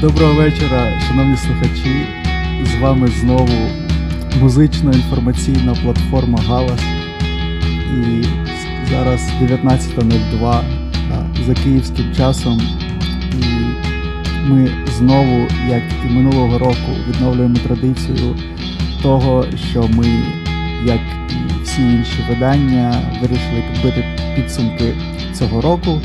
Доброго вечора, шановні слухачі. З вами знову музично-інформаційна платформа Галас. І зараз 19.02 за київським часом. І ми знову, як і минулого року, відновлюємо традицію того, що ми, як і всі інші видання, вирішили підбити підсумки цього року.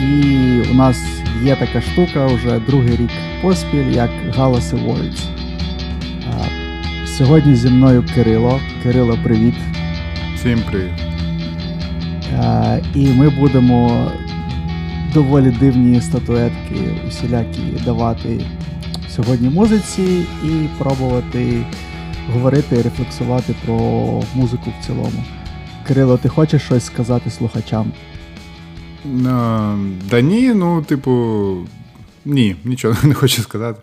І у нас є така штука вже другий рік поспіль, як Галас Awards. Сьогодні зі мною Кирило. Кирило, привіт. Всім привіт. І ми будемо доволі дивні статуетки усілякі давати сьогодні музиці і пробувати говорити і рефлексувати про музику в цілому. Кирило, ти хочеш щось сказати слухачам? Да ні, ну, типу, ні, нічого не хочу сказати.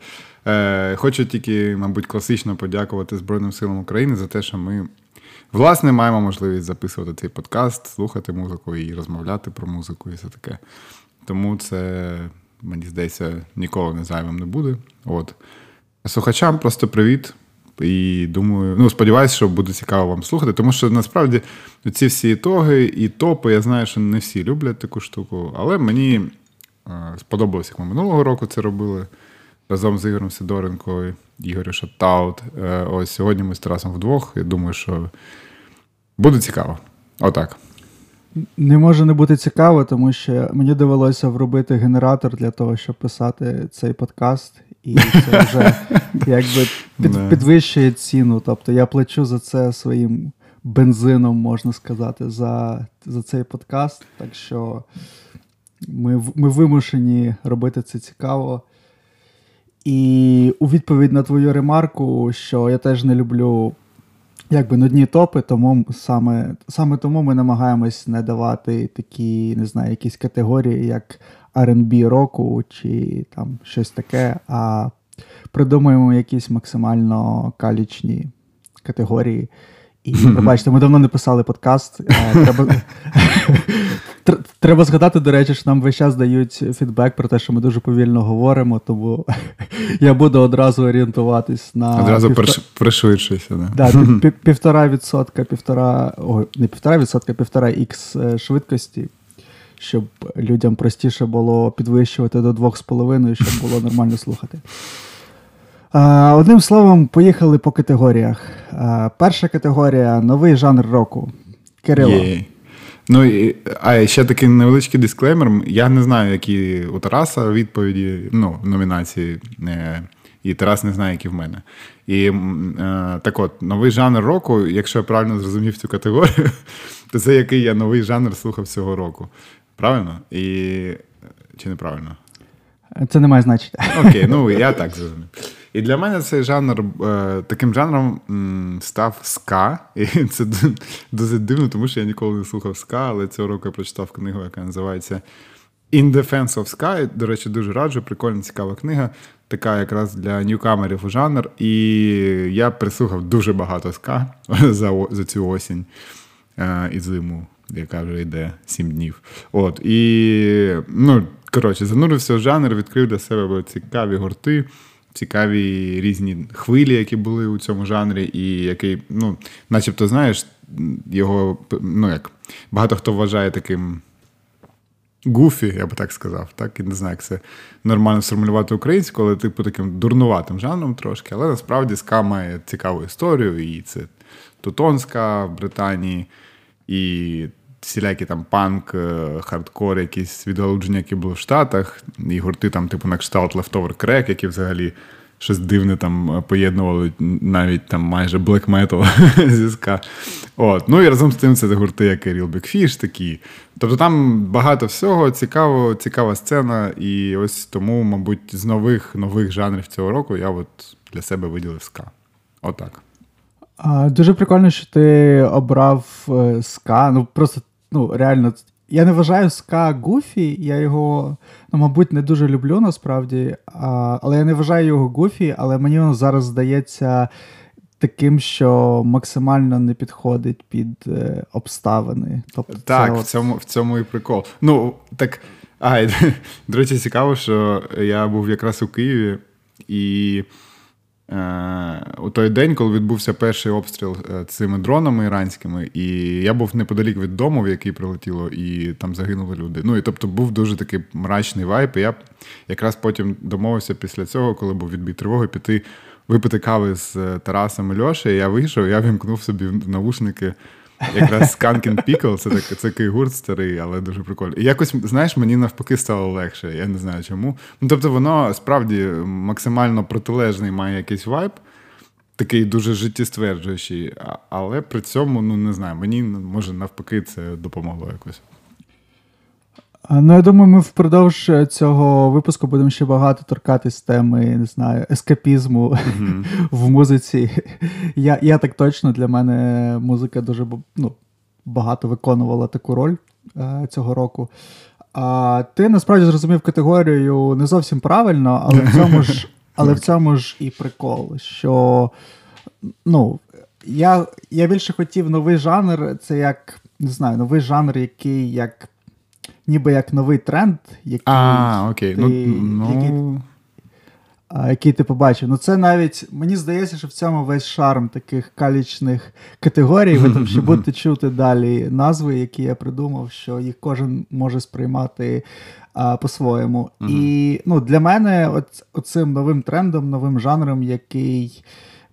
Е, Хочу тільки, мабуть, класично подякувати Збройним силам України за те, що ми, власне, маємо можливість записувати цей подкаст, слухати музику і розмовляти про музику і все таке. Тому це, мені здається, ніколи не зайвим не буде. От. Слухачам просто привіт. І думаю, ну сподіваюся, що буде цікаво вам слухати, тому що насправді ці всі ітоги і топи, я знаю, що не всі люблять таку штуку, але мені е, сподобалось, як ми минулого року це робили разом з Ігорем Сидоренко, Ігорем Шатаут. Е, ось сьогодні ми з Тарасом вдвох. Я думаю, що буде цікаво. Отак. Не може не бути цікаво, тому що мені довелося вробити генератор для того, щоб писати цей подкаст, і це вже якби під, підвищує ціну. Тобто я плачу за це своїм бензином, можна сказати, за за цей подкаст. Так що ми, ми вимушені робити це цікаво. І у відповідь на твою ремарку, що я теж не люблю якби нудні топи, тому саме саме тому ми намагаємось не давати такі, не знаю, якісь категорії, як RB року чи там щось таке, а придумуємо якісь максимально калічні категорії. І пробачте, ми давно не писали подкаст. Треба треба згадати, до речі, що нам весь час дають фідбек про те, що ми дуже повільно говоримо, тому я буду одразу орієнтуватись на. Одразу пришвидшуйся. Да. Да, півтора відсотка, півтора, о, не півтора відсотка, півтора ікс е, швидкості, щоб людям простіше було підвищувати до двох з половиною, щоб було нормально слухати. Одним словом, поїхали по категоріях. Перша категорія новий жанр року. Кирило. Є. Ну, і, а ще такий невеличкий дисклеймер. Я не знаю, які у Тараса відповіді ну, номінації, е, і Тарас не знає, які в мене. І е, так от, новий жанр року, якщо я правильно зрозумів цю категорію, то це який я новий жанр слухав цього року. Правильно? І... Чи неправильно? Це не має значення. Окей, ну я так зрозумів. І для мене цей жанр е, таким жанром став ска. І це досить дивно, тому що я ніколи не слухав ска, але цього року я прочитав книгу, яка називається In Defense of Sky. До речі, дуже раджу, прикольна, цікава книга, така якраз для ньюкамерів у жанр. І я прислухав дуже багато ска за за цю осінь е, і зиму, яка вже йде сім днів. От, І, ну, коротше, занурився в жанр, відкрив для себе цікаві гурти цікаві різні хвилі, які були у цьому жанрі, і який, ну, начебто, знаєш, його ну як багато хто вважає таким. Гуфі, я би так сказав, так і не знаю, як це нормально сформулювати українською, але типу таким дурнуватим жанром трошки. Але насправді ска має цікаву історію, і це Тутонська в Британії, і всілякі там панк, е, хардкор, якісь відгалудження, які були в Штатах, і гурти там, типу, на кшталт Leftover Crack, які взагалі щось дивне там е, поєднували навіть там майже black metal зі ска. От. Ну і разом з тим це гурти, як Real Big Fish такі. Тобто там багато всього, цікаво, цікава сцена, і ось тому, мабуть, з нових нових жанрів цього року я от для себе виділив ска. Отак. Дуже прикольно, що ти обрав е, ска. Ну просто ну, реально, я не вважаю ска Гуфі, я його, ну, мабуть, не дуже люблю насправді. А, Але я не вважаю його Гуфі, але мені воно зараз здається таким, що максимально не підходить під е, обставини. Тобто, Так, це в цьому в цьому і прикол. Ну, так. А, до речі, цікаво, що я був якраз у Києві, і у той день, коли відбувся перший обстріл е, цими дронами іранськими, і я був неподалік від дому, в який прилетіло, і там загинули люди. Ну і тобто був дуже такий мрачний вайп. І я якраз потім домовився після цього, коли був відбій тривоги, піти випити кави з е, Тарасом і Льошею. Я вийшов, я вімкнув собі в навушники. Якраз Skunkin Pickle, це так, це такий гурт старий, але дуже прикольний. І якось, знаєш, мені навпаки стало легше, я не знаю чому. Ну, Тобто, воно справді максимально протилежний має якийсь вайб, такий дуже життєстверджуючий, але при цьому, ну не знаю, мені може навпаки це допомогло якось. Ну, я думаю, ми впродовж е, цього випуску будемо ще багато торкатись теми, не знаю, ескапізму mm-hmm. в музиці. Я я так точно для мене музика дуже ну, багато виконувала таку роль е, цього року. А ти насправді зрозумів категорію не зовсім правильно, але в цьому ж але в цьому ж і прикол, що ну, я я більше хотів новий жанр, це як не знаю, новий жанр, який як ніби як новий тренд, який а, окей. Ти, ну, ну... Який, ти побачив. Ну, це навіть мені здається, що в цьому весь шарм таких калічних категорій. Ви там ще будете чути далі назви, які я придумав, що їх кожен може сприймати а, по-своєму. І ну, для мене, от, оцим новим трендом, новим жанром, який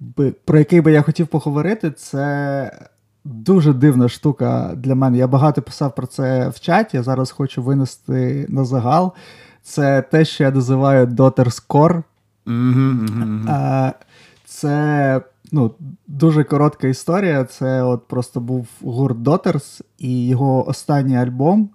би, про який би я хотів поговорити, це дуже дивна штука для мене. Я багато писав про це в чаті. Я зараз хочу винести на загал. Це те, що я називаю Daughter's Core. Це ну, дуже коротка історія. Це от просто був гурт Daughters і його останній альбом.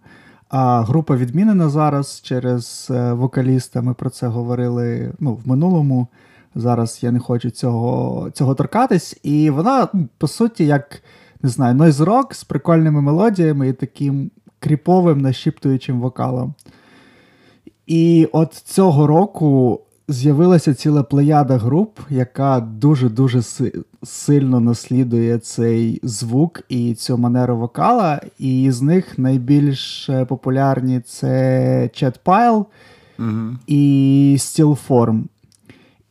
А група відмінена зараз через е, вокаліста. Ми про це говорили ну, в минулому. Зараз я не хочу цього цього торкатись. І вона, ну, по суті, як не знаю, noise rock з прикольними мелодіями і таким кріповим нашіптуючим вокалом. І от цього року з'явилася ціла плеяда груп, яка дуже-дуже сильно наслідує цей звук і цю манеру вокала. І з них найбільш популярні це Chatpile mm і Stillform.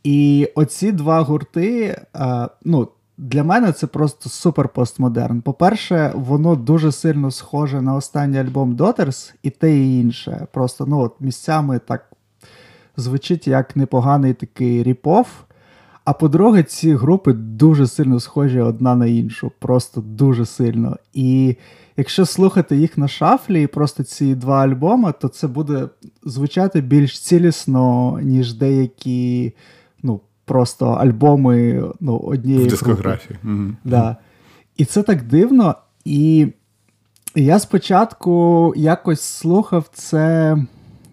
І оці два гурти, ну, для мене це просто супер постмодерн. По-перше, воно дуже сильно схоже на останній альбом Daughters і те і інше. Просто ну, от місцями так звучить як непоганий такий ріпов. А по-друге, ці групи дуже сильно схожі одна на іншу, просто дуже сильно. І якщо слухати їх на шафлі, і просто ці два альбоми, то це буде звучати більш цілісно, ніж деякі просто альбоми ну, однієї В дискографії. Угу. Да. І це так дивно. І я спочатку якось слухав це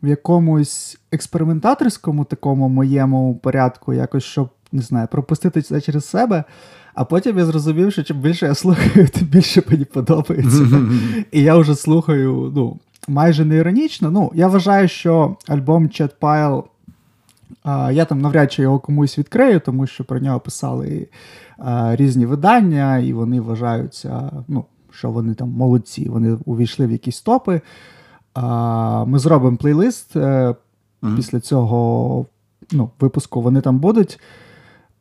в якомусь експериментаторському такому моєму порядку, якось, щоб не знаю, пропустити це через себе. А потім я зрозумів, що чим більше я слухаю, тим більше мені подобається. І я вже слухаю ну, майже не іронічно. Ну, Я вважаю, що альбом Chat Pile а, Я там навряд чи його комусь відкрию, тому що про нього писали а, різні видання, і вони вважаються, ну, що вони там молодці, вони увійшли в якісь топи. А, Ми зробимо плейлист mm-hmm. після цього ну, випуску. Вони там будуть.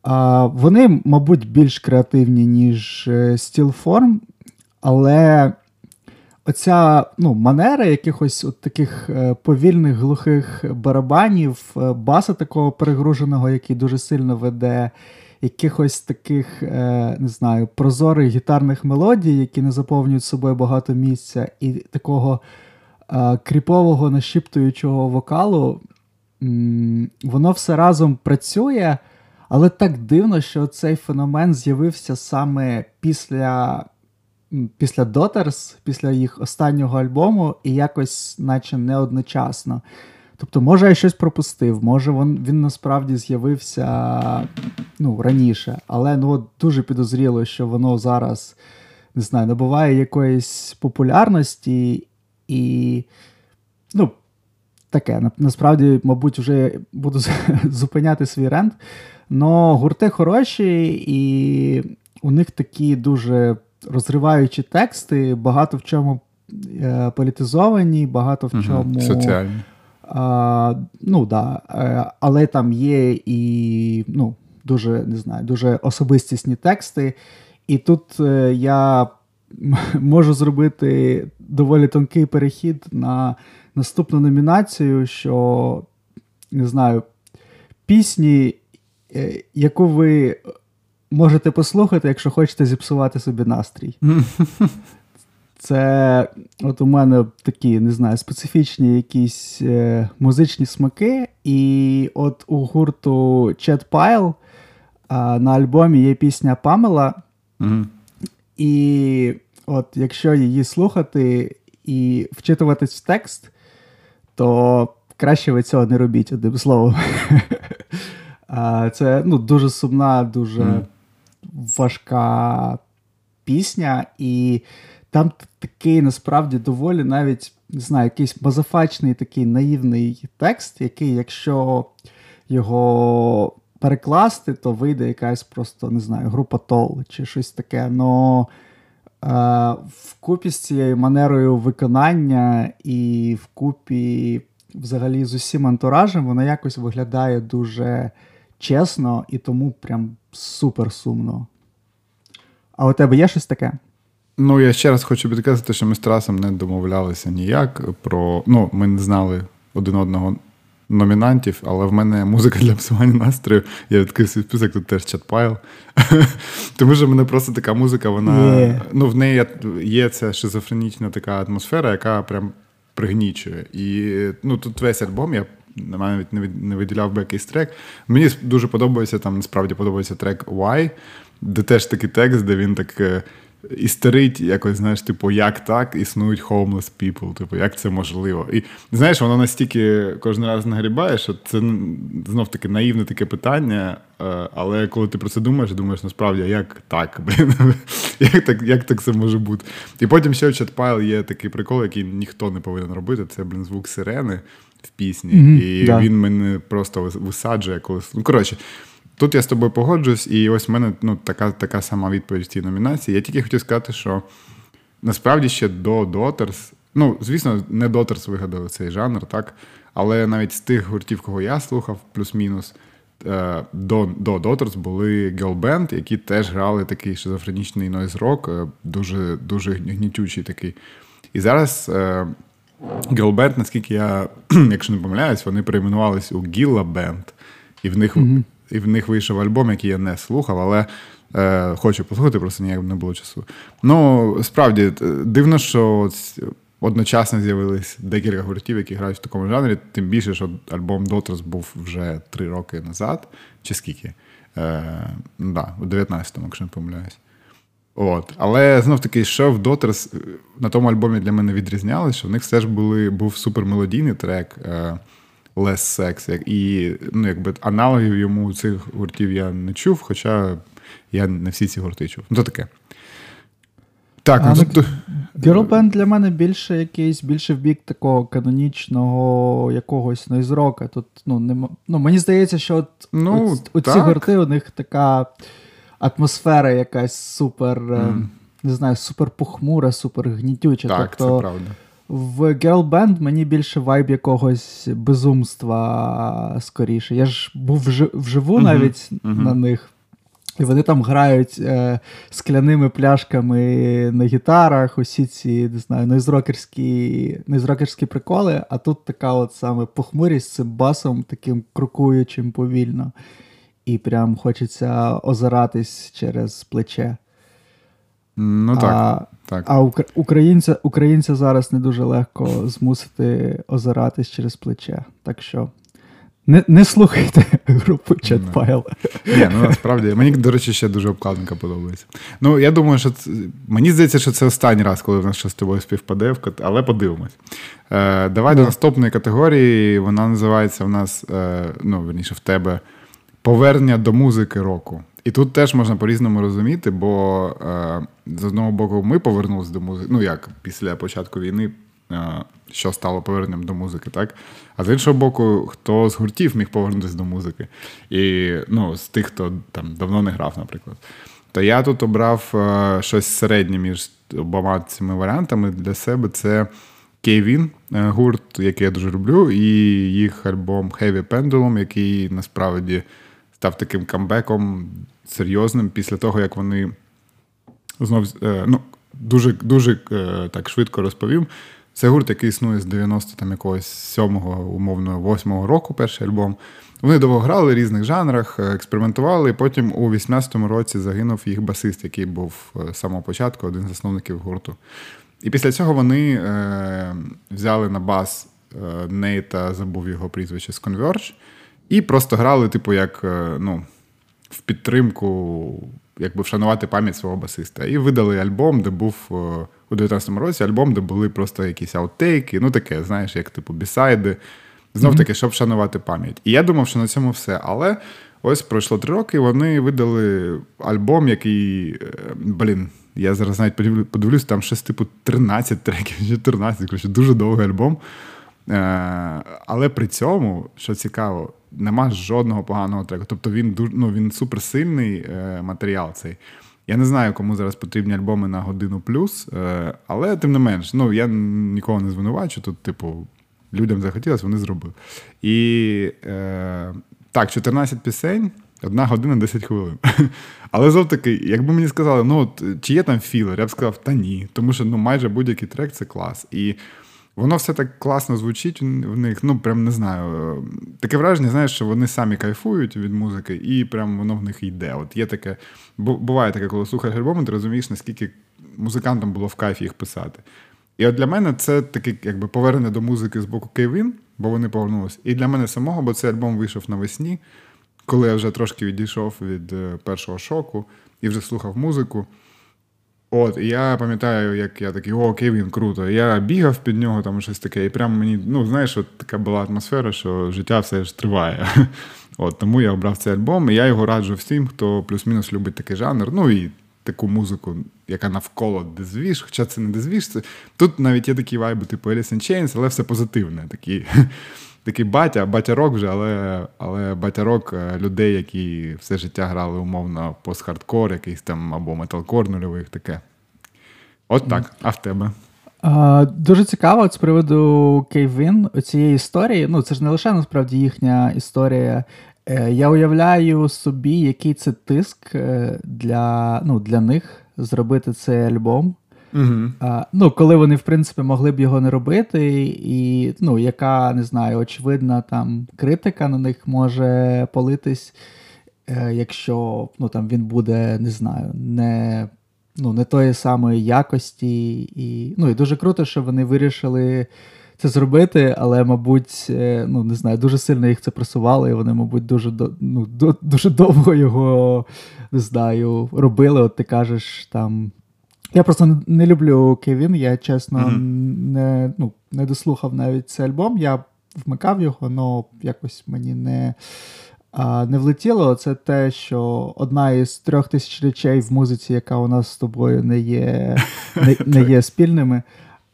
А, Вони, мабуть, більш креативні, ніж е, Stillform, але оця ну, манера якихось от таких е, повільних глухих барабанів, е, баса такого перегруженого, який дуже сильно веде, якихось таких, е, не знаю, прозорих гітарних мелодій, які не заповнюють собою багато місця, і такого кріпового нашіптуючого вокалу, воно все разом працює. Але так дивно, що цей феномен з'явився саме після після Daughters, після їх останнього альбому, і якось, наче не одночасно. Тобто, може, я щось пропустив, може він він насправді з'явився ну, раніше, але ну, от дуже підозріло, що воно зараз не знаю, набуває якоїсь популярності і. ну, Таке, насправді, мабуть, вже буду зупиняти свій рент. Но гурти хороші, і у них такі дуже розриваючи тексти, багато в чому е, політизовані, багато в чому. Угу, соціальні. А, ну, да, е, Але там є і ну, дуже не знаю, дуже особистісні тексти. І тут е, я можу зробити доволі тонкий перехід на наступну номінацію, що не знаю, пісні, яку ви можете послухати, якщо хочете зіпсувати собі настрій. Це от у мене такі, не знаю, специфічні якісь е, музичні смаки. І от у гурту Chat Pile е, на альбомі є пісня Памела. Mm-hmm. І от якщо її слухати і вчитуватись в текст, то краще ви цього не робіть одним словом. Це ну, дуже сумна, дуже mm. Важка пісня, і там такий насправді доволі навіть не знаю, якийсь мазафачний такий наївний текст, який, якщо його перекласти, то вийде якась просто, не знаю, група тол чи щось таке. Но е, вкупі з цією манерою виконання і вкупі взагалі з усім антуражем, вона якось виглядає дуже чесно і тому прям супер сумно. А у тебе є щось таке? Ну, я ще раз хочу підказати, що ми з Тарасом не домовлялися ніяк про. Ну, ми не знали один одного номінантів, але в мене музика для псування настрою. Я відкрив свій список, тут теж чатпайл. Тому що в мене просто така музика, вона. Yeah. Ну, в неї є ця шизофренічна така атмосфера, яка прям пригнічує. І ну, тут весь альбом, я навіть не виділяв би якийсь трек. Мені дуже подобається, там насправді подобається трек Why, де теж такий текст, де він так. Е, істерить якось, знаєш, типу, як так існують homeless people, типу, як це можливо. І знаєш, воно настільки кожен раз нагрібає, що це знов таки наївне таке питання. Е, але коли ти про це думаєш, думаєш, насправді, як так, як так як так це може бути? І потім ще в чатпайл є такий прикол, який ніхто не повинен робити. Це, блін, звук сирени в пісні. Mm-hmm, і да. він мене просто висаджує колись. Ну, коротше. Тут я з тобою погоджуюсь, і ось в мене ну, така така сама відповідь в цій номінації. Я тільки хотів сказати, що насправді ще до Daughters, ну, звісно, не Daughters вигадали цей жанр, так? Але навіть з тих гуртів, кого я слухав, плюс-мінус, е, до до Daughters були Girl Band, які теж грали такий шизофренічний нойз-рок, е, дуже дуже гнітючий такий. І зараз Girl Band, наскільки я, якщо не помиляюсь, вони перейменувались у Gilla Band, і в них. Mm-hmm і в них вийшов альбом, який я не слухав, але е, хочу послухати, просто ніяк не було часу. Ну, справді, дивно, що одночасно з'явились декілька гуртів, які грають в такому жанрі, тим більше, що альбом Дотрос був вже три роки назад, чи скільки? Е, да, У 19-му, якщо не помиляюсь. От. Але знов таки, що в Дотерс на тому альбомі для мене відрізнялося, що в них все ж були, був супермелодійний трек. Е, Less Sex. І ну, якби аналогів йому цих гуртів я не чув, хоча я не всі ці гурти чув. Ну, то таке. Так, а, ну, тут... Girl для мене більше якийсь, більше в бік такого канонічного якогось нойзрока. Тут, ну, не, ну, Мені здається, що от, ну, от, ці гурти у них така атмосфера якась супер, mm. не знаю, супер похмура, супер гнітюча. Так, тобто, це правда. В Girl Band мені більше вайб якогось безумства скоріше. Я ж був вживу uh-huh. навіть uh-huh. на них. І вони там грають е, скляними пляшками на гітарах, усі ці не знаю, нейзрокерські, нейзрокерські приколи, а тут така от саме похмурість з цим басом, таким крокуючим повільно. І прям хочеться озиратись через плече. Ну так. А, так. а українця українця зараз не дуже легко змусити озиратись через плече. Так що не не слухайте групу Chatpile. Ні, ну насправді мені, до речі, ще дуже обкладинка подобається. Ну, я думаю, що це, мені здається, що це останній раз, коли в нас щось з тобою співпаде, але подивимось. Е, Давай до наступної категорії. Вона називається в нас, е, ну, верніше, в тебе повернення до музики року. І тут теж можна по-різному розуміти, бо е, з одного боку ми повернулися до музики, ну як після початку війни, е, що стало поверненням до музики, так? А з іншого боку, хто з гуртів міг повернутися до музики. І ну, з тих, хто там давно не грав, наприклад. То я тут обрав е, щось середнє між обома цими варіантами для себе це Кейвін, гурт, який я дуже люблю, і їх альбом Heavy Pendulum, який насправді став таким камбеком серйозним після того, як вони знов ну, дуже дуже так швидко розповім. Це гурт, який існує з 90 там якогось 7-го, умовно, 8-го року, перший альбом. Вони довго грали в різних жанрах, е, експериментували, потім у 18-му році загинув їх басист, який був е, з самого початку, один з засновників гурту. І після цього вони е, взяли на бас е, Нейта, забув його прізвище з Converge, і просто грали, типу, як е, ну, в підтримку, якби вшанувати пам'ять свого басиста. І видали альбом, де був. Е, у 19-му році альбом, де були просто якісь аутейки, ну таке, знаєш, як типу бісайди. Знов таки, щоб вшанувати пам'ять. І я думав, що на цьому все. Але ось пройшло три роки, вони видали альбом, який, е, блін, я зараз навіть подивлюсь, там щось типу 13 треків, 14, коротше, дуже довгий альбом. Але при цьому, що цікаво, нема жодного поганого треку. Тобто він ну, він суперсильний е, матеріал цей. Я не знаю, кому зараз потрібні альбоми на годину плюс, е, але тим не менш, ну я нікого не звинувачу. Тут, типу, людям захотілося, вони зробили. І е, так, 14 пісень, одна година 10 хвилин. Але знов таки, якби мені сказали, ну от чи є там філер, я б сказав, та ні. Тому що ну, майже будь-який трек це клас. І Воно все так класно звучить в них, ну прям не знаю. Таке враження, знаєш, що вони самі кайфують від музики, і прям воно в них йде. От є таке, буває таке, коли слухаєш альбоми, ти розумієш, наскільки музикантам було в кайфі їх писати. І от для мене це таке, якби повернення до музики з боку Кейвін, бо вони повернулися. І для мене самого, бо цей альбом вийшов навесні, коли я вже трошки відійшов від е, першого шоку і вже слухав музику. От, і я пам'ятаю, як я такий, о, Кевін, круто. Я бігав під нього, там щось таке, і прямо мені, ну, знаєш, от така була атмосфера, що життя все ж триває. От, Тому я обрав цей альбом, і я його раджу всім, хто плюс-мінус любить такий жанр. Ну і таку музику, яка навколо дезвіж, хоча це не дезвіж. Це... Тут навіть є такі вайби, типу Alice in Chains, але все позитивне. Такі такий батя, батя-рок вже, але але батя-рок е, людей, які все життя грали умовно пост-хардкор, якийсь там або металкор нульових, таке. От так. А в тебе? А, Дуже цікаво з приводу Кейвін цієї історії. Ну, це ж не лише насправді їхня історія. Е, я уявляю собі, який це тиск е, для ну, для них зробити цей альбом. Угу. А, Ну, коли вони, в принципі, могли б його не робити, і ну, яка не знаю, очевидна там критика на них може политись, е, якщо ну, там він буде, не знаю, не ну, не тої самої якості. І ну, і дуже круто, що вони вирішили. Це зробити, але, мабуть, е, ну не знаю, дуже сильно їх це просували, і вони, мабуть, дуже ну, дуже довго його не знаю, робили. От ти кажеш там я просто не люблю Кевін, я чесно mm-hmm. не ну, не дослухав навіть цей альбом. Я вмикав його, але якось мені не а, не влетіло. Це те, що одна із трьох тисяч речей в музиці, яка у нас з тобою не є, не, не є спільними.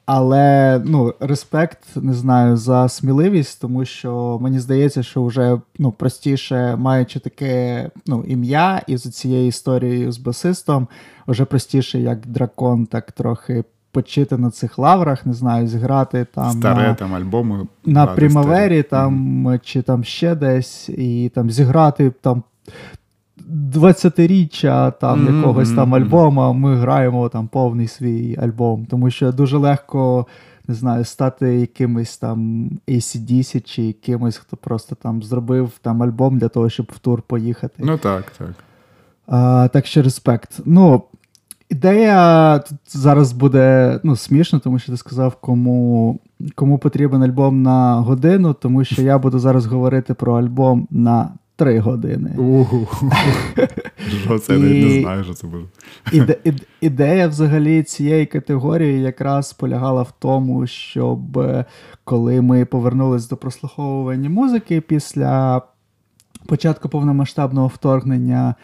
Але ну, респект не знаю за сміливість, тому що мені здається, що вже ну, простіше, маючи таке ну, ім'я, і з цією історією з басистом, вже простіше, як дракон, так трохи почити на цих лаврах, не знаю, зіграти там Старе, на там альбоми на Примавері, там mm-hmm. чи там ще десь, і там зіграти там 20-річчя там mm-hmm. якогось там альбома, ми граємо там повний свій альбом. Тому що дуже легко не знаю, стати якимось там ACDC чи якимось, хто просто там зробив там альбом для того, щоб в тур поїхати. Ну так, так. А, Так що респект. Ну, ідея тут зараз буде ну, смішно, тому що ти сказав, кому. Кому потрібен альбом на годину, тому що я буду зараз говорити про альбом на Три години. Це не знаю, що це буде. Іде, ідея взагалі цієї категорії якраз полягала в тому, щоб е, коли ми повернулись до прослуховування музики після початку повномасштабного вторгнення,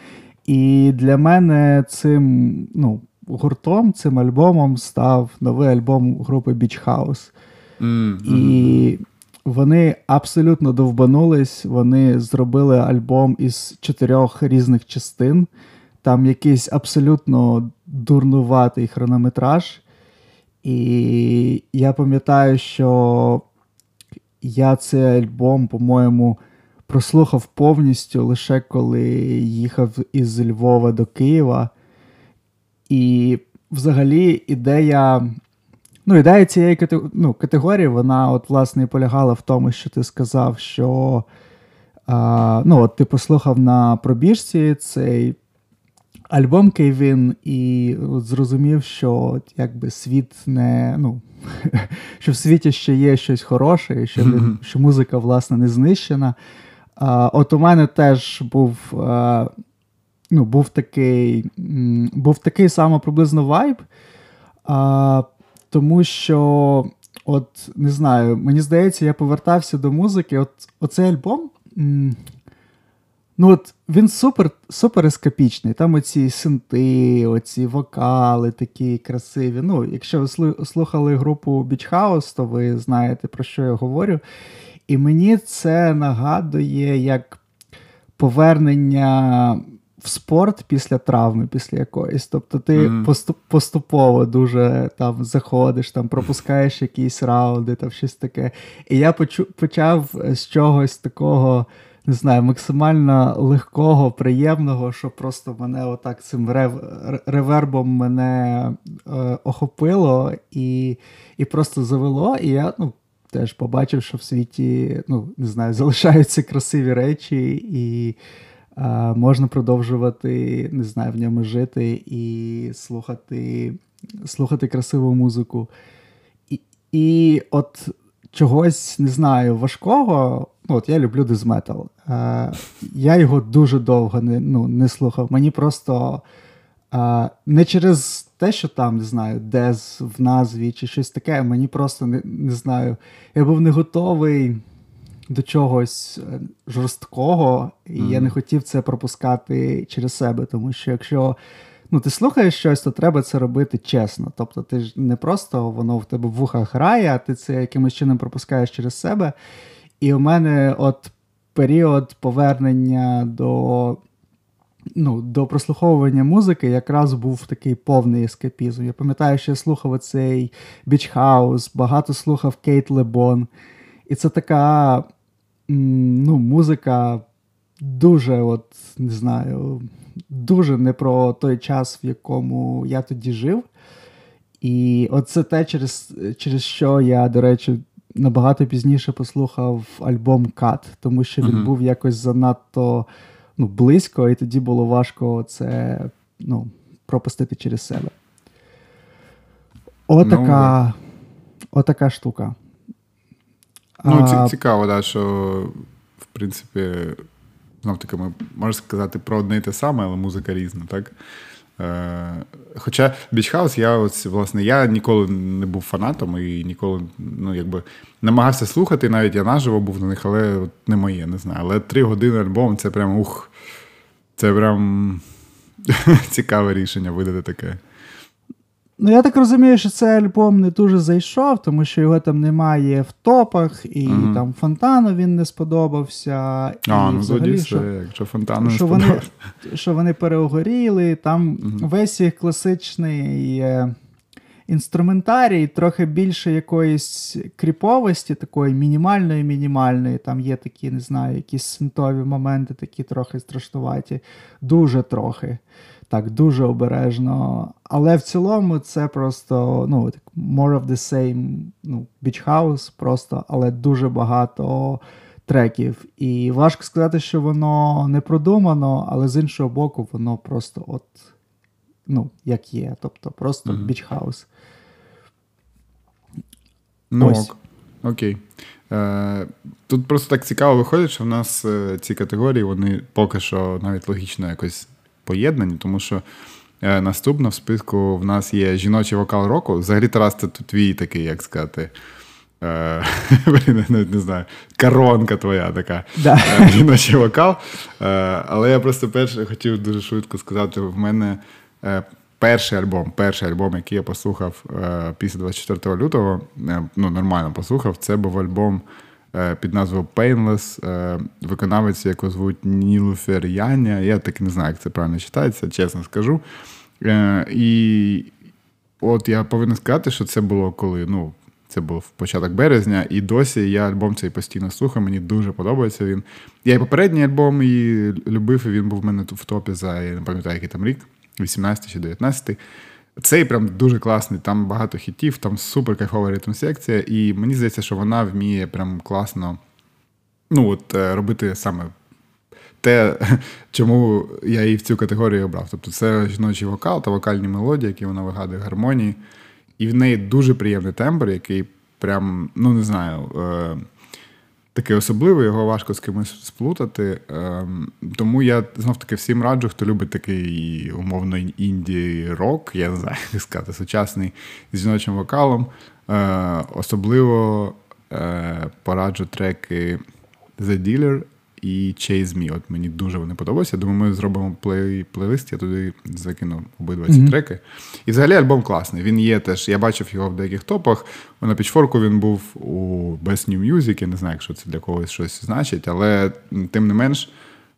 і для мене цим ну, гуртом, цим альбомом став новий альбом групи Beach House. Mm-hmm. І вони абсолютно довбанулись. Вони зробили альбом із чотирьох різних частин. Там якийсь абсолютно дурнуватий хронометраж. І я пам'ятаю, що я цей альбом, по-моєму, прослухав повністю лише коли їхав із Львова до Києва. І взагалі ідея ну, ідея цієї ну, категорії, вона от, власне, і полягала в тому, що ти сказав, що а, ну, от ти послухав на пробіжці цей альбом Кейвін, і от зрозумів, що от, якби світ не. ну, Що в світі ще є щось хороше, і що, mm-hmm. що музика, власне, не знищена. А, От у мене теж був. А, ну, був такий був такий саме приблизно вайб, а, тому що, от не знаю, мені здається, я повертався до музики. От Оцей альбом. Ну, от Він супер супер ескапічний. Там оці синти, оці вокали такі красиві. Ну, Якщо ви слухали групу Beach House, то ви знаєте, про що я говорю. І мені це нагадує як повернення в спорт після травми, після якоїсь. Тобто ти mm-hmm. поступово дуже там заходиш, там пропускаєш якісь раунди, там щось таке. І я почу, почав з чогось такого. Не знаю, максимально легкого, приємного, що просто мене отак цим рев, ревербом мене е, охопило і і просто завело. І я ну, теж побачив, що в світі ну, не знаю, залишаються красиві речі, і а, можна продовжувати, не знаю, в ньому жити і слухати слухати красиву музику. І і от чогось не знаю, важкого. Ну, от Я люблю дезметал. Я його дуже довго не ну, не слухав. Мені просто а, не через те, що там, не знаю, дез в назві чи щось таке, мені просто не, не знаю. Я був не готовий до чогось е, жорсткого, і mm. я не хотів це пропускати через себе, тому що якщо ну, ти слухаєш щось, то треба це робити чесно. Тобто ти ж не просто воно в тебе в вухах грає, а ти це якимось чином пропускаєш через себе. І у мене от період повернення до ну, до прослуховування музики якраз був такий повний ескапізм. Я пам'ятаю, що я слухав оцей Beach House, багато слухав Кейт Лебон. І це така ну, музика дуже, от, не знаю, дуже не про той час, в якому я тоді жив. І от це те, через, через що я, до речі, набагато пізніше послухав альбом Кат, тому що він uh-huh. був якось занадто ну, близько, і тоді було важко це ну, пропустити через себе. Отака, ну, отака штука. Ну, а... цікаво, да, що в принципі, знов таки, ми можна сказати про одне і те саме, але музика різна, так? Е, Хоча Beach House, я ось, власне, я ніколи не був фанатом і ніколи ну, якби, намагався слухати, навіть я наживо був на них, але от не моє, не знаю. Але три години альбом це прям ух, це прям цікаве рішення видати таке. Ну, я так розумію, що цей альбом не дуже зайшов, тому що його там немає в топах, і mm там Фантано він не сподобався. А, і ну взагалі, що, це, якщо Фантано що не вони, що вони переогоріли, там mm весь їх класичний е, інструментарій, трохи більше якоїсь кріповості, такої мінімальної, мінімальної. Там є такі, не знаю, якісь синтові моменти, такі трохи страшнуваті, дуже трохи так дуже обережно. Але в цілому це просто ну, more of the same ну, Beach House просто, але дуже багато треків. І важко сказати, що воно не продумано, але з іншого боку, воно просто от, ну, як є. Тобто просто mm-hmm. Beach House. Ну, Ось. Окей. Е, Тут просто так цікаво виходить, що в нас е, ці категорії, вони поки що навіть логічно якось поєднані, тому що е, наступно в списку в нас є жіночий вокал року. Взагалі, Тарас, це твій такий, як сказати. Е, не, не знаю, коронка твоя така. Е, жіночий вокал. Але я просто перше хотів дуже швидко сказати: в мене перший альбом, перший альбом, який я послухав після 24 лютого, ну нормально послухав, це був альбом під назвою Painless, е, виконавець, яку звуть Нілуфер Яня. Я так не знаю, як це правильно читається, чесно скажу. Е, І от я повинен сказати, що це було коли. ну, це був початок березня, і досі я альбом цей постійно слухаю. Мені дуже подобається він. Я і попередній альбом і любив, і він був в мене в топі за я не пам'ятаю, який там рік, 18 чи 19. Цей прям дуже класний, там багато хітів, там супер кайфова ритм секція, і мені здається, що вона вміє прям класно ну, от, е, робити саме те, чому я її в цю категорію обрав. Тобто це жіночий вокал та вокальні мелодії, які вона вигадує гармонії. І в неї дуже приємний тембр, який прям, ну не знаю, е, такий особливий, його важко з кимось сплутати. Е, Тому я знов таки всім раджу, хто любить такий умовно інді рок, я не знаю, як сказати, сучасний з жіночим вокалом. Е, Особливо е, пораджу треки The Dealer і Chase Me. От мені дуже вони подобаються. Думаю, ми зробимо плей- плейлист, я туди закину обидва ці mm-hmm. треки. І взагалі альбом класний. Він є теж. Я бачив його в деяких топах. На пічфорку він був у Best New Music. Я не знаю, якщо це для когось щось значить, але тим не менш.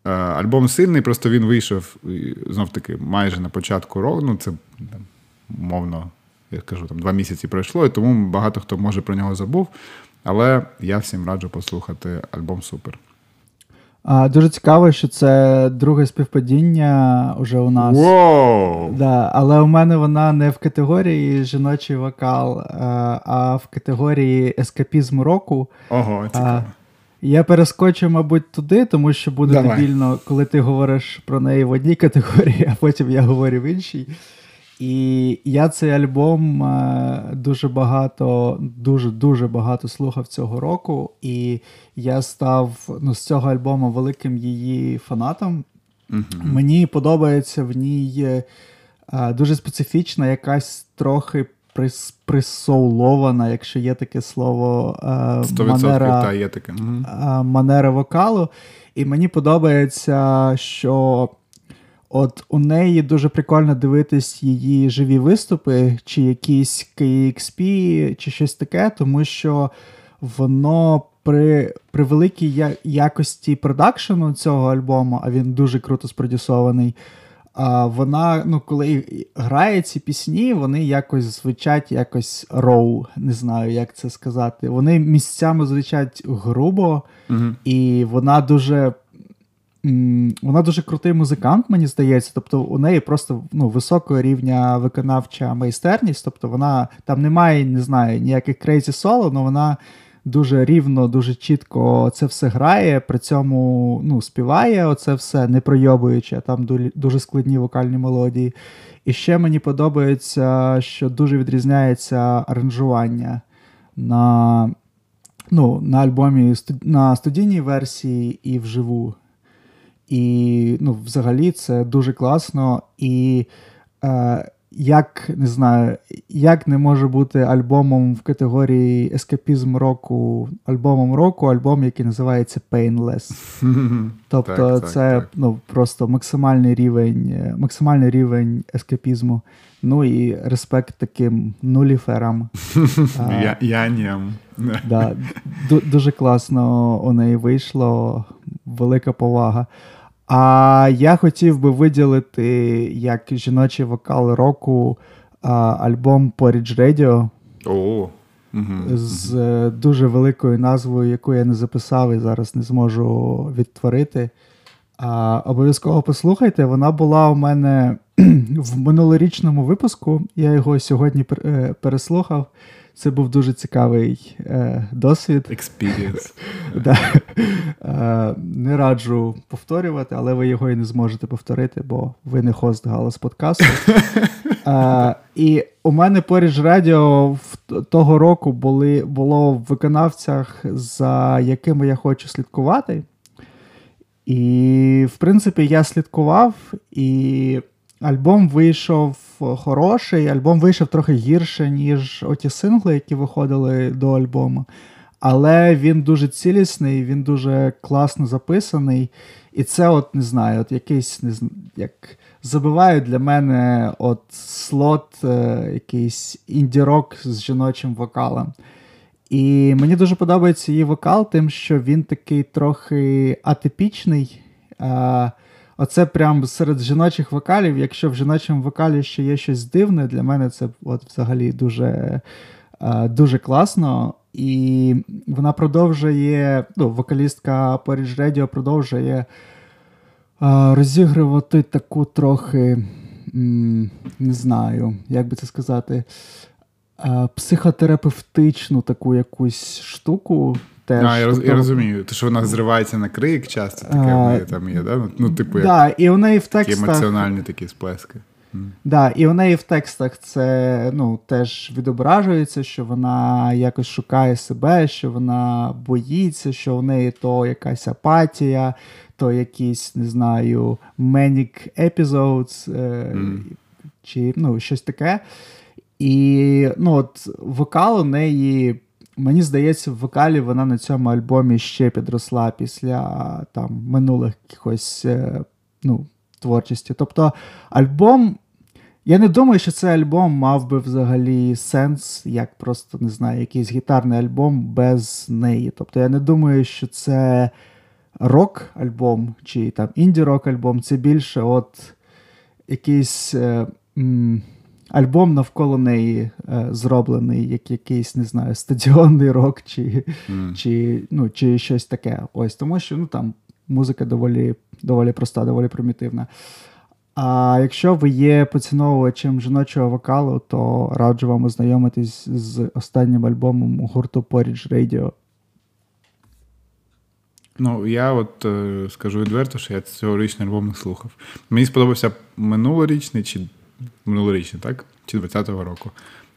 Е, альбом сильний, просто він вийшов знов таки майже на початку року. Ну, це мовно, я кажу, там два місяці пройшло, і тому багато хто може про нього забув. Але я всім раджу послухати альбом Супер. А, Дуже цікаво, що це друге співпадіння уже у нас. Wow! Да, Але у мене вона не в категорії жіночий вокал, а, а в категорії ескапізм року. Ого, цікаво. А, я перескочу, мабуть, туди, тому що буде дебільно, коли ти говориш про неї в одній категорії, а потім я говорю в іншій. І я цей альбом е, дуже багато, дуже-дуже багато слухав цього року, і я став ну, з цього альбому великим її фанатом. uh Мені подобається в ній е, дуже специфічна, якась трохи прис, присоулована, якщо є таке слово, е, манера, та, є таке. манера вокалу. І мені подобається, що. От у неї дуже прикольно дивитись її живі виступи, чи якісь KXP, чи щось таке, тому що воно при при великій якості продакшену цього альбому, а він дуже круто спродюсований. А вона, ну, коли грає ці пісні, вони якось звучать якось роу, не знаю, як це сказати. Вони місцями звучать грубо, uh і вона дуже вона дуже крутий музикант, мені здається. Тобто у неї просто ну, високого рівня виконавча майстерність. Тобто вона там немає, не знаю, ніяких крейзі соло, але вона дуже рівно, дуже чітко це все грає, при цьому ну, співає оце все, не пройобуючи, а там дуже складні вокальні мелодії. І ще мені подобається, що дуже відрізняється аранжування на ну, на альбомі на студійній версії і вживу. І ну, взагалі це дуже класно. І е, як не знаю, як не може бути альбомом в категорії ескапізм року, альбомом року, альбом, який називається Painless. Тобто так, це так, ну, просто максимальний рівень, максимальний рівень ескапізму. Ну і респект таким нуліферам. Яням. Да, Дуже класно у неї вийшло, велика повага. А я хотів би виділити як жіночий вокал року альбом Porridge Radio. О, угу, з угу. дуже великою назвою, яку я не записав і зараз не зможу відтворити. А, Обов'язково послухайте, вона була у мене в минулорічному випуску. Я його сьогодні е, переслухав. Це був дуже цікавий е, досвід. Experience. да. е, не раджу повторювати, але ви його і не зможете повторити, бо ви не хост галас подкасту. Е, і у мене поріж радіо того року були, було в виконавцях, за якими я хочу слідкувати. І, в принципі, я слідкував, і альбом вийшов хороший, альбом вийшов трохи гірше, ніж оті сингли, які виходили до альбому. Але він дуже цілісний, він дуже класно записаний. І це, от не знаю, от якийсь не знаю, як забиває для мене от слот, е, якийсь інді-рок з жіночим вокалом. І мені дуже подобається її вокал, тим, що він такий трохи атипічний. Е, оце прям серед жіночих вокалів. Якщо в жіночому вокалі ще є щось дивне, для мене це от взагалі дуже, е, дуже класно. І вона продовжує, ну, вокалістка Porridge Radio продовжує е, розігрувати таку трохи, не знаю, як би це сказати, е, психотерапевтичну таку якусь штуку. Теж, а, я, тобто, я розумію, то що вона зривається на крик часто, таке а, в неї там є, да? ну, типу, як да, і у неї в текстах... такі емоціональні такі сплески. Да, І у неї в текстах це ну, теж відображується, що вона якось шукає себе, що вона боїться, що у неї то якась апатія, то якісь, не знаю, manic episodes, mm. чи ну, щось таке. І ну, от вокал у неї. Мені здається, в вокалі вона на цьому альбомі ще підросла після там минулих якихось е, ну, творчості. Тобто альбом я не думаю, що цей альбом мав би взагалі сенс, як просто не знаю, якийсь гітарний альбом без неї. Тобто я не думаю, що це рок-альбом чи там інді-рок альбом. Це більше от якийсь е, м, альбом навколо неї е, зроблений, як якийсь, не знаю, стадіонний рок, чи mm. чи, ну, чи щось таке. Ось тому що ну, там музика доволі, доволі проста, доволі примітивна. А якщо ви є поціновувачем жіночого вокалу, то раджу вам ознайомитись з останнім альбомом гурту Porridge Radio. Ну, я от е, скажу відверто, що я цьогорічний альбом не слухав. Мені сподобався минулорічний чи минулорічний, так? Чи 20-го року.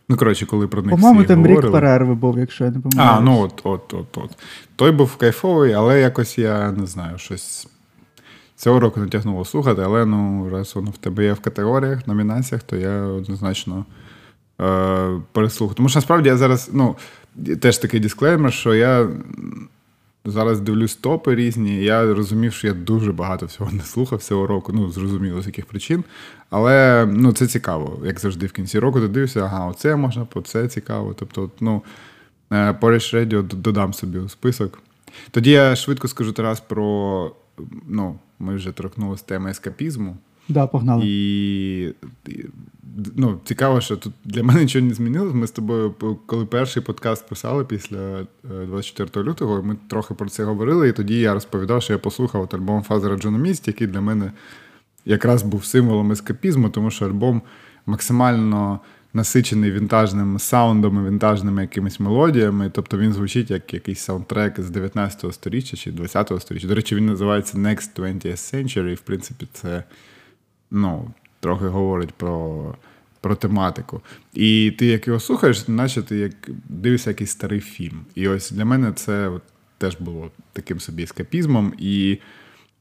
Ну, коротше, коли про них По-моєму, всі там говорили. рік перерви був, якщо я не помиляюсь. А, ну от, от, от, от. Той був кайфовий, але якось я не знаю, щось. Цього року не тягнуло слухати, але ну, раз воно в тебе є в категоріях, номінаціях, то я однозначно е, переслухаю. Тому що насправді я зараз, ну, теж такий дисклеймер, що я зараз дивлюсь топи різні. Я розумів, що я дуже багато всього не слухав цього року, ну, зрозуміло, з яких причин. Але ну, це цікаво, як завжди, в кінці року ти дивишся, ага, оце можна, це цікаво. Тобто, ну, Porridge Radio додам собі у список. Тоді я швидко скажу Тарас про. ну, ми вже торкнулися теми ескапізму. Да, погнали. І ну, цікаво, що тут для мене нічого не змінилось. Ми з тобою, коли перший подкаст писали після 24 е, лютого, ми трохи про це говорили, і тоді я розповідав, що я послухав альбом Фазера Джономіст, який для мене якраз був символом ескапізму, тому що альбом максимально насичений вінтажним саундом, і вінтажними якимись мелодіями. Тобто він звучить як якийсь саундтрек з 19 століття чи 20 століття. До речі, він називається Next 20th Century, в принципі, це ну, трохи говорить про. Про тематику. І ти, як його слухаєш, наче ти як дивишся якийсь старий фільм. І ось для мене це от, теж було таким собі ескапізмом. І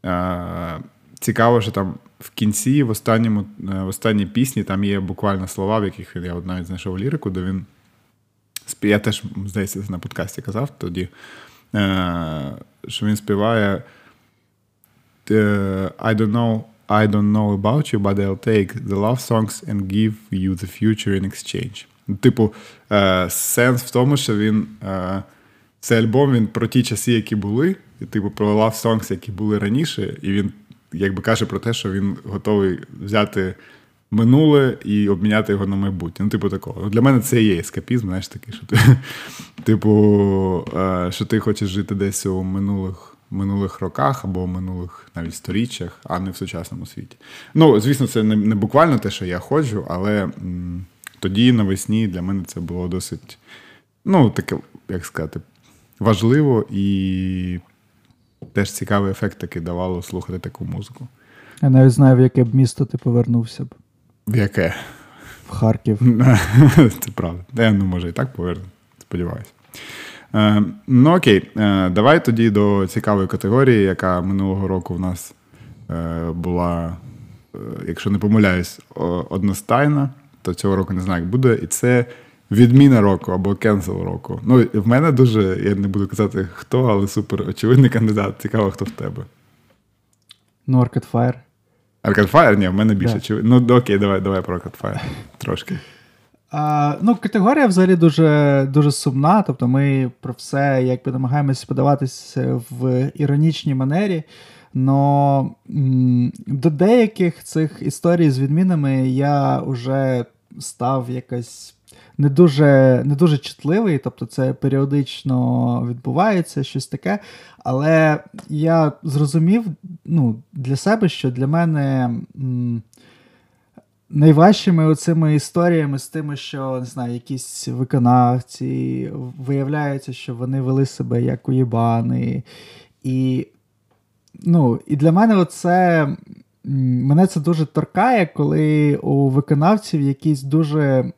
е, цікаво, що там в кінці, в останньому, е, в останній пісні, там є буквально слова, в яких я от навіть знайшов лірику, де він. Я теж, здається, на подкасті казав тоді, е, що він співає е, I don't know I don't know about you, but I'll take the love songs and give you the future in exchange. Типу, сенс в тому, що він. Цей альбом він про ті часи, які були, і типу про love songs, які були раніше, і він якби каже про те, що він готовий взяти минуле і обміняти його на майбутнє. Ну, типу, такого. Для мене це є ескапізм, знаєш, такий, що ти, типу, е, що ти хочеш жити десь у минулих. Минулих роках або в минулих навіть сторіччях, а не в сучасному світі. Ну, звісно, це не буквально те, що я ходжу, але тоді навесні для мене це було досить, ну, таке, як сказати, важливо і теж цікавий ефект таки давало слухати таку музику. Я навіть знаю, в яке б місто ти повернувся б. В яке? В Харків. Це правда. Я ну, може і так поверну, сподіваюся. Е, ну окей, е, давай тоді до цікавої категорії, яка минулого року в нас е, була, якщо не помиляюсь, одностайна, то цього року не знаю, як буде. І це відміна року або кенсел року. Ну, в мене дуже, я не буду казати хто, але супер очевидний кандидат. Цікаво, хто в тебе. Ну, Arcade Fire. Arcade Fire? Ні, в мене більше. Да. Ну, окей, давай давай про Arcade Fire. Трошки. Ну, категорія взагалі дуже дуже сумна. Тобто ми про все якби намагаємося подаватися в іронічній манері. Но до деяких цих історій з відмінами я вже став якось не дуже не дуже чутливий, тобто це періодично відбувається, щось таке. Але я зрозумів ну, для себе, що для мене. М- Найважчими оцими історіями з тими, що не знаю, якісь виконавці виявляється, що вони вели себе як уєбани. І ну, і для мене оце мене це дуже торкає, коли у виконавців якісь дуже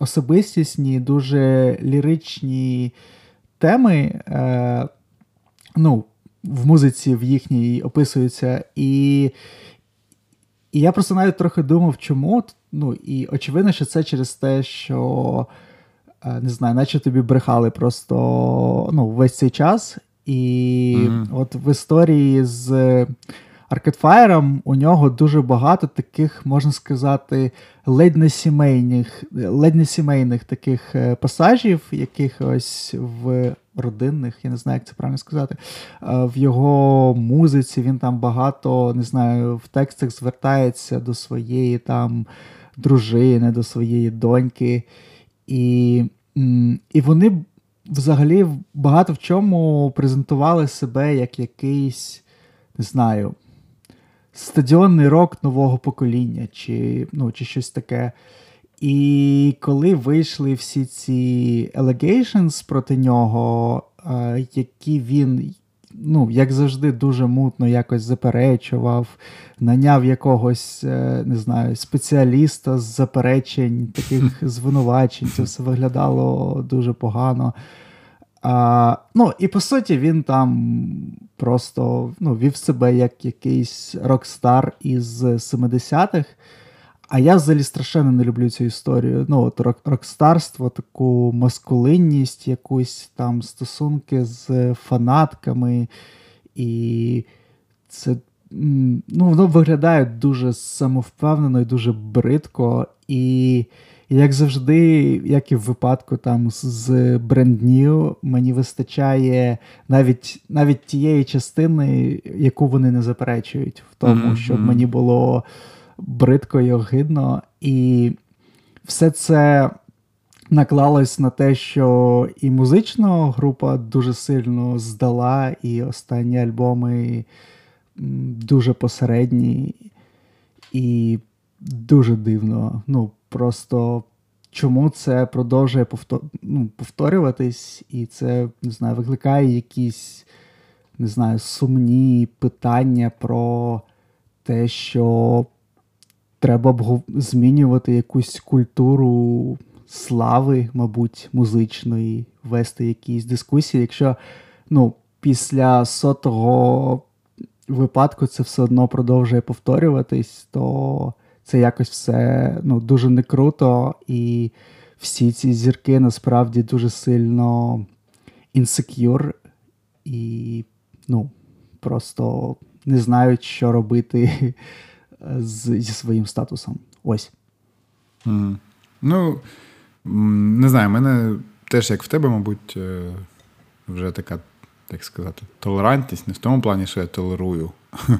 особистісні, дуже ліричні теми. Е, ну, в музиці в їхній описуються. І і я просто навіть трохи думав, чому. Ну, І очевидно, що це через те, що е, не знаю, наче тобі брехали просто ну, весь цей час. І mm-hmm. от в історії з Fire у нього дуже багато таких, можна сказати, ледь не сімейних ледь не сімейних таких е, пасажів, якихось в родинних, я не знаю, як це правильно сказати. В його музиці він там багато, не знаю, в текстах звертається до своєї там дружини, до своєї доньки. І, І вони взагалі багато в чому презентували себе як якийсь, не знаю, стадіонний рок нового покоління, чи ну, чи щось таке. І коли вийшли всі ці allegations проти нього, які він, ну, як завжди, дуже мутно якось заперечував, наняв якогось, е, не знаю, спеціаліста з заперечень, таких звинувачень, це все виглядало дуже погано. А, Ну, і по суті, він там просто ну, вів себе як якийсь рок-стар із 70-х. А я взагалі страшенно не люблю цю історію. Ну, от рок- рокстарство, таку маскулинність, якусь там стосунки з фанатками. І це ну, воно виглядає дуже самовпевнено і дуже бридко. І як завжди, як і в випадку там з Brand New, мені вистачає навіть навіть тієї частини, яку вони не заперечують, в тому, mm-hmm. щоб мені було бридко і огидно. І все це наклалось на те, що і музична група дуже сильно здала, і останні альбоми дуже посередні і дуже дивно. Ну, просто чому це продовжує ну, повторюватись, і це не знаю, викликає якісь не знаю, сумні питання про те, що треба б змінювати якусь культуру слави, мабуть, музичної, вести якісь дискусії. Якщо ну, після сотого випадку це все одно продовжує повторюватись, то це якось все ну, дуже не круто, і всі ці зірки насправді дуже сильно інсекюр і ну, просто не знають, що робити з, зі своїм статусом. Ось. Mm. Ну, не знаю, мене теж, як в тебе, мабуть, е, вже така, так сказати, толерантність, не в тому плані, що я толерую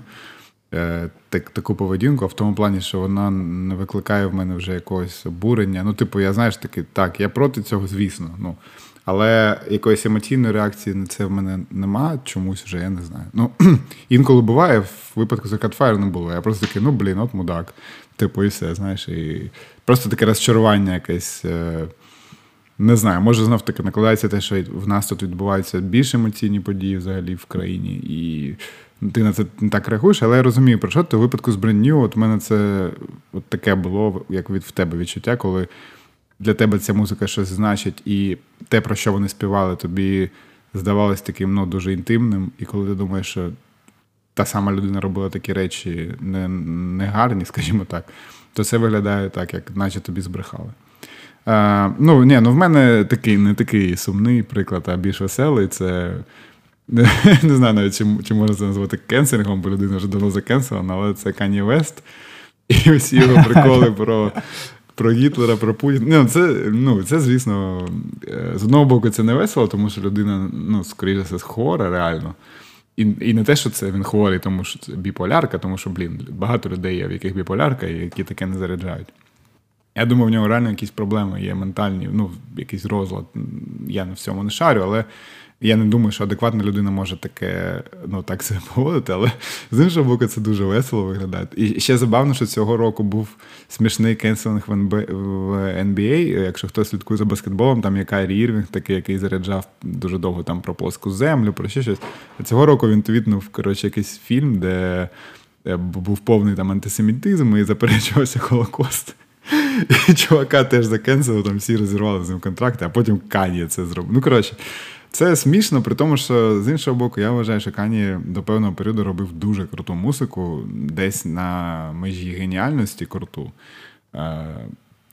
так, таку поведінку, в тому плані, що вона не викликає в мене вже якогось обурення. Ну, типу, я знаєш таки, так, я проти цього, звісно. Ну, але якоїсь емоційної реакції на це в мене нема, чомусь вже я не знаю. Ну, Інколи буває, в випадку з Catfire не було. Я просто такий, ну блін, от мудак. Типу, і все, знаєш, і просто таке розчарування якесь. Е, не знаю, може знов таки накладається те, що в нас тут відбуваються більш емоційні події взагалі в країні, і ти на це не так реагуєш, але я розумію, про що ти у випадку з New, от у мене це от таке було, як від в тебе відчуття, коли для тебе ця музика щось значить, і те, про що вони співали, тобі здавалось таким ну, дуже інтимним. І коли ти думаєш, що та сама людина робила такі речі не, не гарні, скажімо так, то це виглядає так, як наче тобі збрехали. А, Ну, ні, ну в мене такий не такий сумний приклад, а більш веселий. Це не, знаю навіть, чи, чи можна це назвати кенселінгом, бо людина вже давно закенселена, але це Кані Вест. І усі його приколи про про Гітлера, про Путіна. Ну, це, ну, це, звісно, е, з одного боку, це не весело, тому що людина, ну, скоріше все, хвора реально. і і не те, що це він хворий, тому що це біполярка, тому що, блін, багато людей є, в яких біполярка, і які таке не заряджають. Я думаю, в нього реально якісь проблеми є ментальні, ну, якийсь розлад. Я на всьому не шарю, але я не думаю, що адекватна людина може таке ну, так себе поводити, але з іншого боку, це дуже весело виглядає. І ще забавно, що цього року був смішний canceling в NBA. Якщо хтось слідкує за баскетболом, там є Кайрі Ірвінг, такий, який заряджав дуже довго там про плоску землю, про ще щось. А цього року він твітнув коротше, якийсь фільм, де був повний там антисемітизм і заперечувався Холокост. І чувака теж закенсили, там всі розірвали з ним контракти, а потім Кані це зробив. Ну, коротше, це смішно, при тому, що з іншого боку, я вважаю, що Кані до певного періоду робив дуже круту музику, десь на межі геніальності круту. Е,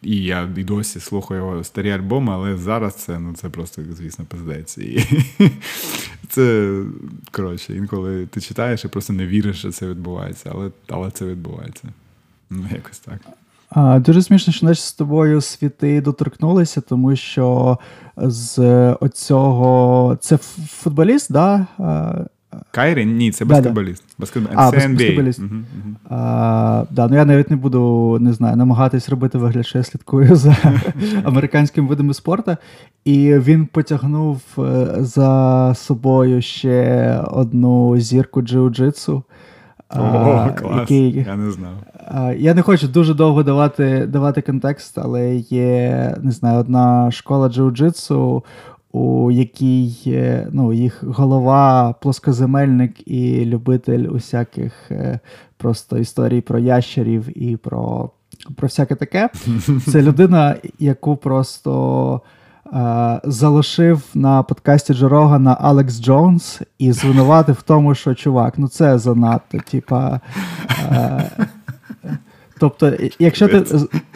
і я і досі слухаю його старі альбоми, але зараз це ну, це просто, звісно, пиздець. І Це коротше, інколи ти читаєш і просто не віриш, що це відбувається, але але це відбувається. Ну, якось так. А, Дуже смішно, що наші з тобою світи доторкнулися, тому що з оцього це футболіст, да? Кайрі? Ні, це баскетболіст. Баскет... А, це баскетболіст. Угу, угу. А, да, ну Я навіть не буду не знаю, намагатись робити вигляд, що я слідкую за американськими видами спорту. І він потягнув е, за собою ще одну зірку джиу-джитсу. О, клас, який, Я не знав. Я не хочу дуже довго давати давати контекст, але є не знаю, одна школа джиу-джитсу, у якій ну, їх голова, плоскоземельник і любитель усяких е, просто історій про ящерів і про, про всяке таке. Це людина, яку просто. Е, залишив на подкасті Джо на Алекс Джонс і звинуватив в тому, що чувак, ну це занадто. Типа. Е, тобто, якщо ти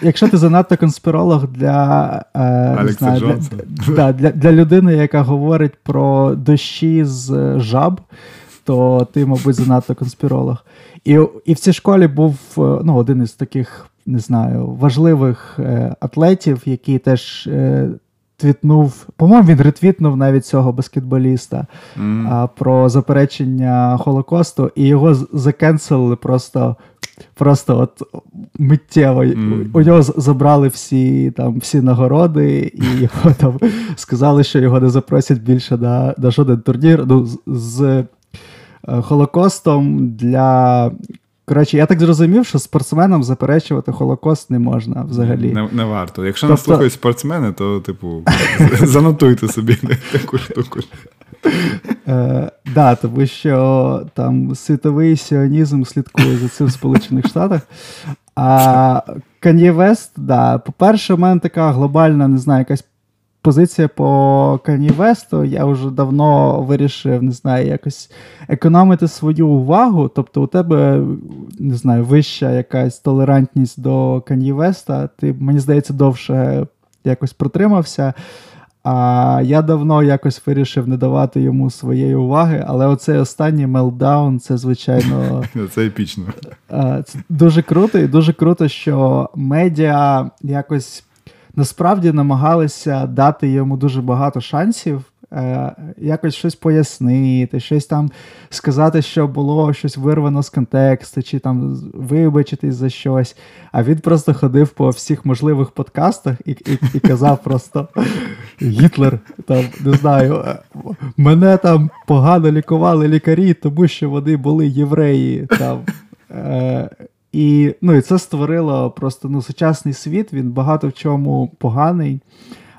якщо ти занадто конспіролог для е, не знаю, для, да, для, для людини, яка говорить про дощі з жаб, то ти, мабуть, занадто конспіролог. І і в цій школі був ну, один із таких, не знаю, важливих атлетів, який теж твітнув, по-моєму, він ретвітнув навіть цього баскетболіста mm. а, про заперечення Холокосту, і його закенселили просто просто от миттєво. Mm. У нього забрали всі там всі нагороди, і його там сказали, що його не запросять більше на, на жоден турнір. Ну, з, з е, Холокостом для Коротше, я так зрозумів, що спортсменам заперечувати Холокост не можна взагалі. Не не варто. Якщо тобто... нас слухають спортсмени, то, типу, занотуйте собі таку штуку. Е, да, тому що там світовий сіонізм слідкує за цим в Сполучених Штатах. А West, да, по-перше, у мене така глобальна, не знаю, якась позиція по Кані Весту, я вже давно вирішив, не знаю, якось економити свою увагу. Тобто, у тебе, не знаю, вища якась толерантність до Кані Веста, ти, мені здається, довше якось протримався. А я давно якось вирішив не давати йому своєї уваги, але оцей останній meltdown, це звичайно це епічно. Це дуже круто, і дуже круто, що медіа якось насправді намагалися дати йому дуже багато шансів. Е, якось щось пояснити, щось там сказати, що було щось вирвано з контексту, чи там вибачитись за щось. А він просто ходив по всіх можливих подкастах і і, і казав просто Гітлер, там, не знаю, е, мене там погано лікували лікарі, тому що вони були євреї. там. Е, і ну, і це створило просто ну, сучасний світ, він багато в чому поганий.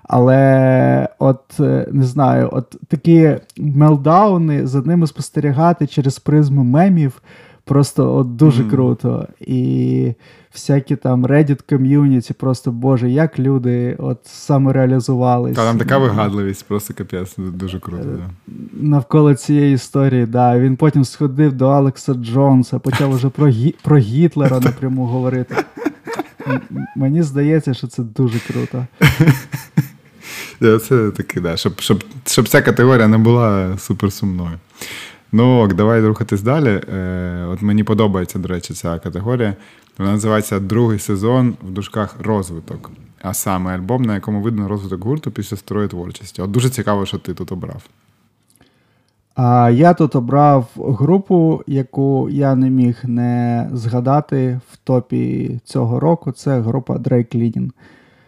Але от е, не знаю, от такі мелдауни за ними спостерігати через призму мемів просто от дуже mm. круто. І всякі там Reddit ком'юніті, просто Боже, як люди от самореалізувались. Та там така вигадливість, просто капець, дуже круто. Да. Навколо цієї історії, да. Він потім сходив до Алекса Джонса, почав уже про гі... про Гітлера напряму говорити. Мені здається, що це дуже круто. Це таки, да, щоб щоб, щоб ця категорія не була суперсумною. Ну ок, давай рухатись далі. Е, От мені подобається, до речі, ця категорія. Вона називається Другий сезон в дужках розвиток. А саме альбом, на якому видно розвиток гурту після старої творчості. От дуже цікаво, що ти тут обрав. А я тут обрав групу, яку я не міг не згадати в топі цього року. Це група Drake Cleaning.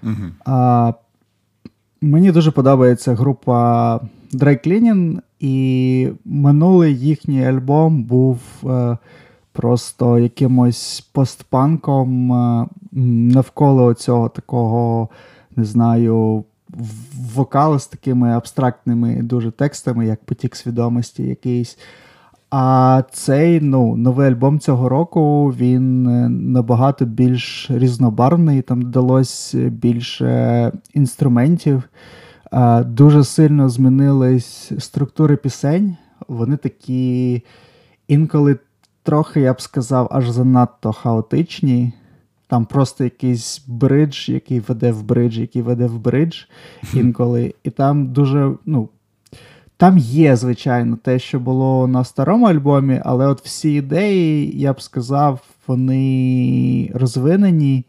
Угу. А, Мені дуже подобається група Drake Cleaning, і минулий їхній альбом був е, просто якимось постпанком е, навколо цього такого, не знаю, вокалу з такими абстрактними дуже текстами, як потік свідомості якийсь. А цей ну, новий альбом цього року він е, набагато більш різнобарвний, там додалось більше інструментів. Дуже сильно змінились структури пісень. Вони такі інколи трохи, я б сказав, аж занадто хаотичні. Там просто якийсь бридж, який веде в бридж, який веде в бридж інколи. І там дуже, ну, там є, звичайно, те, що було на старому альбомі, але от всі ідеї, я б сказав, вони розвинені,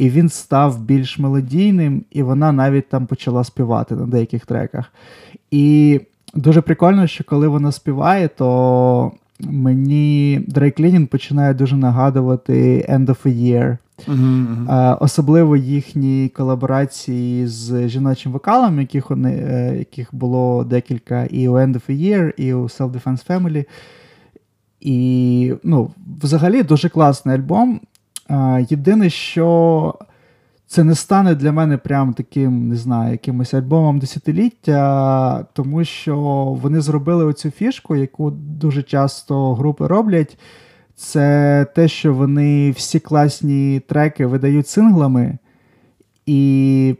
і він став більш мелодійним, і вона навіть там почала співати на деяких треках. І дуже прикольно, що коли вона співає, то мені Дрейк Лінін починає дуже нагадувати End of a Year. Uh-huh, Особливо їхні колаборації з жіночим вокалом, яких вони, е, яких було декілька і у End of a Year, і у Self-Defense Family. І ну, взагалі дуже класний альбом. Єдине, що це не стане для мене прям таким, не знаю, якимось альбомом десятиліття, тому що вони зробили оцю фішку, яку дуже часто групи роблять. Це те, що вони всі класні треки видають синглами, і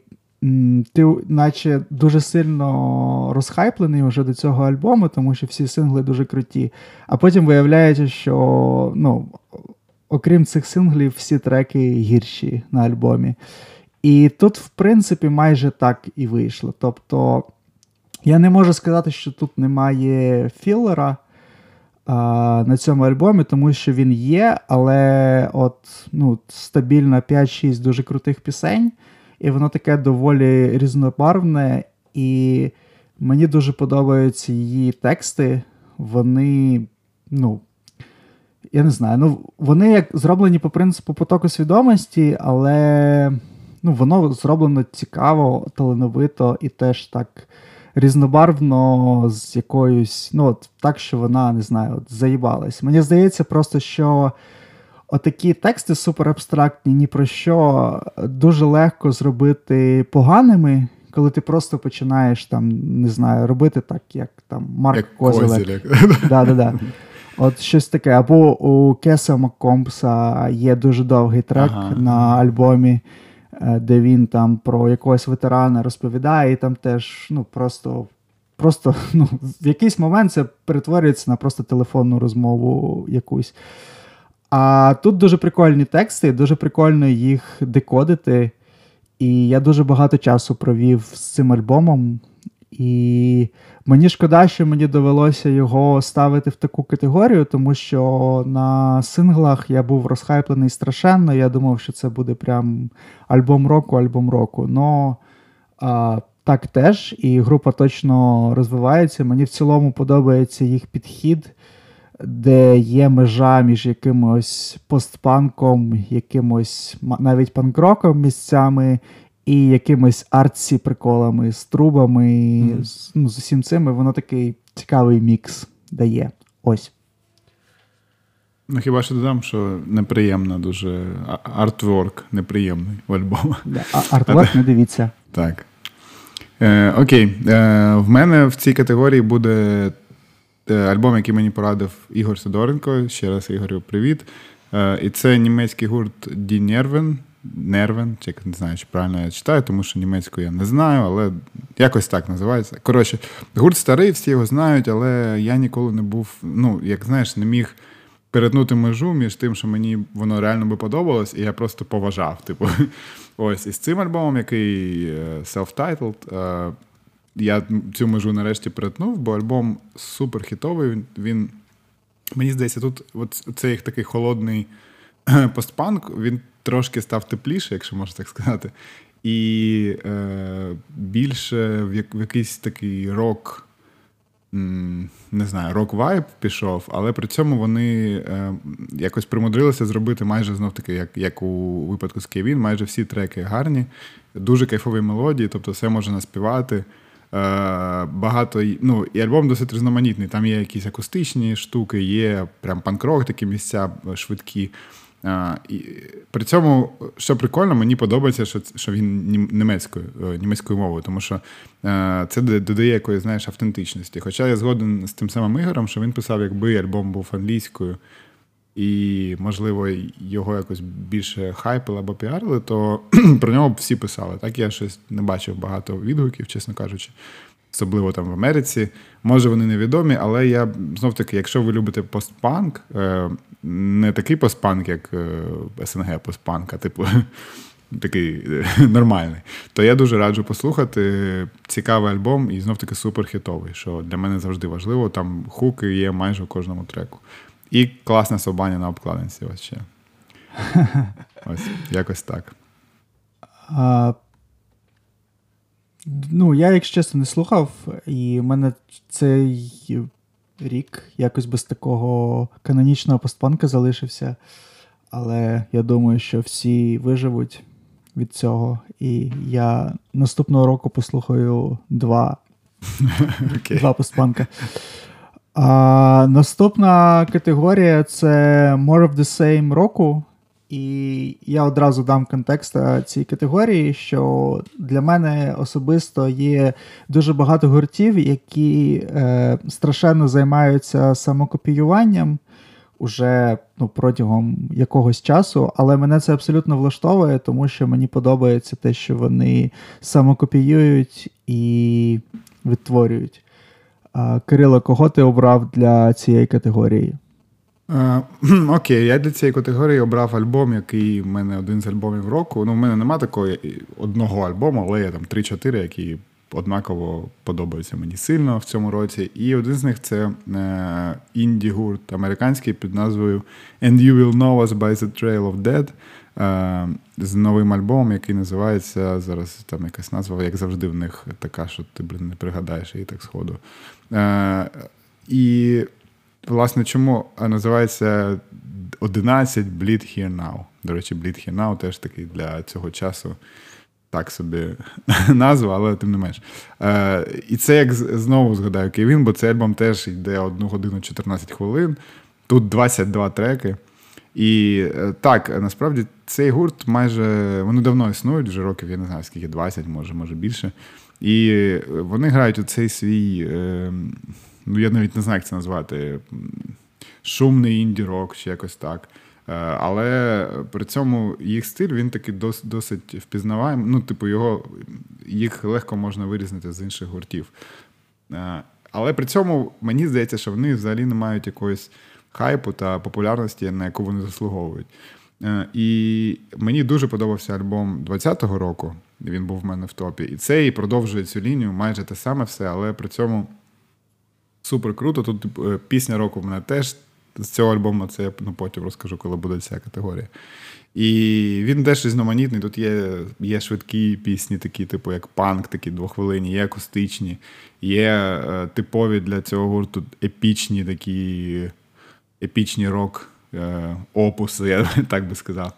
ти, наче, дуже сильно розхайплений вже до цього альбому, тому що всі сингли дуже круті. А потім виявляється, що ну, окрім цих синглів, всі треки гірші на альбомі. І тут, в принципі, майже так і вийшло. Тобто, я не можу сказати, що тут немає філера а, на цьому альбомі, тому що він є, але от ну, стабільно 5-6 дуже крутих пісень, і воно таке доволі різнобарвне. І мені дуже подобаються її тексти. Вони, ну, я не знаю, ну, вони як зроблені по принципу потоку свідомості, але ну, воно зроблено цікаво, талановито і теж так різнобарвно з якоюсь, ну, от так, що вона, не знаю, от заїбалась. Мені здається, просто що отакі тексти суперабстрактні, ні про що дуже легко зробити поганими. Коли ти просто починаєш там, не знаю, робити так, як там Марк як Козелек. Да, да, да. От щось таке. Або у Кеса Маккомпса є дуже довгий трек ага. на альбомі, е, де він там про якогось ветерана розповідає, і там теж ну, просто просто ну, в якийсь момент це перетворюється на просто телефонну розмову якусь. А тут дуже прикольні тексти, дуже прикольно їх декодити. І я дуже багато часу провів з цим альбомом. І мені шкода, що мені довелося його ставити в таку категорію, тому що на синглах я був розхайплений страшенно. Я думав, що це буде прям альбом року, альбом року. Но а, так теж, і група точно розвивається. Мені в цілому подобається їх підхід, де є межа між якимось постпанком, якимось навіть панкроком місцями і якимись артсі приколами з трубами, mm-hmm. з, ну, з усім цим, і воно такий цікавий мікс дає. Ось. Ну, хіба що додам, що неприємно дуже артворк неприємний в альбомі. Артворк не дивіться. Так. Е, Окей. Е, В мене в цій категорії буде е, альбом, який мені порадив Ігор Сидоренко. Ще раз Ігорю, привіт. Е, І це німецький гурт Die Nerven. Нервен, чи не знаю, чи правильно я читаю, тому що німецьку я не знаю, але якось так називається. Коротше, гурт старий, всі його знають, але я ніколи не був, ну, як знаєш, не міг перетнути межу між тим, що мені воно реально би подобалось, і я просто поважав. Типу, ось і з цим альбомом, який е, self-titled, е, я цю межу нарешті перетнув, бо альбом супер хітовий. Він, мені здається, тут от цей такий холодний постпанк, він трошки став тепліше, якщо можна так сказати, і е, більше в, як, в якийсь такий рок. не знаю, рок-вайб пішов, але при цьому вони е, якось примудрилися зробити майже знов таки, як як у випадку з Кевін, майже всі треки гарні, дуже кайфові мелодії, тобто все можна наспівати. Е, багато, ну, І альбом досить різноманітний. Там є якісь акустичні штуки, є прям панк-рок, такі місця швидкі. А, і При цьому, що прикольно, мені подобається, що що він німецькою е, німецькою мовою, тому що а, е, це додає якоїсь знаєш, автентичності. Хоча я згоден з тим самим Ігорем, що він писав, якби альбом був англійською, і, можливо, його якось більше хайпили або піарили, то про нього всі писали. Так я щось не бачив багато відгуків, чесно кажучи особливо там в Америці. Може, вони невідомі, але я знов таки, якщо ви любите постпанк, е, не такий постпанк, як е, СНГ постпанк, а типу такий е, нормальний, то я дуже раджу послухати. Цікавий альбом і знов таки суперхітовий, що для мене завжди важливо. Там хуки є майже у кожному треку. І класна собаня на обкладинці. Ось ще. Ось, якось так. А, Ну, я, якщо чесно, не слухав, і в мене цей рік якось без такого канонічного постпанка залишився. Але я думаю, що всі виживуть від цього. І я наступного року послухаю два okay. два постпанка. А, Наступна категорія це More of the Same року. І я одразу дам контекст е, цій категорії, що для мене особисто є дуже багато гуртів, які е, страшенно займаються самокопіюванням уже ну, протягом якогось часу, але мене це абсолютно влаштовує, тому що мені подобається те, що вони самокопіюють і відтворюють. Е, Кирило, кого ти обрав для цієї категорії? Е, окей, я для цієї категорії обрав альбом, який в мене один з альбомів року. Ну, в мене немає такого одного альбому, але є там 3-4, які однаково подобаються мені сильно в цьому році. І один з них це е, інді-гурт американський під назвою And You Will Know Us by the Trail of Dead. Е, з новим альбомом, який називається зараз там якась назва, як завжди, в них така, що ти блин, не пригадаєш її так сходу. І Власне, чому називається 11 Bleed Here Now. До речі, Bleed Here Now теж такий для цього часу. Так собі назва, але тим не менш. Е, І це як знову згадаю Кевін, бо цей альбом теж йде 1 годину 14 хвилин. Тут 22 треки. І е, так, насправді цей гурт майже вони давно існують, вже років, я не знаю, скільки 20, може, може більше. І вони грають у цей свій. Е, ну я навіть не знаю, як це назвати. Шумний інді-рок чи якось так. Е, але при цьому їх стиль він такий дос, досить впізнаваємий. Ну, типу, його їх легко можна вирізнити з інших гуртів. Е, але при цьому мені здається, що вони взагалі не мають якоїсь хайпу та популярності, на яку вони заслуговують. Е, і мені дуже подобався альбом 20-го року. Він був в мене в топі. І цей продовжує цю лінію майже те саме все, але при цьому супер круто. Тут е, пісня року в мене теж з цього альбому, це я ну, потім розкажу, коли буде ця категорія. І він теж різноманітний. Тут є є швидкі пісні, такі, типу, як панк, такі двохвилинні, є акустичні, є е, типові для цього гурту епічні такі епічні рок е, опуси, я так би сказав.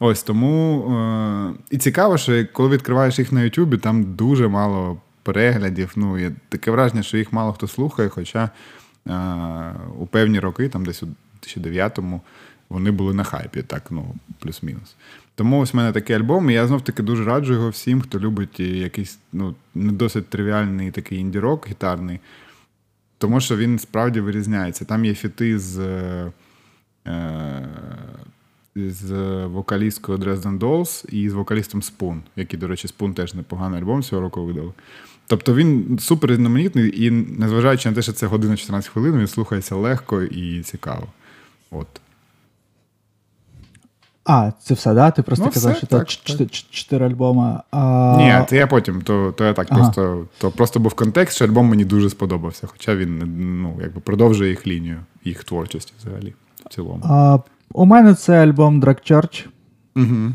Ось тому е, і цікаво, що коли відкриваєш їх на Ютубі, там дуже мало переглядів. Ну, є таке враження, що їх мало хто слухає, хоча а, у певні роки, там десь у 2009-му, вони були на хайпі, так, ну, плюс-мінус. Тому ось в мене такий альбом, і я знов таки дуже раджу його всім, хто любить якийсь ну, не досить тривіальний такий інді-рок гітарний, тому що він справді вирізняється. Там є фіти з. Е, з вокалісткою Dresden Dolls і з вокалістом Spoon, який, до речі, Spoon теж непоганий альбом цього року видав. Тобто він супер різноманітний, і незважаючи на те, що це година 14 хвилин, він слухається легко і цікаво. От. А, це все, да? Ти просто ну, казав, все, що так, це чотири альбоми. А... Ні, це я потім, то то я так ага. просто то просто був контекст, що альбом мені дуже сподобався. Хоча він ну, якби продовжує їх лінію, їх творчості взагалі. в цілому. А, У мене це альбом Drag Church, угу.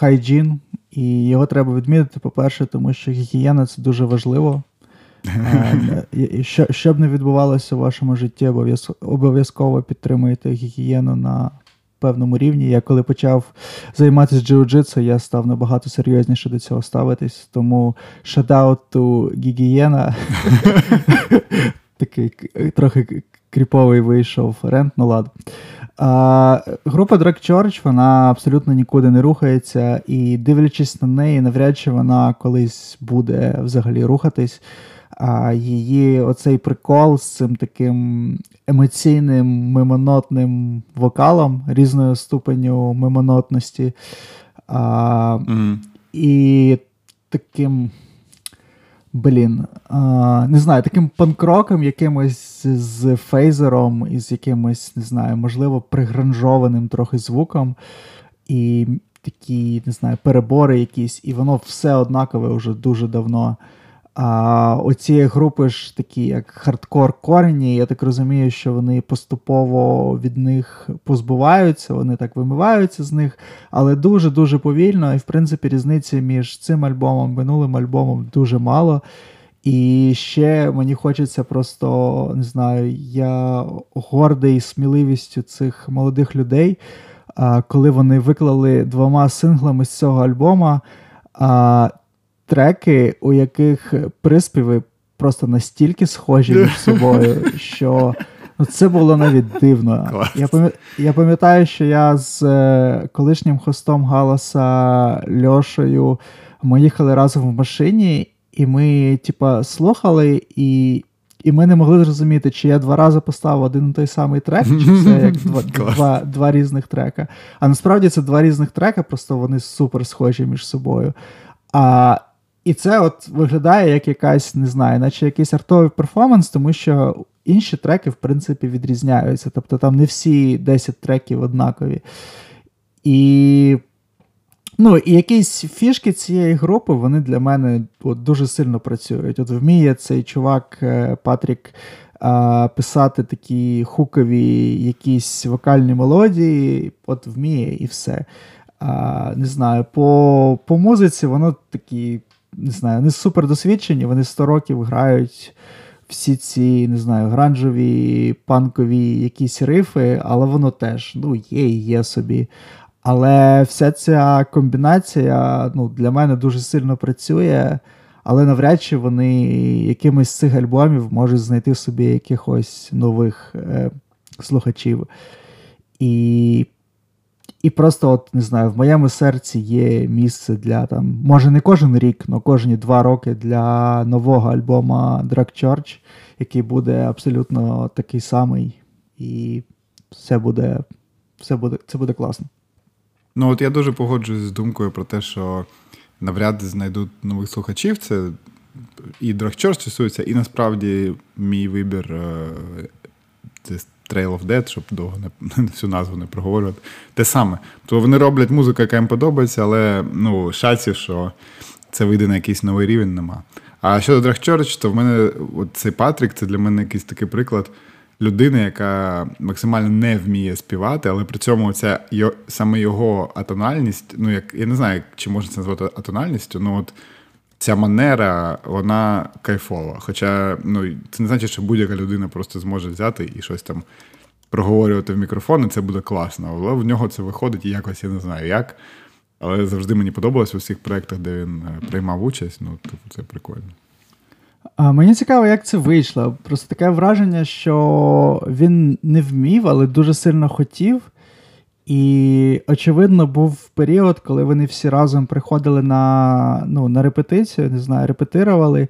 Hygiene. І його треба відмітити, по-перше, тому що гігієна це дуже важливо. Що, що б не відбувалося у вашому житті, обов'язково підтримуєте гігієну на певному рівні. Я коли почав займатися джиу-джитсу, я став набагато серйозніше до цього ставитись. Тому шадауту гігієна такий трохи кріповий вийшов рент, ну ладно. А, Група Drag Church, вона абсолютно нікуди не рухається, і дивлячись на неї, навряд чи вона колись буде взагалі рухатись. А її оцей прикол з цим таким емоційним мимонотним вокалом різною ступеню мимонотності. А, mm. І таким блін, а, не знаю, таким панкроком, якимось з фейзером, із якимось, не знаю, можливо, пригранжованим трохи звуком. І такі, не знаю, перебори якісь, і воно все однакове вже дуже давно. А оці групи ж такі, як хардкор корені, я так розумію, що вони поступово від них позбуваються, вони так вимиваються з них, але дуже-дуже повільно. І, в принципі, різниці між цим альбомом минулим альбомом дуже мало. І ще мені хочеться просто, не знаю, я гордий сміливістю цих молодих людей, коли вони виклали двома синглами з цього альбома треки, у яких приспіви просто настільки схожі між собою, що ну, це було навіть дивно. Клас. Я пам'ятаю, що я з е, колишнім хостом Галаса Льошею ми їхали разом в машині, і ми, типа, слухали, і і ми не могли зрозуміти, чи я два рази поставив один і той самий трек, чи це як два два, два різних трека. А насправді це два різних трека, просто вони супер схожі між собою. А і це от виглядає як якась, не знаю, наче якийсь артовий перформанс, тому що інші треки, в принципі, відрізняються. Тобто там не всі 10 треків однакові. І ну, і якісь фішки цієї групи, вони для мене от, дуже сильно працюють. От вміє цей чувак е, Патрік писати такі хукові якісь вокальні мелодії, от вміє і все. А, Не знаю, по по музиці воно такі не знаю, вони супер досвідчені, вони 100 років грають всі ці, не знаю, гранжові, панкові якісь рифи, але воно теж ну, є і є собі. Але вся ця комбінація ну, для мене дуже сильно працює, але навряд чи вони якимось з цих альбомів можуть знайти собі якихось нових е, слухачів. І і просто, от не знаю, в моєму серці є місце для там, може не кожен рік, але кожні два роки для нового альбома Drag Church, який буде абсолютно такий самий, і все буде, все буде, це буде класно. Ну, от я дуже погоджуюсь з думкою про те, що навряд знайдуть нових слухачів. Це і Drag Church стосується, і насправді мій вибір е, це Trail of Dead, щоб довго не всю назву не проговорювати. Те саме. То вони роблять музику, яка їм подобається, але ну, шансів, що це вийде на якийсь новий рівень, нема. А щодо Church, то в мене от цей Патрік це для мене якийсь такий приклад людини, яка максимально не вміє співати, але при цьому ця саме його атональність, ну як я не знаю, чи можна це назвати атональністю, ну от ця манера, вона кайфова. Хоча ну, це не значить, що будь-яка людина просто зможе взяти і щось там проговорювати в мікрофон, і це буде класно. Але в нього це виходить і якось я не знаю як. Але завжди мені подобалось у всіх проєктах, де він е, приймав участь. Ну, типу, це прикольно. А Мені цікаво, як це вийшло. Просто таке враження, що він не вмів, але дуже сильно хотів. І, очевидно, був період, коли вони всі разом приходили на ну, на репетицію, не знаю, репетирували.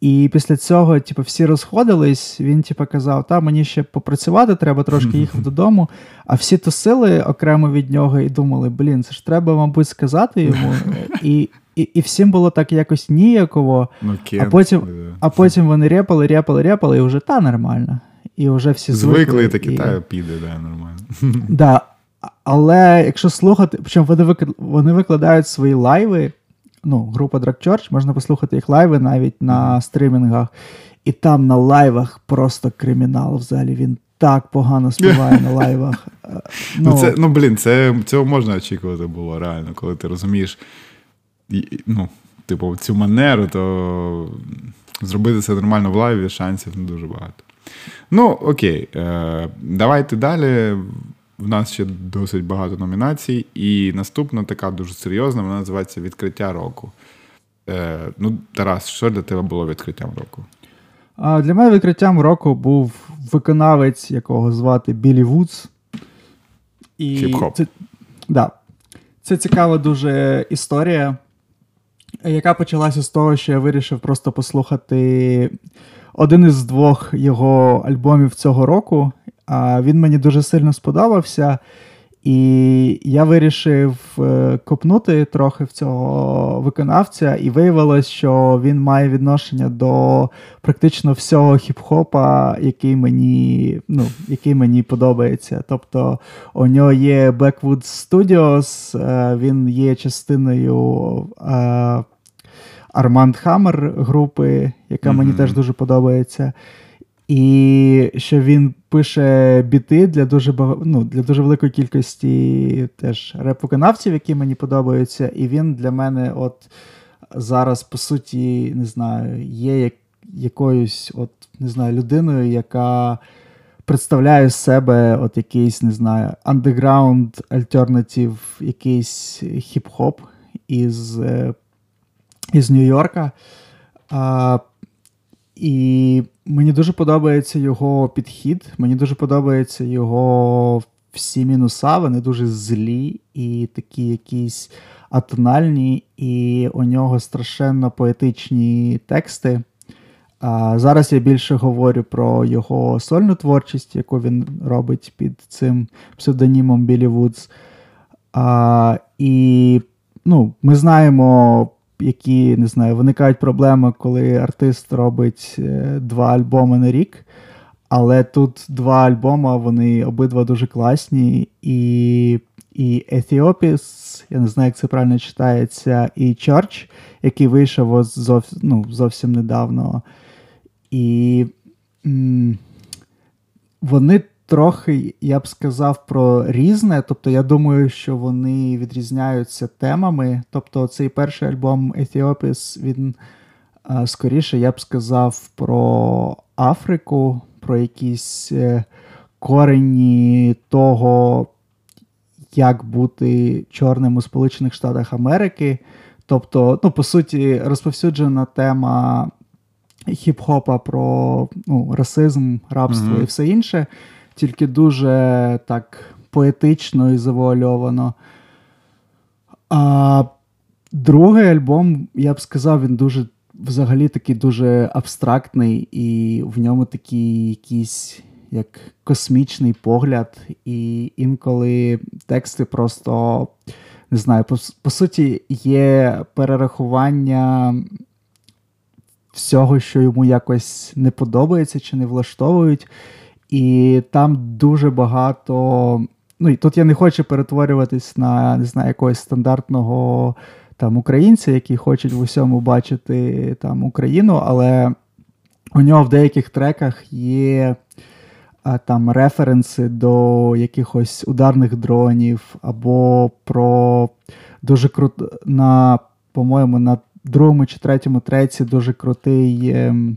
І після цього, типу, всі розходились. Він, типу, казав, та мені ще попрацювати, треба трошки їхав додому. А всі тусили окремо від нього і думали, блін, це ж треба, мабуть, сказати йому. І і, і всім було так якось ніяково. Ну, а потім а потім вони репали, репали, репали, і вже та нормально. І вже всі звикли. Звикли такі, і... та піде, да, нормально. Да, але якщо слухати, причому вони вони викладають свої лайви. Ну, група Drag Church, можна послухати їх лайви навіть на стримінгах. І там на лайвах просто кримінал взагалі. Він так погано співає на лайвах. Ну, ну, це, ну блін, це, цього можна очікувати було реально, коли ти розумієш ну, типу, цю манеру, то зробити це нормально в лайві, шансів не дуже багато. Ну, окей, е, давайте далі. В нас ще досить багато номінацій, і наступна така дуже серйозна, вона називається Відкриття року. Е, Ну, Тарас, що для тебе було відкриттям року? А Для мене відкриттям року був виконавець, якого звати Білі Вудс. І Хіп-хоп. Це, да. це цікава дуже історія, яка почалася з того, що я вирішив просто послухати один із двох його альбомів цього року. А Він мені дуже сильно сподобався. І я вирішив е, копнути трохи в цього виконавця, і виявилось, що він має відношення до практично всього хіп-хопа, який мені ну, який мені подобається. Тобто у нього є Blackwood Studios, е, він є частиною Armand Hammer групи, яка mm-hmm. мені теж дуже подобається. І що він пише біти для дуже ну, для дуже великої кількості теж реп-виконавців, які мені подобаються. І він для мене, от зараз, по суті, не знаю, є як, якоюсь от, не знаю, людиною, яка представляє себе от якийсь, не знаю, андеграунд, альтернатив, якийсь хіп-хоп із е, із Нью-Йорка. А, І мені дуже подобається його підхід. Мені дуже подобається його всі мінуса. Вони дуже злі і такі якісь атональні, і у нього страшенно поетичні тексти. А Зараз я більше говорю про його сольну творчість, яку він робить під цим псевдонімом Білі Вудс. А, І ну, ми знаємо які не знаю, виникають проблеми, коли артист робить е, два альбоми на рік. Але тут два альбоми, вони обидва дуже класні. І і Ethiopies, я не знаю, як це правильно читається, і Church, який вийшов зов, ну, зовсім недавно. І м- вони трохи, я б сказав, про різне. Тобто, я думаю, що вони відрізняються темами. Тобто, цей перший альбом Ethiopies, він скоріше, я б сказав, про Африку, про якісь е, корені того, як бути чорним у Сполучених Штатах Америки. Тобто, ну, по суті, розповсюджена тема хіп-хопа про ну, расизм, рабство mm-hmm. і все інше тільки дуже так поетично і завуальовано. А другий альбом, я б сказав, він дуже взагалі такий дуже абстрактний, і в ньому такий якийсь як космічний погляд, і інколи тексти просто. Не знаю, по, по суті, є перерахування всього, що йому якось не подобається чи не влаштовують. І там дуже багато. Ну і тут я не хочу перетворюватись на не знаю, якогось стандартного там українця, який хочуть в усьому бачити там Україну, але у нього в деяких треках є а, там референси до якихось ударних дронів, або про дуже круто на, по-моєму, на другому чи третьому треці дуже крутий. Ем,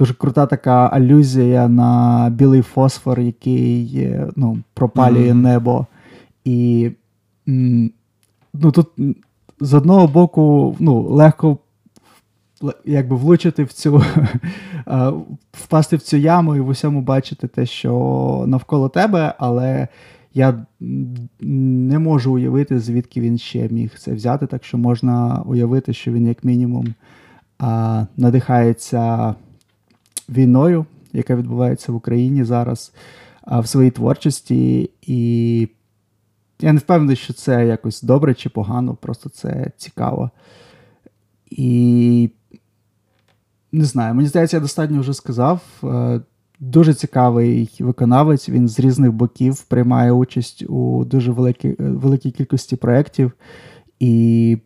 Дуже крута така алюзія на білий фосфор, який ну, пропалює mm-hmm. небо. І ну, тут з одного боку ну, легко якби влучити в цю, впасти в цю яму і в усьому бачити те, що навколо тебе, але я не можу уявити, звідки він ще міг це взяти. Так що можна уявити, що він, як мінімум, надихається війною, яка відбувається в Україні зараз, в своїй творчості. І я не впевнений, що це якось добре чи погано, просто це цікаво. І не знаю, мені здається, я достатньо вже сказав. Е, дуже цікавий виконавець, він з різних боків приймає участь у дуже великій, великій кількості проєктів. І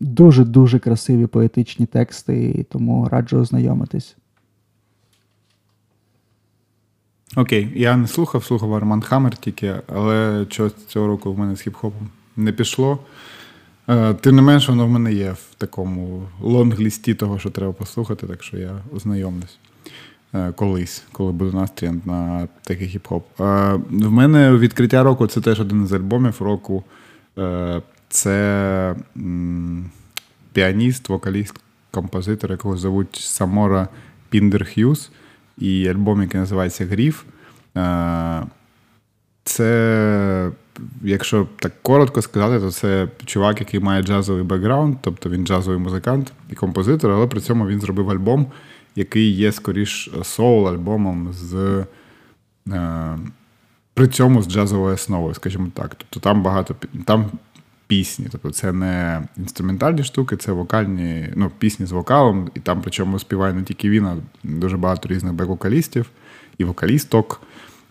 дуже-дуже красиві поетичні тексти, тому раджу ознайомитись. Окей, я не слухав, слухав Арман Хаммер тільки, але чогось цього року в мене з хіп-хопом не пішло. Е, тим не менш, воно в мене є в такому лонглісті того, що треба послухати, так що я ознайомлюсь е, колись, коли буду настрій на такий хіп-хоп. Е, в мене відкриття року це теж один з альбомів року. Це піаніст, вокаліст, композитор, якого звуть Самора Піндерх'юз, і альбом, який називається Гріф. Це якщо так коротко сказати, то це чувак, який має джазовий бекграунд, тобто він джазовий музикант і композитор, але при цьому він зробив альбом, який є скоріш соул-альбомом з. Е, при цьому з джазовою основою, скажімо так. Тобто там багато там пісні. Тобто це не інструментальні штуки, це вокальні, ну, пісні з вокалом, і там причому співає не тільки він, а дуже багато різних бек-вокалістів і вокалісток.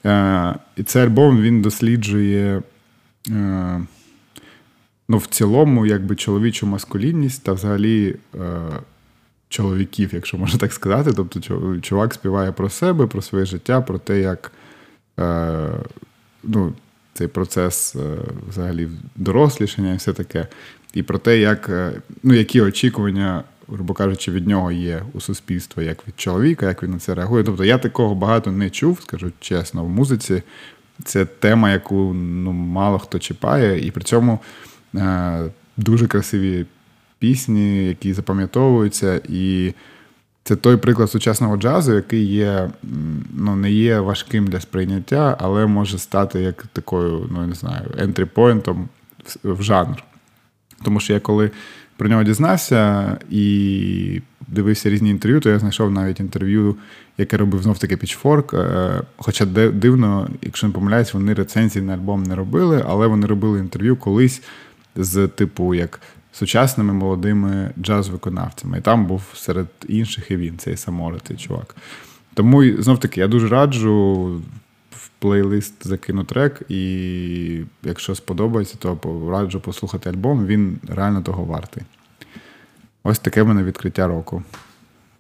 Е, І цей альбом він досліджує Е, ну, в цілому, якби чоловічу маскулінність та взагалі е, чоловіків, якщо можна так сказати. Тобто, чувак співає про себе, про своє життя, про те, як е, ну, цей процес взагалі дорослішання і все таке. І про те, як, ну, які очікування, грубо кажучи, від нього є у суспільства, як від чоловіка, як він на це реагує. Тобто я такого багато не чув, скажу чесно, в музиці. Це тема, яку ну, мало хто чіпає, і при цьому е, дуже красиві пісні, які запам'ятовуються. І це той приклад сучасного джазу, який є, ну, не є важким для сприйняття, але може стати як такою, ну я не знаю, ентрі-поінтом в жанр. Тому що я коли про нього дізнався і дивився різні інтерв'ю, то я знайшов навіть інтерв'ю, яке робив знов таки Pitchfork. Е, хоча дивно, якщо не помиляюсь, вони рецензії на альбом не робили, але вони робили інтерв'ю колись з типу як сучасними молодими джаз-виконавцями. І там був серед інших і він, цей Самора, цей чувак. Тому знов таки я дуже раджу в плейлист закину трек, і якщо сподобається, то раджу послухати альбом. Він реально того вартий. Ось таке в мене відкриття року.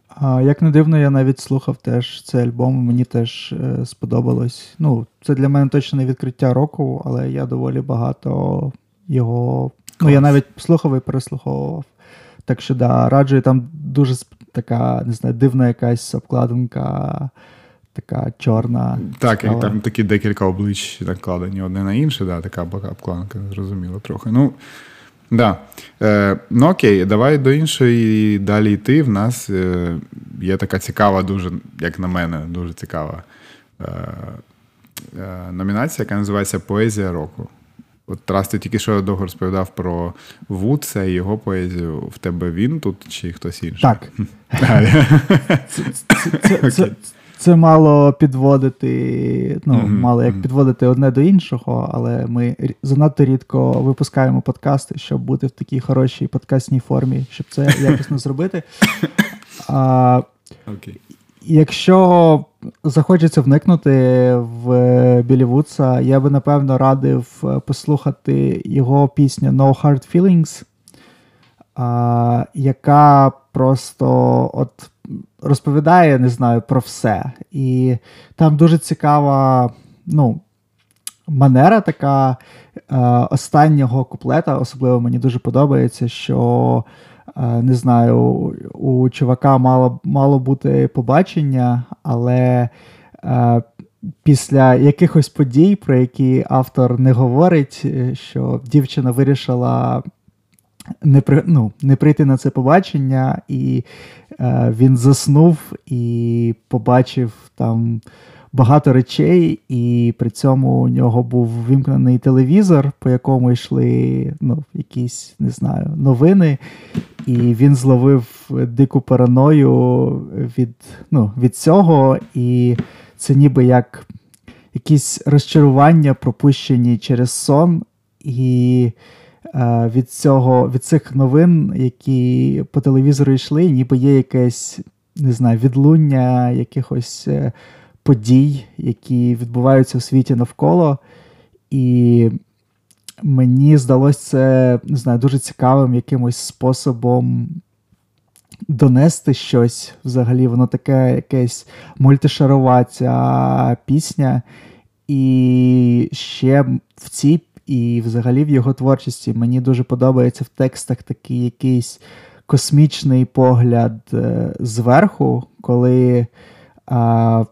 А, Як не дивно, я навіть слухав теж цей альбом, мені теж е, сподобалось. Ну, Це для мене точно не відкриття року, але я доволі багато його. Ну, я навіть слухав і переслуховував. Так що, да, раджу, там дуже така, не знаю, дивна якась обкладинка, така чорна. Так, і там такі декілька облич накладені одне на інше, да, така обкладинка, зрозуміло трохи. Ну, Да. Е, Ну окей, давай до іншої далі йти. В нас е, є така цікава, дуже, як на мене, дуже цікава е, е, номінація, яка називається Поезія року. От Тарас, ти тільки що довго розповідав про Вудса і його поезію. В тебе він тут чи хтось інший? Так. Це це мало підводити, ну, mm-hmm. мало як підводити одне до іншого, але ми занадто рідко випускаємо подкасти, щоб бути в такій хорошій подкастній формі, щоб це якісно зробити. А, okay. Якщо захочеться вникнути в Білі Вудса, я би напевно радив послухати його пісню No Hard Feelings, яка просто от розповідає, не знаю, про все. І там дуже цікава ну, манера така е, останнього куплета, особливо мені дуже подобається, що. Не знаю, у чувака мало мало бути побачення, але е, після якихось подій, про які автор не говорить, е, що дівчина вирішила не при, ну, не прийти на це побачення, і е, він заснув і побачив там багато речей, і при цьому у нього був вимкнений телевізор, по якому йшли ну, якісь не знаю, новини, і він зловив дику параною від, ну, від цього, і це ніби як якісь розчарування, пропущені через сон. і Е, від цього, від цих новин, які по телевізору йшли, ніби є якесь не знаю, відлуння якихось е, подій, які відбуваються в світі навколо. І мені здалося це не знаю, дуже цікавим якимось способом. Донести щось взагалі, воно таке якесь мультишарова ця пісня. І ще в цій і взагалі в його творчості мені дуже подобається в текстах такий якийсь космічний погляд е, зверху, коли. А,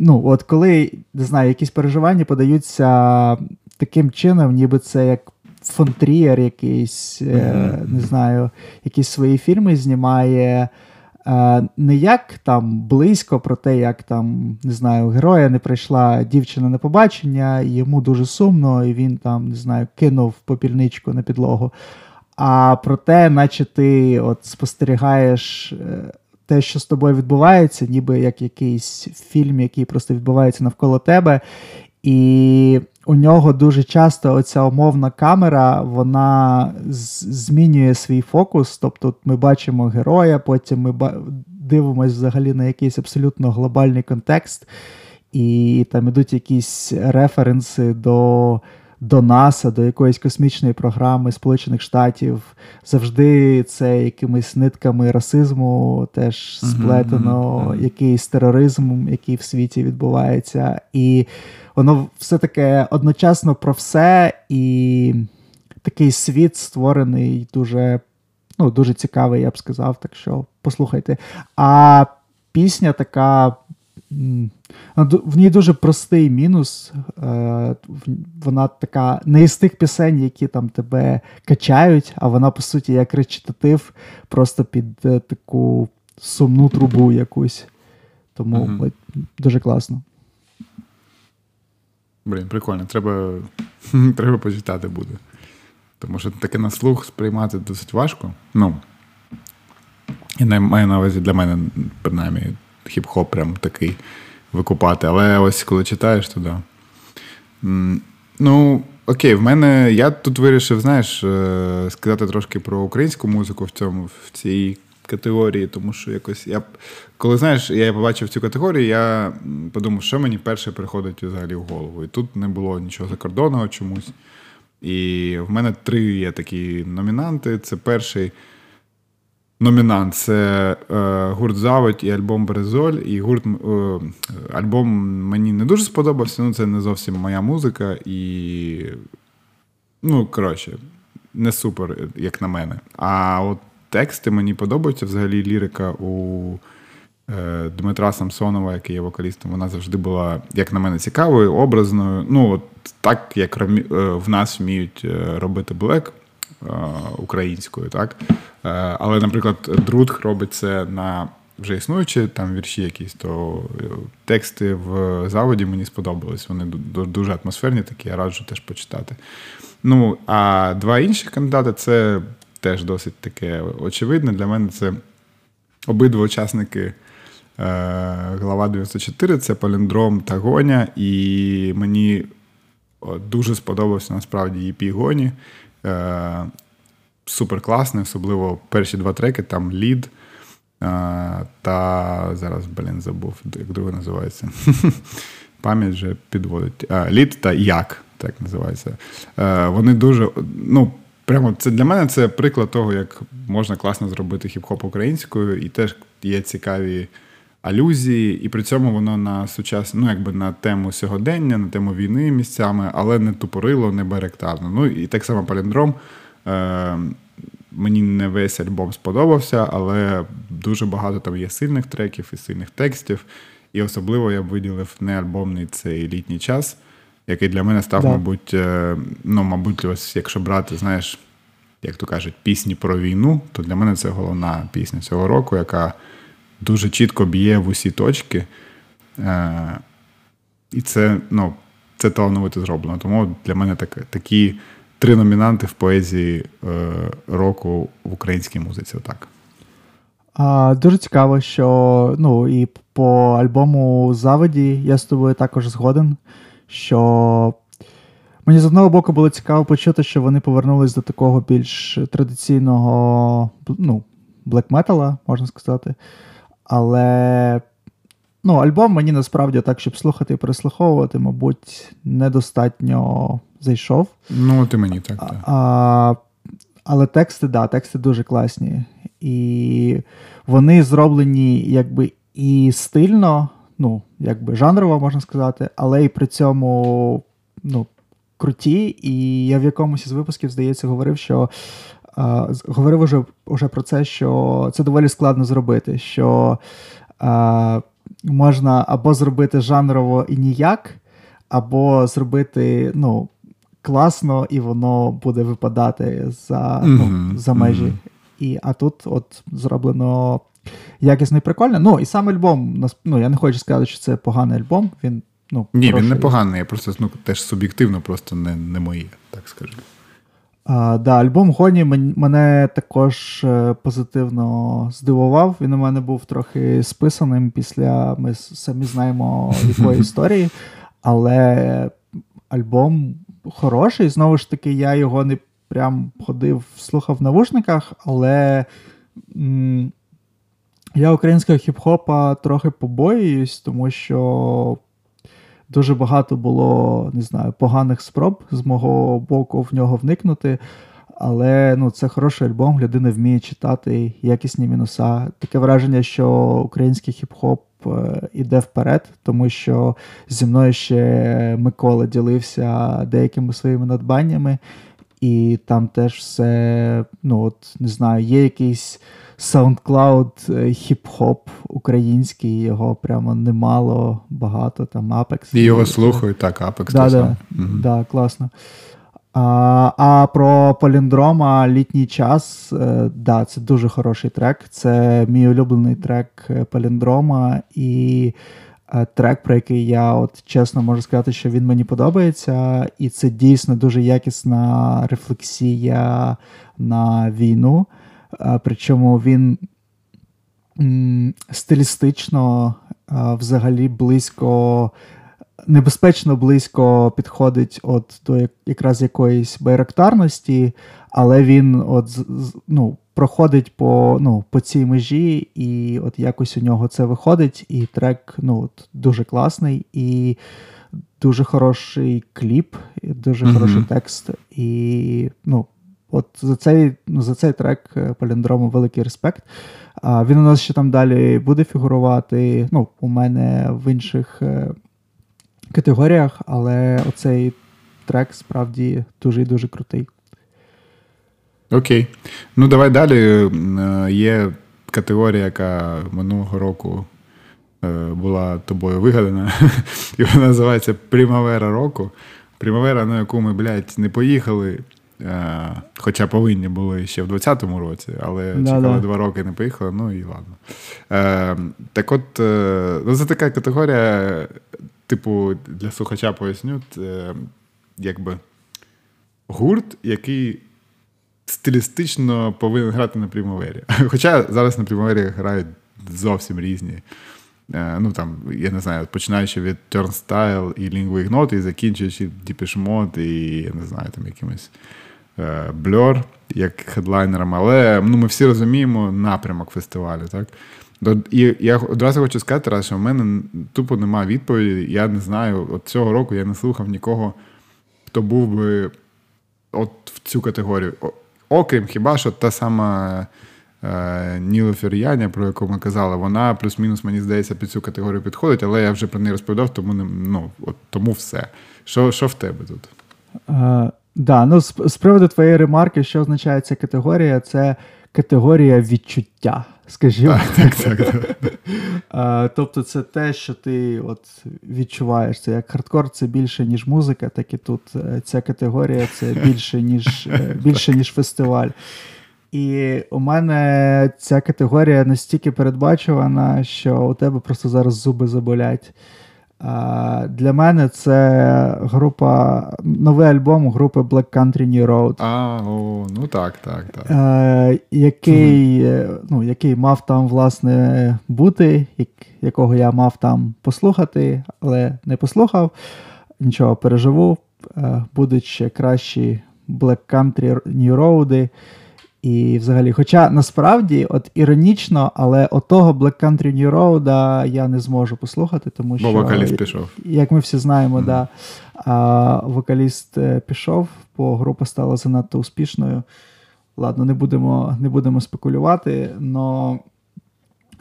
ну, от коли не знаю, якісь переживання подаються таким чином, ніби це як фонтрієр якийсь, mm-hmm. не знаю, якісь свої фільми знімає. Е, не як там близько про те, як там, не знаю, героя не прийшла дівчина на побачення, йому дуже сумно, і він там, не знаю, кинув попільничку на підлогу. А про те, наче ти от спостерігаєш е, те, що з тобою відбувається, ніби як якийсь фільм, який просто відбувається навколо тебе. І у нього дуже часто оця умовна камера вона змінює свій фокус. Тобто ми бачимо героя, потім ми дивимося взагалі на якийсь абсолютно глобальний контекст, і там ідуть якісь референси до до НАСА, до якоїсь космічної програми Сполучених Штатів. Завжди це якимись нитками расизму теж сплетено, uh-huh, uh-huh. якийсь тероризм, який в світі відбувається. І воно все таке одночасно про все, і такий світ створений дуже. Ну, дуже цікавий, я б сказав, так що послухайте. А пісня така в ній дуже простий мінус. Е, вона така не із тих пісень, які там тебе качають, а вона, по суті, як речитатив, просто під е, таку сумну трубу якусь. Тому угу. дуже класно. Блін, прикольно. Треба треба почитати буде. Тому що таке на слух сприймати досить важко. Ну, і маю на увазі для мене, принаймні, хіп-хоп прям такий викупати. Але ось коли читаєш, то да. Ну, окей, в мене я тут вирішив, знаєш, е, сказати трошки про українську музику в цьому, в цій категорії, тому що якось я коли знаєш, я побачив цю категорію, я подумав, що мені перше приходить взагалі в голову. І тут не було нічого закордонного чомусь. І в мене три є такі номінанти. Це перший номінант це е, гурт Заводь і альбом Березоль. І гурт е, альбом мені не дуже сподобався, ну це не зовсім моя музика. І, ну, коротше, не супер, як на мене. А от тексти мені подобаються. Взагалі лірика у е, Дмитра Самсонова, який є вокалістом, вона завжди була, як на мене, цікавою, образною. Ну, от так, як в нас вміють робити блек. Е, українською, так? Е, але, наприклад, Друдх робить це на вже існуючі там вірші якісь, то е, тексти в заводі мені сподобались. Вони дуже атмосферні, такі, я раджу теж почитати. Ну, а два інші кандидати це теж досить таке очевидне. Для мене це обидва учасники. Глава 94 це Паліндром та Гоня, і мені дуже сподобався насправді EP Гоні. Е, супер класний, особливо перші два треки, там лід. Е, та зараз, блін, забув, як друге називається. Пам'ять вже підводить. А, Лід та як, так називається. Е, Вони дуже. ну, Прямо це для мене це приклад того, як можна класно зробити хіп-хоп українською, і теж є цікаві алюзії, і при цьому воно на сучасну, ну якби на тему сьогодення, на тему війни місцями, але не тупорило, не беректарно. Ну і так само паліндром. Е, Мені не весь альбом сподобався, але дуже багато там є сильних треків і сильних текстів. І особливо я б виділив не альбомний цей літній час, який для мене став, да. мабуть, е, ну, мабуть, ось якщо брати, знаєш, як то кажуть, пісні про війну, то для мене це головна пісня цього року, яка дуже чітко б'є в усі точки. Е, І це ну, це талановито зроблено. Тому для мене так, такі три номінанти в поезії е, року в українській музиці. Отак. А, Дуже цікаво, що ну, і по альбому Заводі я з тобою також згоден. що Мені з одного боку було цікаво почути, що вони повернулись до такого більш традиційного ну, блек-метала, можна сказати. Але ну, альбом мені насправді так, щоб слухати і переслуховувати, мабуть, недостатньо зайшов. Ну, ти мені так. так. А, Але тексти, да, тексти дуже класні. І вони зроблені якби і стильно, ну, якби жанрово, можна сказати, але і при цьому ну, круті, і я в якомусь із випусків, здається, говорив, що говорив уже, уже про це, що це доволі складно зробити. що Можна або зробити жанрово і ніяк, або зробити ну, класно, і воно буде випадати за mm-hmm. ну, за межі. Mm-hmm. І, А тут от зроблено якісно і прикольно. Ну, і сам альбом, ну, я не хочу сказати, що це поганий альбом. Він ну, Ні, хороший. він не поганий, я просто ну, теж суб'єктивно, просто не не моє, так скажу. А, да, Альбом Гоні мене також е, позитивно здивував. Він у мене був трохи списаним після ми самі знаємо якої історії. Але альбом хороший. Знову ж таки, я його не прям ходив, слухав в навушниках, але м- я українського хіп-хопа трохи побоююсь, тому що дуже багато було, не знаю, поганих спроб з мого боку в нього вникнути. Але ну, це хороший альбом, людина вміє читати якісні мінуса. Таке враження, що український хіп-хоп е, іде вперед, тому що зі мною ще Микола ділився деякими своїми надбаннями, і там теж все, ну от не знаю, є якийсь SoundCloud е, хіп-хоп український, його прямо немало, багато, там Apex. І його слухають, так, Apex. Да, да, угу. да, класно. А а про Поліндрома літній час, е, да, це дуже хороший трек. Це мій улюблений трек е, Поліндрома, і трек, про який я от чесно можу сказати, що він мені подобається, і це дійсно дуже якісна рефлексія на війну. Причому він стилістично взагалі близько небезпечно близько підходить от до якраз якоїсь байрактарності, але він от ну, проходить по ну, по цій межі, і от якось у нього це виходить. І трек ну, от, дуже класний, і дуже хороший кліп, і дуже mm-hmm. хороший текст. І ну, от за цей ну, за цей трек е, Паліндрому великий респект. А Він у нас ще там далі буде фігурувати. Ну, У мене в інших е, категоріях, але оцей трек справді дуже і дуже крутий. Окей. Ну, давай далі. Е, є категорія, яка минулого року е, була тобою вигадана, і вона називається Примавера року. Примавера, на яку ми, блядь, не поїхали. Е, хоча повинні були ще в 20-му році, але да, чекали да. два роки не поїхали, ну і ладно. Так от, ну, це така категорія, типу, для слухача поясню, це якби гурт, який стилістично повинен грати на Примавері. Хоча зараз на Примавері грають зовсім різні. Е, ну там, я не знаю, починаючи від Turnstile і Lingua Ignota, і закінчуючи Depeche Mode і я не знаю, там якимось е, Blur як хедлайнером, але ну, ми всі розуміємо напрямок фестивалю. так? І я одразу хочу сказати, що в мене тупо немає відповіді. Я не знаю, от цього року я не слухав нікого, хто був би от в цю категорію. Окрім хіба що та сама е, Ніла Фір'яня, про яку ми казали, вона плюс-мінус, мені здається, під цю категорію підходить, але я вже про неї розповідав, тому не, ну, от, тому все. Що що в тебе тут? Так, да, ну з, з приводу твоєї ремарки, що означає ця категорія, це категорія відчуття скажімо. Так, так, так. Тобто, це те, що ти от відчуваєш. Це як хардкор, це більше, ніж музика, так і тут е, ця категорія це більше, ніж е, більше, ніж фестиваль. І у мене ця категорія настільки передбачувана, що у тебе просто зараз зуби заболять. Для мене це група, новий альбом групи Black Country New Road. А, о, ну так, так, так. Е, який mm ну, який мав там, власне, бути, якого я мав там послухати, але не послухав. Нічого переживу. Е, будуть ще кращі Black Country New Road. І взагалі, хоча насправді, от іронічно, але отого Black Country New Road я не зможу послухати, тому що бо вокаліст пішов. Як ми всі знаємо, mm-hmm. да, а, вокаліст е, пішов, бо група стала занадто успішною. Ладно, не будемо не будемо спекулювати, но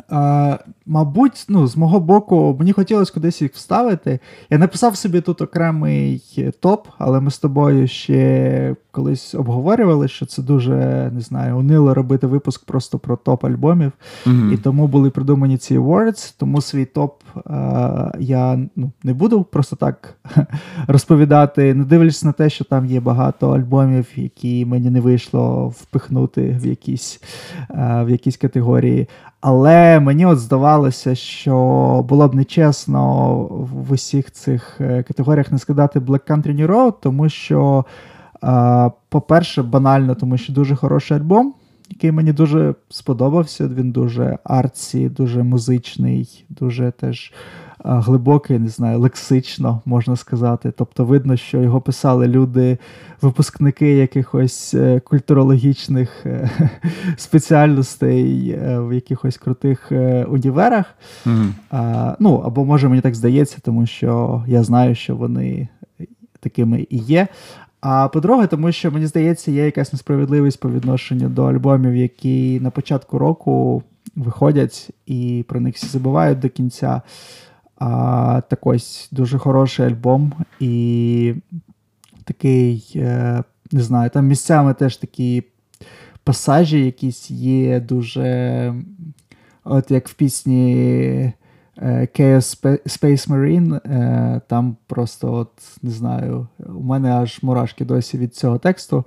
А, Мабуть, ну, з мого боку, мені хотілося кудись їх вставити. Я написав собі тут окремий топ, але ми з тобою ще колись обговорювали, що це дуже не знаю, унило робити випуск просто про топ альбомів. Mm-hmm. І тому були придумані ці awards, тому свій топ а, я ну, не буду просто так розповідати, не дивлячись на те, що там є багато альбомів, які мені не вийшло впихнути в якісь, а, в якісь категорії. Але мені от здавалося, що було б нечесно в усіх цих е, категоріях не скидати Black Country New Road, тому що, по-перше, банально, тому що дуже хороший альбом, який мені дуже сподобався. Він дуже арці, дуже музичний, дуже теж глибокий, не знаю, лексично можна сказати. Тобто, видно, що його писали люди, випускники якихось е, культурологічних е, спеціальностей е, в якихось крутих універах. Mm-hmm. Ну, або може мені так здається, тому що я знаю, що вони такими і є. А по-друге, тому що мені здається, є якась несправедливість по відношенню до альбомів, які на початку року виходять і про них всі забувають до кінця. А, Так ось дуже хороший альбом і такий, е, не знаю, там місцями теж такі пасажі якісь є дуже. От як в пісні Chaos Space Marine, е, там просто, от, не знаю, у мене аж мурашки досі від цього тексту.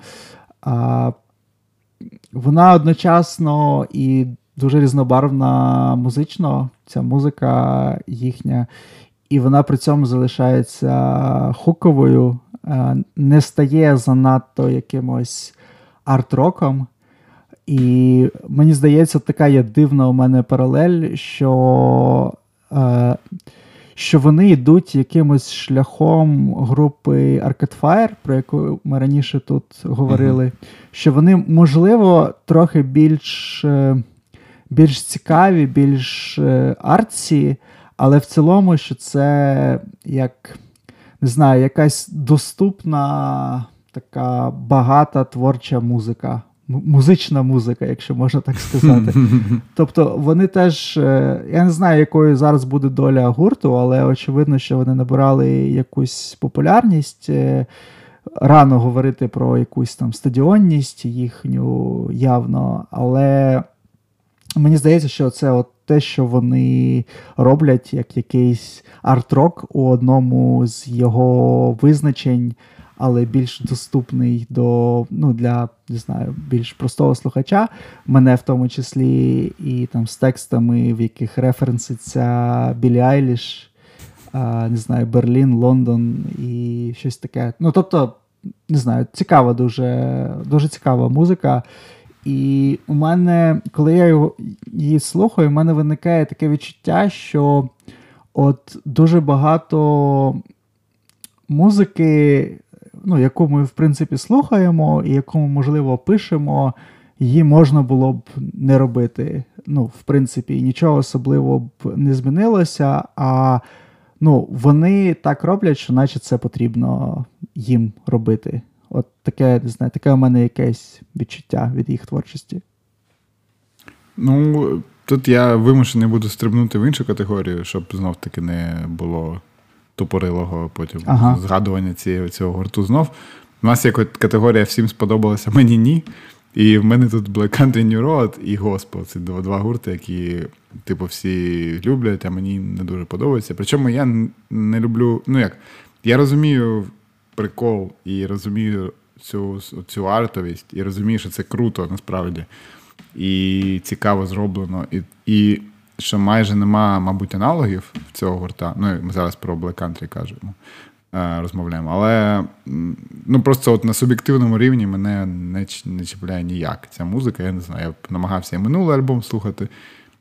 Вона одночасно і дуже різнобарвна музично, ця музика їхня, і вона при цьому залишається хуковою, е, не стає занадто якимось арт-роком. І мені здається, така є дивна у мене паралель, що е, що вони йдуть якимось шляхом групи Arcade Fire, про яку ми раніше тут говорили, mm-hmm. що вони, можливо, трохи більш е, більш цікаві, більш е, артсі, але в цілому, що це як не знаю, якась доступна, така багата творча музика. Музична музика, якщо можна так сказати. Тобто вони теж, е, я не знаю, якою зараз буде доля гурту, але очевидно, що вони набирали якусь популярність. Е, рано говорити про якусь там стадіонність їхню явно, але Мені здається, що це от те, що вони роблять, як якийсь арт-рок у одному з його визначень, але більш доступний до ну, для не знаю, більш простого слухача, мене в тому числі, і там з текстами, в яких референситься Білі Айліш, не знаю, Берлін, Лондон і щось таке. Ну, тобто, не знаю, цікава, дуже, дуже цікава музика. І у мене, коли я її слухаю, у мене виникає таке відчуття, що от дуже багато музики, ну, яку ми, в принципі, слухаємо, і яку ми, можливо, пишемо, її можна було б не робити. Ну, в принципі, нічого особливо б не змінилося. А ну, вони так роблять, що наче це потрібно їм робити. От таке, не знаю, таке у мене якесь відчуття від їх творчості. Ну, тут я вимушений буду стрибнути в іншу категорію, щоб знов-таки не було тупорилого потім ага. згадування цієї, цього гурту знов. У нас є категорія всім сподобалося, мені ні. І в мене тут Black Country New Road і Gospel. Це два гурти, які, типу, всі люблять, а мені не дуже подобаються. Причому я не люблю, ну як, я розумію прикол і розумію цю цю артовість, і розумію, що це круто насправді. І цікаво зроблено. І і що майже нема, мабуть, аналогів цього гурта. Ну, ми зараз про Black Country кажемо, е, розмовляємо. Але ну, просто от на суб'єктивному рівні мене не не чіпляє ніяк. Ця музика, я не знаю. Я намагався і минулий альбом слухати.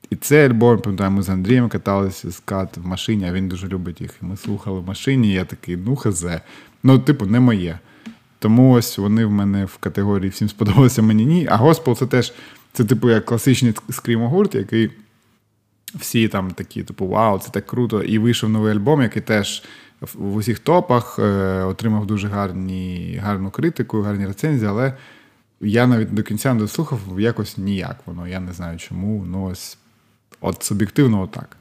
І цей альбом, пам'ятаю, ми з Андрієм каталися з кат в машині, а він дуже любить їх. І ми слухали в машині, я такий, ну хазе. Ну, типу, не моє. Тому ось вони в мене в категорії всім сподобалося мені ні. А Госпел це теж, це, типу, як класичний скрімогурт, який всі там такі, типу, вау, це так круто. І вийшов новий альбом, який теж в усіх топах е, отримав дуже гарні, гарну критику, гарні рецензії, але я навіть до кінця не дослухав якось ніяк воно. Я не знаю чому. Ну ось От суб'єктивно, отак.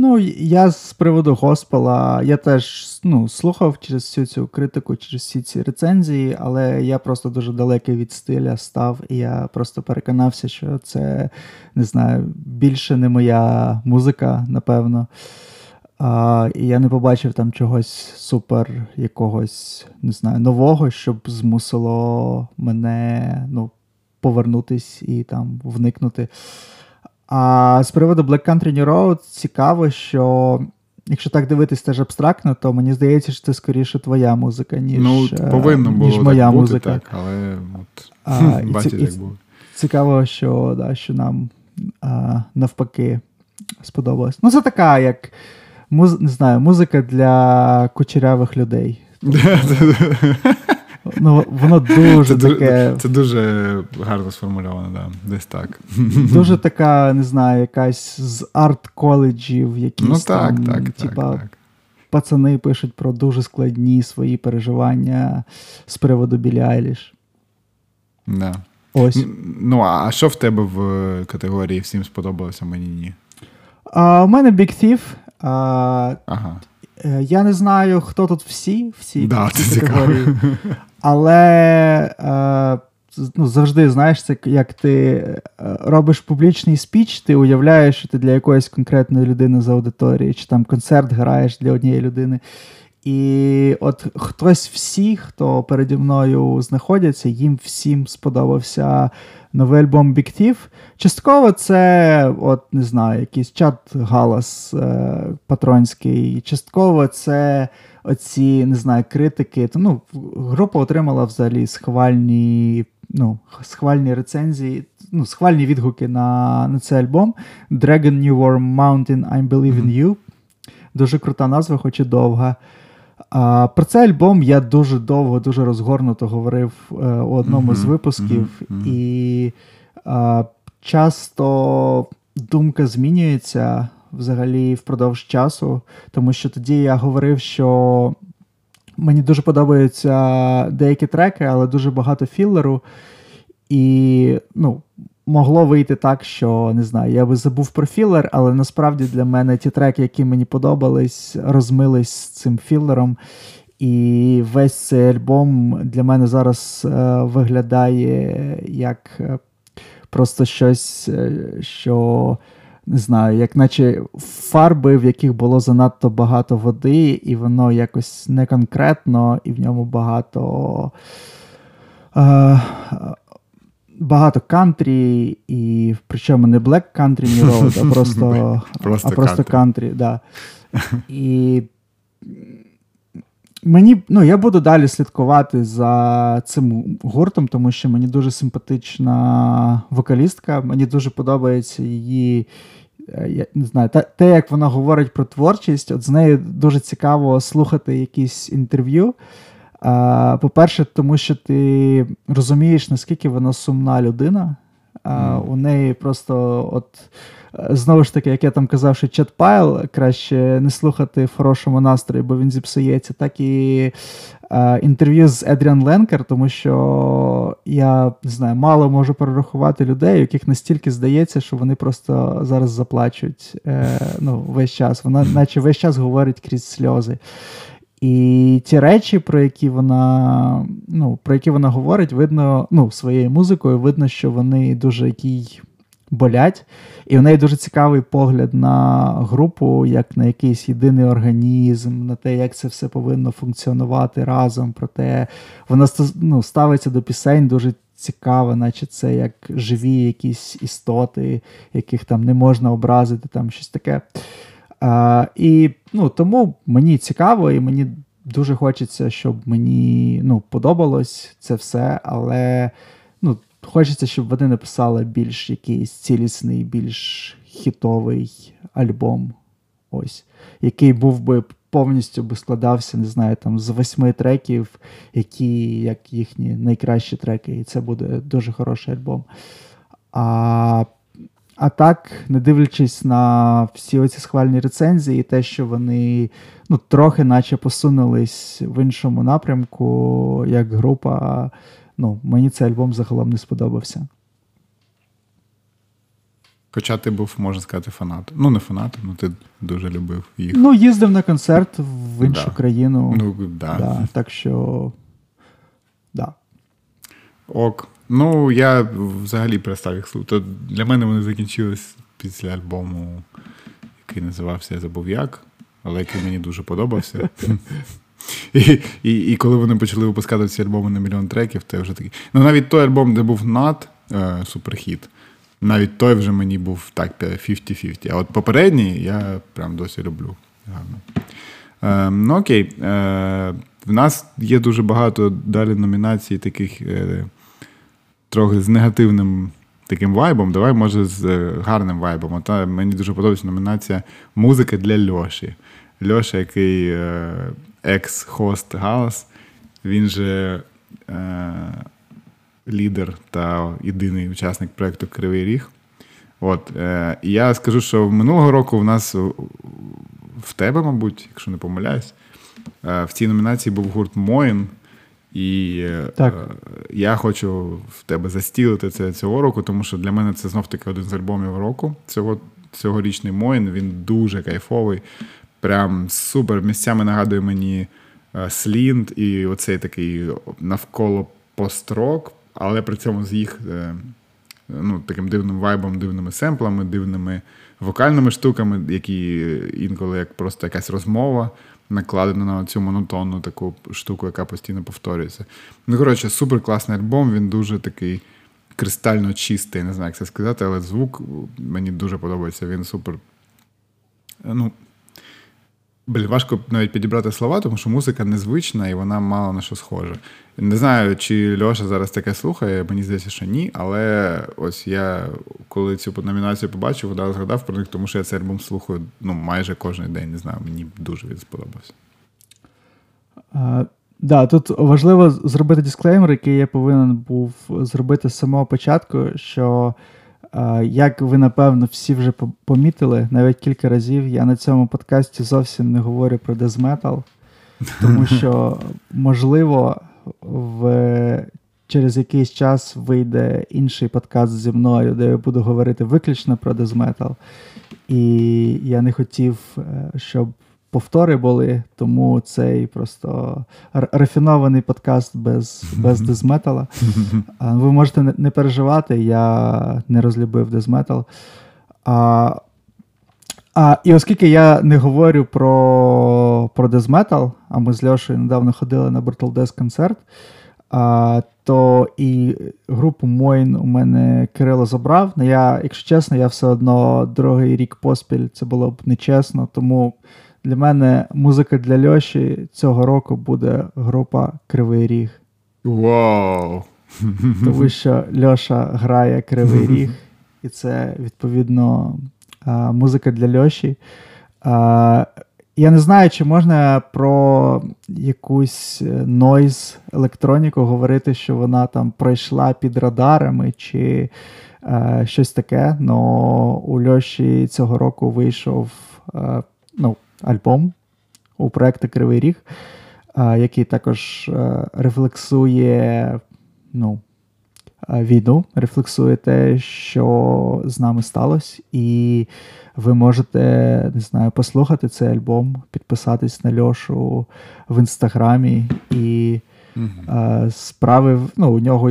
Ну, я з приводу Госпела, я теж ну, слухав через всю цю критику, через всі ці рецензії, але я просто дуже далекий від стиля став, і я просто переконався, що це не знаю, більше не моя музика, напевно. А, І я не побачив там чогось супер, якогось, не знаю, нового, щоб змусило мене ну, повернутись і там вникнути. А з приводу Black Country New Road цікаво, що якщо так дивитись теж абстрактно, то мені здається, що це скоріше твоя музика, ніж ну, е, повинно було ніж моя так бути, музика. Так, але от, а, бачите, і, як було. Цікаво, що да, що нам а, навпаки сподобалось. Ну, це така, як муз, не знаю, музика для кучерявих людей. Ну, Воно дуже це, таке. Це дуже гарно сформульовано, да. десь так. Дуже така, не знаю, якась з арт-коледжів, якісь ну, так, там, так, типа, так, так. пацани пишуть про дуже складні свої переживання з приводу Білі Айліш. Да. Ось. Ну, а що в тебе в категорії всім сподобалося, мені ні? А, У мене Big Thief. А, ага. Е, я не знаю, хто тут всі, всі да, категорії. Але е, ну, завжди знаєш, це як ти е, робиш публічний спіч, ти уявляєш, що ти для якоїсь конкретної людини з аудиторії, чи там концерт граєш для однієї людини. І от хтось всі, хто переді мною знаходяться, їм всім сподобався новий альбом Thief. Частково це, от не знаю, якийсь чат галас е, патронський. Частково це оці, не знаю, критики. Ну, Група отримала взагалі схвальні ну, схвальні рецензії, ну, схвальні відгуки на на цей альбом. Dragon New War Mountain I Believe in You. Дуже крута назва, хоч і довга. А, Про цей альбом я дуже довго, дуже розгорнуто говорив е, у одному mm-hmm, з випусків, mm-hmm, і а, часто думка змінюється взагалі впродовж часу, тому що тоді я говорив, що мені дуже подобаються деякі треки, але дуже багато філеру. І ну, могло вийти так, що не знаю, я би забув про філер, але насправді для мене ті треки, які мені подобались, розмились з цим філером. І весь цей альбом для мене зараз е, виглядає як е, просто щось, е, що не знаю, як наче фарби, в яких було занадто багато води, і воно якось не конкретно, і в ньому багато. Е, багато кантрі, і причому не Black Country New Road, а просто просто, а просто country. Да. І мені, ну, я буду далі слідкувати за цим гуртом, тому що мені дуже симпатична вокалістка, мені дуже подобається її. Е, я не знаю, те, як вона говорить про творчість, от з нею дуже цікаво слухати якісь інтерв'ю. По-перше, тому що ти розумієш, наскільки вона сумна людина. Mm. У неї просто, от знову ж таки, як я там казав, що чат-пайл краще не слухати в хорошому настрої, бо він зіпсується, так і а, інтерв'ю з Едріан Ленкер, тому що я не знаю, мало можу перерахувати людей, яких настільки здається, що вони просто зараз заплачуть е, ну, весь час. Вона, наче весь час говорить крізь сльози. І ті речі, про які вона ну, про які вона говорить, видно ну, своєю музикою, видно, що вони дуже їй болять. І в неї дуже цікавий погляд на групу, як на якийсь єдиний організм, на те, як це все повинно функціонувати разом. Проте вона ну, ставиться до пісень дуже цікаво, наче це як живі якісь істоти, яких там не можна образити, там щось таке. А, І ну, тому мені цікаво, і мені дуже хочеться, щоб мені ну, подобалось це все, але ну, хочеться, щоб вони написали більш якийсь цілісний, більш хітовий альбом, ось, який був би повністю би складався, не знаю, там з восьми треків, які як їхні найкращі треки, і це буде дуже хороший альбом. А а так, не дивлячись на всі оці схвальні рецензії, і те, що вони ну, трохи наче посунулись в іншому напрямку, як група, ну, мені цей альбом загалом не сподобався. Хоча ти був, можна сказати, фанатом. Ну, не фанатом, ну ти дуже любив їх. Ну, їздив на концерт в іншу да. країну. Ну, да. да. Так що. Да. Ок. Ну, я взагалі перестав їх слухати. Для мене вони закінчились після альбому, який називався Я забув як, але який мені дуже подобався. І і, і коли вони почали випускати ці альбоми на мільйон треків, то я вже такий. Ну, навіть той альбом, де був над е, суперхіт, навіть той вже мені був так 50-50. А от попередній я прям досі люблю. Гарно. Е, ну окей. Е, В нас є дуже багато далі номінацій, таких е, трохи з негативним таким вайбом. Давай, може, з е, гарним вайбом. От, мені дуже подобається номінація Музика для Льоші. Льоша, який е, екс-хост Галас, він же е, лідер та єдиний учасник проєкту Кривий Ріг. От, е, я скажу, що минулого року в нас в тебе, мабуть, якщо не помиляюсь, е, в цій номінації був гурт Моїн. І е, так. я хочу в тебе застілити це цього року, тому що для мене це знов-таки один з альбомів року. Цього, Цьогорічний Моїн, він дуже кайфовий, прям супер. Місцями нагадує мені Слінд і оцей такий навколо построк, але при цьому з їх е, ну, таким дивним вайбом, дивними семплами, дивними вокальними штуками, які інколи як просто якась розмова накладена на цю монотонну таку штуку, яка постійно повторюється. Ну, коротше, супер класний альбом, він дуже такий кристально чистий, не знаю, як це сказати, але звук мені дуже подобається. Він супер. Ну, Блін, важко навіть підібрати слова, тому що музика незвична і вона мало на що схожа. Не знаю, чи Льоша зараз таке слухає, мені здається, що ні. Але ось я, коли цю номінацію побачив, одразу згадав про них, тому що я цей альбом слухаю ну, майже кожен день. Не знаю, мені дуже він сподобався. Так, да, тут важливо зробити дисклеймер, який я повинен був зробити з самого початку. що як ви, напевно, всі вже помітили, навіть кілька разів я на цьому подкасті зовсім не говорю про дезметал, тому що, можливо, в... через якийсь час вийде інший подкаст зі мною, де я буду говорити виключно про дезметал. І я не хотів, е, щоб повтори були, тому цей просто рафінований подкаст без без дезметала. Ви можете не переживати, я не розлюбив дезметал. А, а, І оскільки я не говорю про про дезметал, а ми з Льошею недавно ходили на Бертолдес концерт, а, то і групу Моїн у мене Кирило забрав. Ну, я, Якщо чесно, я все одно другий рік поспіль це було б нечесно, тому. Для мене музика для Льоші цього року буде група Кривий Ріг. Вау! Тому що Льоша грає Кривий Ріг, і це, відповідно, музика для Льоші. Я не знаю, чи можна про якусь нойз електроніку говорити, що вона там пройшла під радарами, чи е, щось таке. Но у Льоші цього року вийшов е, ну, альбом у проекту Кривий Ріг, який також е, рефлексує ну, війну, рефлексує те, що з нами сталося, і ви можете не знаю, послухати цей альбом, підписатись на Льошу в інстаграмі і mm справи ну, у нього.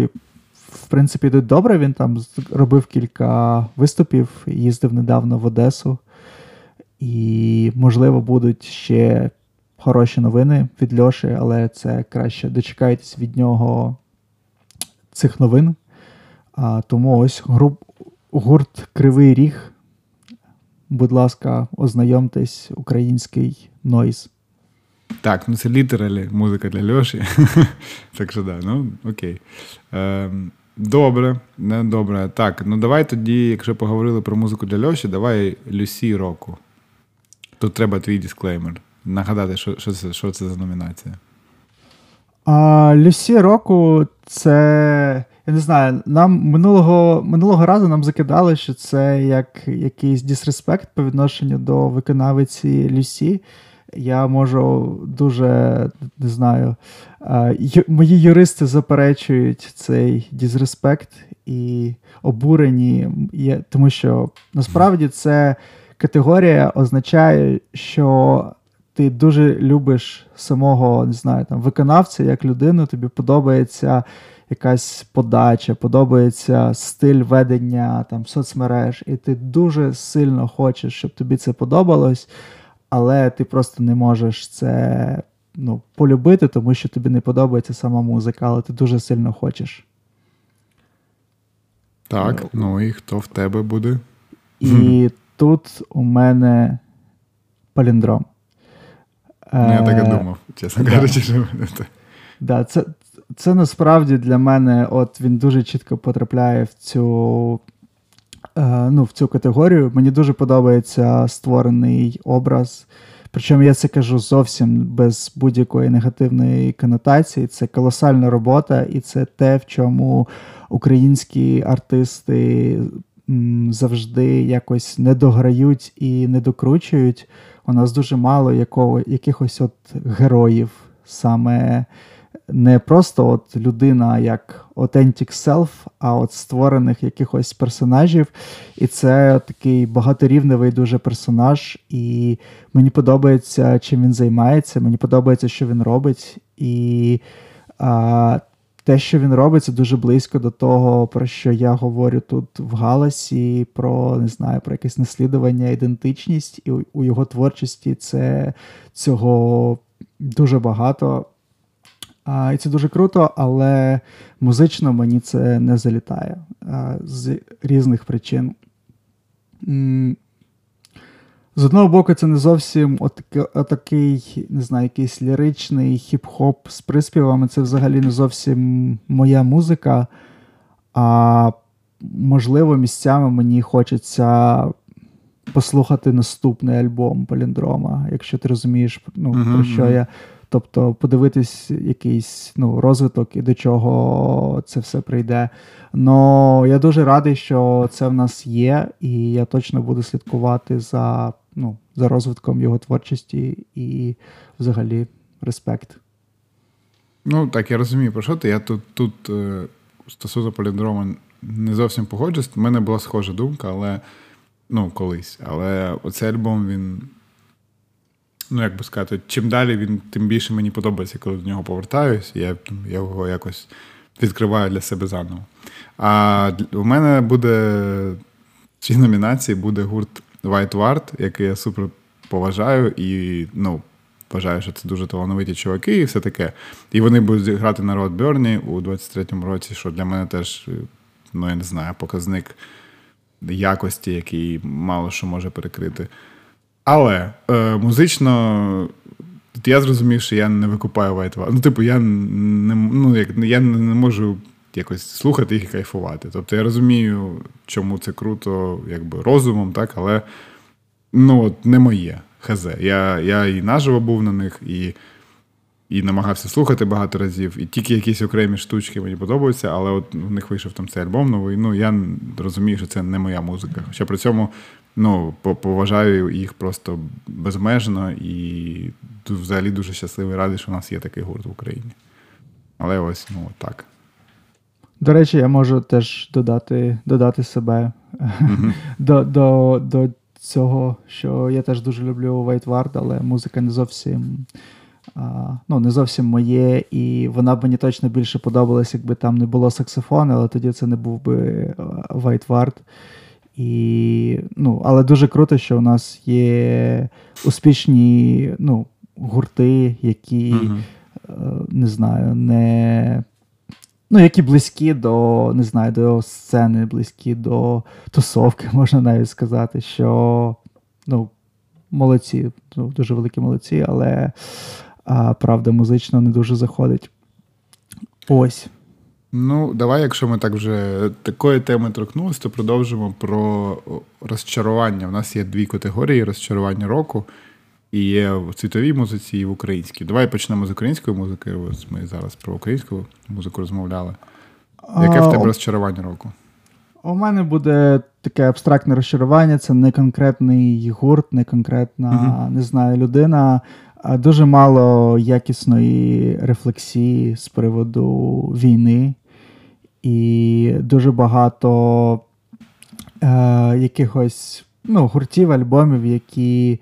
В принципі, йдуть добре. Він там робив кілька виступів, їздив недавно в Одесу. І, можливо, будуть ще хороші новини від Льоші, але це краще дочекайтесь від нього цих новин. А, Тому ось груп, гурт Кривий Ріг. Будь ласка, ознайомтесь, український нойз. Так, ну це літералі музика для Льоші. так що да, ну окей. Е, Добре, не добре. Так, ну давай тоді, якщо поговорили про музику для Льоші, давай Люсі року. Тут треба твій дисклеймер. Нагадати, що що, це що це за номінація. А, Люсі року це. Я не знаю, нам минулого минулого разу нам закидали, що це як якийсь дисреспект по відношенню до виконавиці Люсі. Я можу дуже не знаю. Мої юристи заперечують цей дізреспект і обурені, тому що насправді це категорія означає, що ти дуже любиш самого не знаю, там, виконавця як людину, тобі подобається якась подача, подобається стиль ведення там, соцмереж, і ти дуже сильно хочеш, щоб тобі це подобалось, але ти просто не можеш це ну, полюбити, тому що тобі не подобається сама музика, але ти дуже сильно хочеш. Так, ну, ну і хто в тебе буде? І тут у мене паліндром. Ну, Я так і е, думав, чесно кажучи, що Да, це це насправді для мене от він дуже чітко потрапляє в цю е, ну, в цю категорію. Мені дуже подобається створений образ. Причому я це кажу зовсім без будь-якої негативної конотації. Це колосальна робота, і це те, в чому українські артисти завжди якось не дограють і не докручують. У нас дуже мало якого, якихось от героїв, саме не просто от людина як authentic self, а от створених якихось персонажів. І це такий багаторівневий дуже персонаж. І мені подобається, чим він займається, мені подобається, що він робить. І а, те, що він робить, це дуже близько до того, про що я говорю тут в галасі, про не знаю, про якесь наслідування, ідентичність, і у його творчості це цього дуже багато. А, І це дуже круто, але музично мені це не залітає а, з різних причин. З одного боку, це не зовсім отакий, отакий не знаю, якийсь ліричний хіп-хоп з приспівами. Це взагалі не зовсім моя музика. А можливо, місцями мені хочеться послухати наступний альбом Поліндрома, якщо ти розумієш, ну, uh-huh. про що я. Тобто подивитись якийсь ну, розвиток і до чого це все прийде. Но я дуже радий, що це в нас є, і я точно буду слідкувати за ну, за розвитком його творчості і взагалі респект. Ну, так, я розумію, про що ти. Я тут тут е, стосовно поліндрома не зовсім погоджуюсь. У мене була схожа думка, але ну, колись. Але оцей альбом він ну як би сказати, чим далі він, тим більше мені подобається, коли до нього повертаюсь, я я його якось відкриваю для себе заново. А у мене буде в цій номінації буде гурт White Ward, який я супер поважаю і ну, вважаю, що це дуже талановиті чуваки, і все таке. І вони будуть грати на Род Берні у 23-му році, що для мене теж, ну я не знаю, показник якості, який мало що може перекрити. Але е, музично я зрозумів, що я не викупаю White Ну, типу, я не ну, як, я не можу якось слухати їх і кайфувати. Тобто я розумію, чому це круто, якби розумом, так, але ну, от не моє. Хз. Я я і наживо був на них, і і намагався слухати багато разів. І тільки якісь окремі штучки мені подобаються, але от в них вийшов там цей альбом новий. Ну, я розумію, що це не моя музика. Хоча при цьому ну, поважаю їх просто безмежно і взагалі дуже щасливий радий, що у нас є такий гурт в Україні. Але ось ну так. До речі, я можу теж додати додати себе mm-hmm. до до, до цього, що я теж дуже люблю Вайтвард, але музика не зовсім а, ну, не зовсім моє, і вона б мені точно більше подобалась, якби там не було саксофону, але тоді це не був би Вайтвард. І, ну, Але дуже круто, що у нас є успішні ну, гурти, які uh-huh. не знаю, не. Ну, які близькі до не знаю, до сцени, близькі до тусовки, можна навіть сказати, що ну, молодці, ну, дуже великі молодці, але а, правда, музично не дуже заходить. Ось. Ну, давай, якщо ми так вже такої теми торкнулися, то продовжимо про розчарування. У нас є дві категорії розчарування року. І є в світовій музиці, і в українській. Давай почнемо з української музики. Ось ми зараз про українську музику розмовляли. Яке в тебе розчарування року? У мене буде таке абстрактне розчарування, це не конкретний гурт, не конкретна, uh-huh. не знаю, людина. Дуже мало якісної рефлексії з приводу війни, і дуже багато е, якихось ну, гуртів, альбомів, які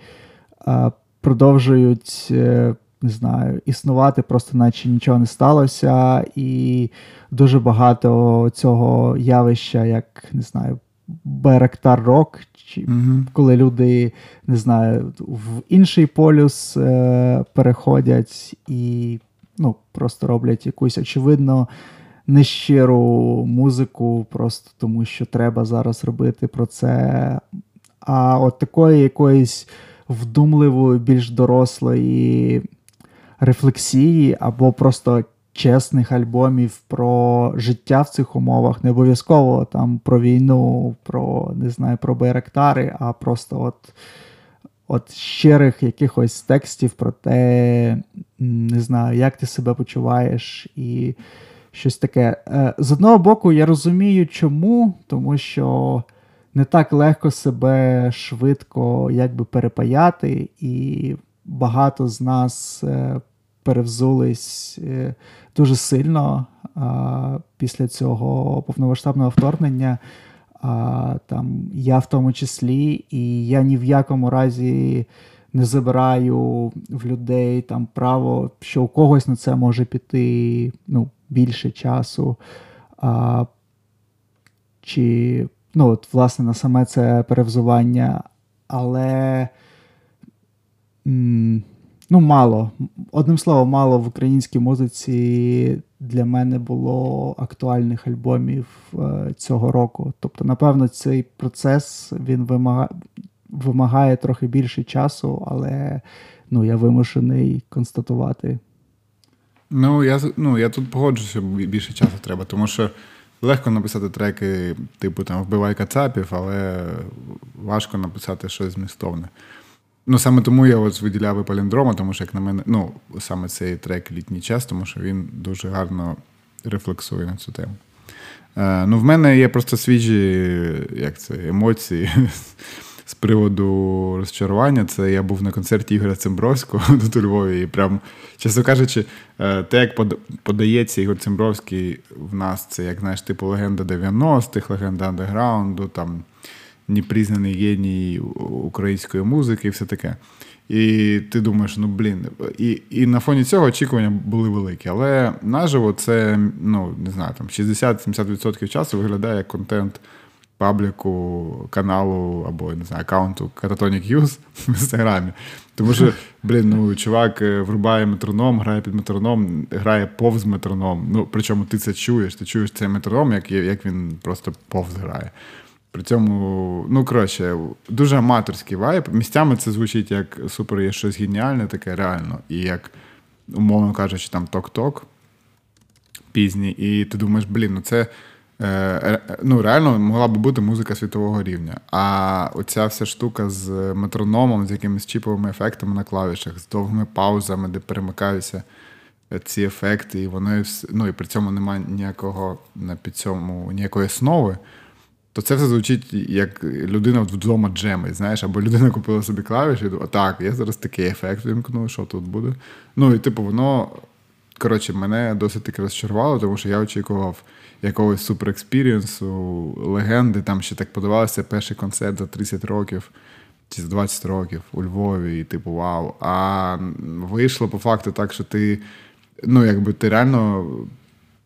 продовжують. Е, не знаю, існувати, просто наче нічого не сталося, і дуже багато цього явища, як не знаю, Беректар Рок, чи mm коли люди не знаю, в інший полюс е, переходять і ну, просто роблять якусь очевидно нещиру музику, просто тому що треба зараз робити про це. А от такої якоїсь вдумливої, більш дорослої рефлексії або просто чесних альбомів про життя в цих умовах, не обов'язково там про війну, про не знаю, про байрактари, а просто от. От щирих якихось текстів про те, не знаю, як ти себе почуваєш, і щось таке. Е, з одного боку, я розумію, чому, тому що не так легко себе швидко якби перепаяти, і багато з нас е, перевзулись е, дуже сильно а, після цього повномасштабного вторгнення. А, там, Я в тому числі, і я ні в якому разі не забираю в людей там право, що у когось на це може піти ну, більше часу. А, Чи, ну, от, власне, на саме це перевзування. Але. М- Ну, мало. Одним словом, мало в українській музиці для мене було актуальних альбомів е, цього року. Тобто, напевно, цей процес він вимагає вимагає трохи більше часу, але ну, я вимушений констатувати. Ну, я ну, я тут погоджуюся, більше часу треба, тому що легко написати треки, типу там Вбивай кацапів, але важко написати щось змістовне. Ну, саме тому я ось виділяв і паліндрома, тому що, як на мене, ну, саме цей трек літній час, тому що він дуже гарно рефлексує на цю тему. Е, Ну, в мене є просто свіжі як це, емоції з приводу розчарування. Це я був на концерті Ігоря Цимбровського тут у Львові. І прям, чесно кажучи, е, те, як подається Ігор Цимбровський в нас, це як знаєш, типу легенда 90-х, легенда андеграунду. там непризнаний геній української музики і все таке. І ти думаєш, ну блін, і і на фоні цього очікування були великі. Але наживо це ну, не знаю, там 60-70% часу виглядає як контент пабліку, каналу або не знаю, аккаунту Catatonic Use в інстаграмі. Тому що, блін, ну чувак е, врубає метроном, грає під метроном, грає повз метроном. Ну, причому ти це чуєш, ти чуєш цей метроном, як як він просто повз грає. При цьому, ну коротше, дуже аматорський вайб. Місцями це звучить як супер є щось геніальне, таке реально. І як, умовно кажучи, там ток-ток пізній, і ти думаєш, блін, ну це ну реально могла би бути музика світового рівня. А оця вся штука з метрономом, з якимись чіповими ефектами на клавішах, з довгими паузами, де перемикаються ці ефекти, і воно ну і при цьому немає ніякого під цьому ніякої основи то це все звучить як людина вдома джеми, знаєш, або людина купила собі клавіші, і думає, так, я зараз такий ефект вимкну, що тут буде. Ну, і типу, воно, коротше, мене досить таки розчарувало, тому що я очікував якогось суперекспірієнсу, легенди. Там ще так подавалося перший концерт за 30 років чи за 20 років у Львові, і типу, вау. А вийшло по факту так, що ти, ну, якби ти реально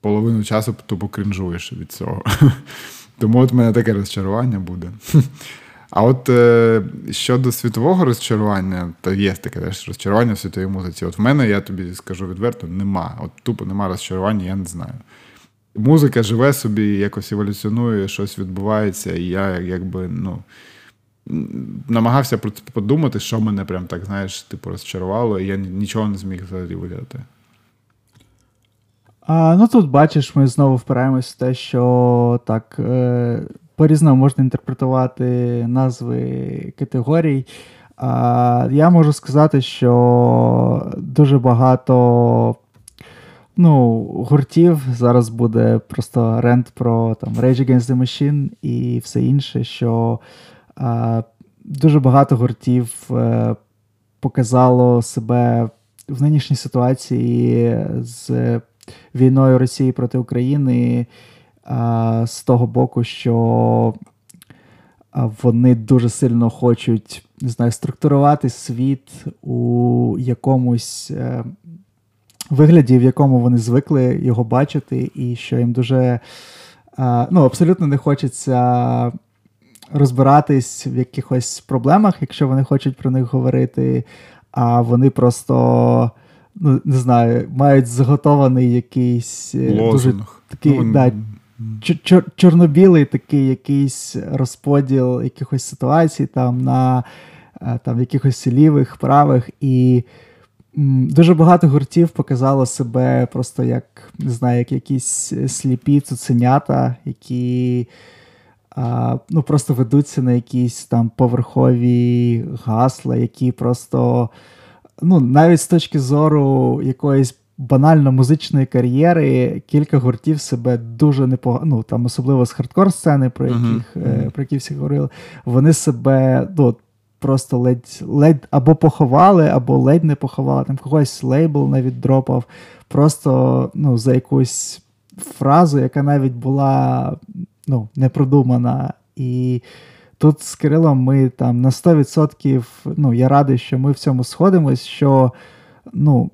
половину часу тупо крінжуєш від цього. Тому от в мене таке розчарування буде. А от е, щодо світового розчарування, то є таке теж розчарування в світовій музиці. От в мене, я тобі скажу відверто, нема. От тупо нема розчарування, я не знаю. Музика живе собі, якось еволюціонує, щось відбувається, і я якби ну, намагався подумати, що мене прям так, знаєш, типу, розчарувало, і я нічого не зміг взагалі видати. А, Ну тут бачиш, ми знову впираємось в те, що так е, по-різному можна інтерпретувати назви категорій. А, Я можу сказати, що дуже багато ну, гуртів. Зараз буде просто рент про там Rage Against the Machine і все інше, що а, дуже багато гуртів а, показало себе в нинішній ситуації з війною Росії проти України а, з того боку, що вони дуже сильно хочуть не знаю, структурувати світ у якомусь е, вигляді, в якому вони звикли його бачити, і що їм дуже ну, абсолютно не хочеться розбиратись в якихось проблемах, якщо вони хочуть про них говорити, а вони просто. Ну, не знаю, мають заготований якийсь е, Лозунг. дуже такий ну, да, чор- чорно-білий такий якийсь розподіл якихось ситуацій там на е, там, якихось лівих, правих. І дуже багато гуртів показало себе просто як не знаю, як якісь сліпі цуценята, які а, ну, просто ведуться на якісь там поверхові гасла, які просто ну, навіть з точки зору якоїсь банально музичної кар'єри кілька гуртів себе дуже непогано, ну там особливо з хардкор-сцени, про яких uh-huh. про які всі говорили, вони себе ну, просто ледь ледь або поховали, або ледь не поховали. Там когось лейбл навіть дропав, просто ну, за якусь фразу, яка навіть була ну, непродумана. І тут з Кирилом ми там на 100%, ну, я радий, що ми в цьому сходимось, що ну,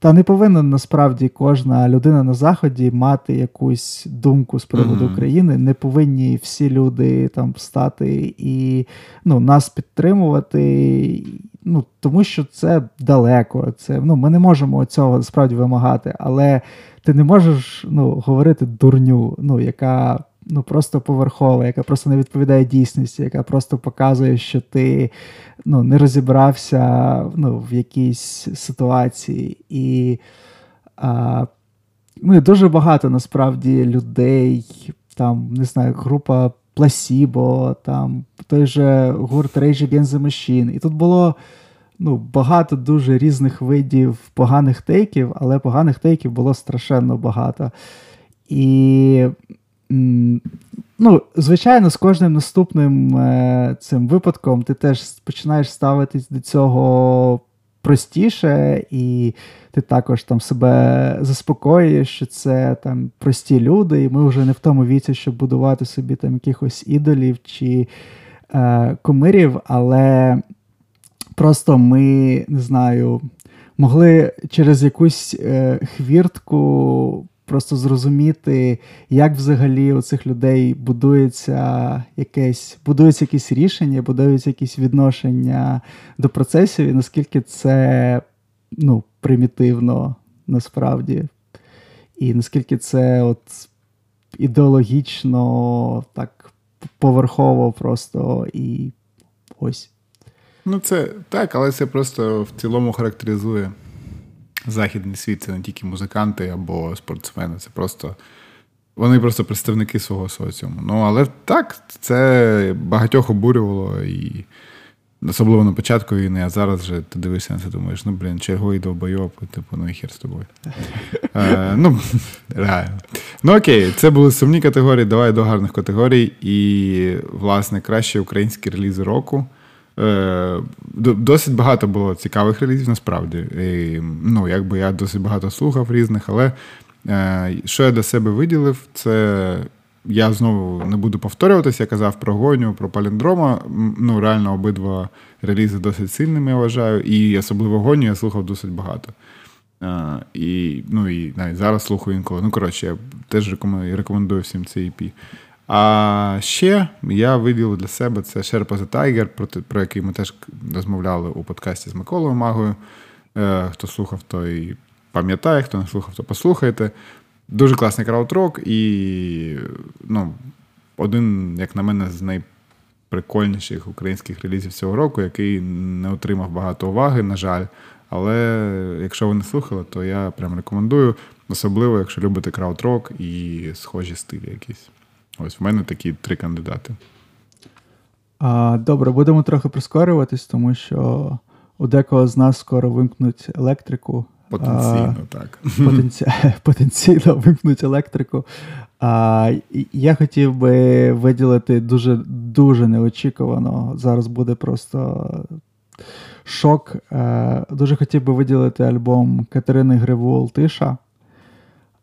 та не повинна насправді кожна людина на Заході мати якусь думку з приводу mm-hmm. України. Не повинні всі люди там стати і ну, нас підтримувати. Ну, Тому що це далеко. Це, ну, Ми не можемо цього справді вимагати, але ти не можеш ну, говорити дурню, ну, яка ну, просто поверхова, яка просто не відповідає дійсності, яка просто показує, що ти ну, не розібрався ну, в якійсь ситуації. І а, ну, дуже багато насправді людей, там, не знаю, група Пласібо, там той же гурт Rage Against the Machine. І тут було. Ну, багато дуже різних видів поганих тейків, але поганих тейків було страшенно багато. І Ну, звичайно, з кожним наступним е, цим випадком ти теж починаєш ставитись до цього простіше, і ти також там себе заспокоюєш, що це там прості люди, і ми вже не в тому віці, щоб будувати собі там якихось ідолів чи е, кумирів, але просто ми не знаю, могли через якусь е, хвіртку просто зрозуміти, як взагалі у цих людей будується якесь, будується якісь рішення, будуються якісь відношення до процесів, і наскільки це ну, примітивно насправді. І наскільки це от ідеологічно так поверхово просто і ось. Ну, це так, але це просто в цілому характеризує західний світ це не тільки музиканти або спортсмени, це просто. Вони просто представники свого соціуму. Ну, але так, це багатьох обурювало, і особливо на початку війни, а зараз вже ти дивишся на це, думаєш, ну, блін, черговий довбойоб, типу, ну і хер з тобою. Е, ну, реально. Ну окей, це були сумні категорії. Давай до гарних категорій. І, власне, кращі українські релізи року. Е, досить багато було цікавих релізів, насправді. І, Ну, якби я досить багато слухав різних, але е, що я для себе виділив, це я знову не буду повторюватися, я казав про гоню, про паліндрома. Ну, реально, обидва релізи досить сильними, я вважаю, і особливо гоню я слухав досить багато. Uh, і ну, і навіть зараз слухаю інколи. Ну, коротше, я теж рекомендую всім цей EP. А ще я виділив для себе це Sherpa the Tiger, про, про який ми теж розмовляли у подкасті з Миколою Магою. Е, Хто слухав, той пам'ятає, хто не слухав, то послухайте. Дуже класний краудрок і ну, один, як на мене, з найприкольніших українських релізів цього року, який не отримав багато уваги, на жаль. Але якщо ви не слухали, то я прям рекомендую, особливо, якщо любите краудрок і схожі стилі якісь. Ось в мене такі три кандидати. А, Добре, будемо трохи прискорюватись, тому що у декого з нас скоро вимкнуть електрику Потенційно, так. Потенці... Потенційно вимкнуть електрику. А, Я хотів би виділити дуже дуже неочікувано. Зараз буде просто шок. А, Дуже хотів би виділити альбом Катерини Гривул Тиша.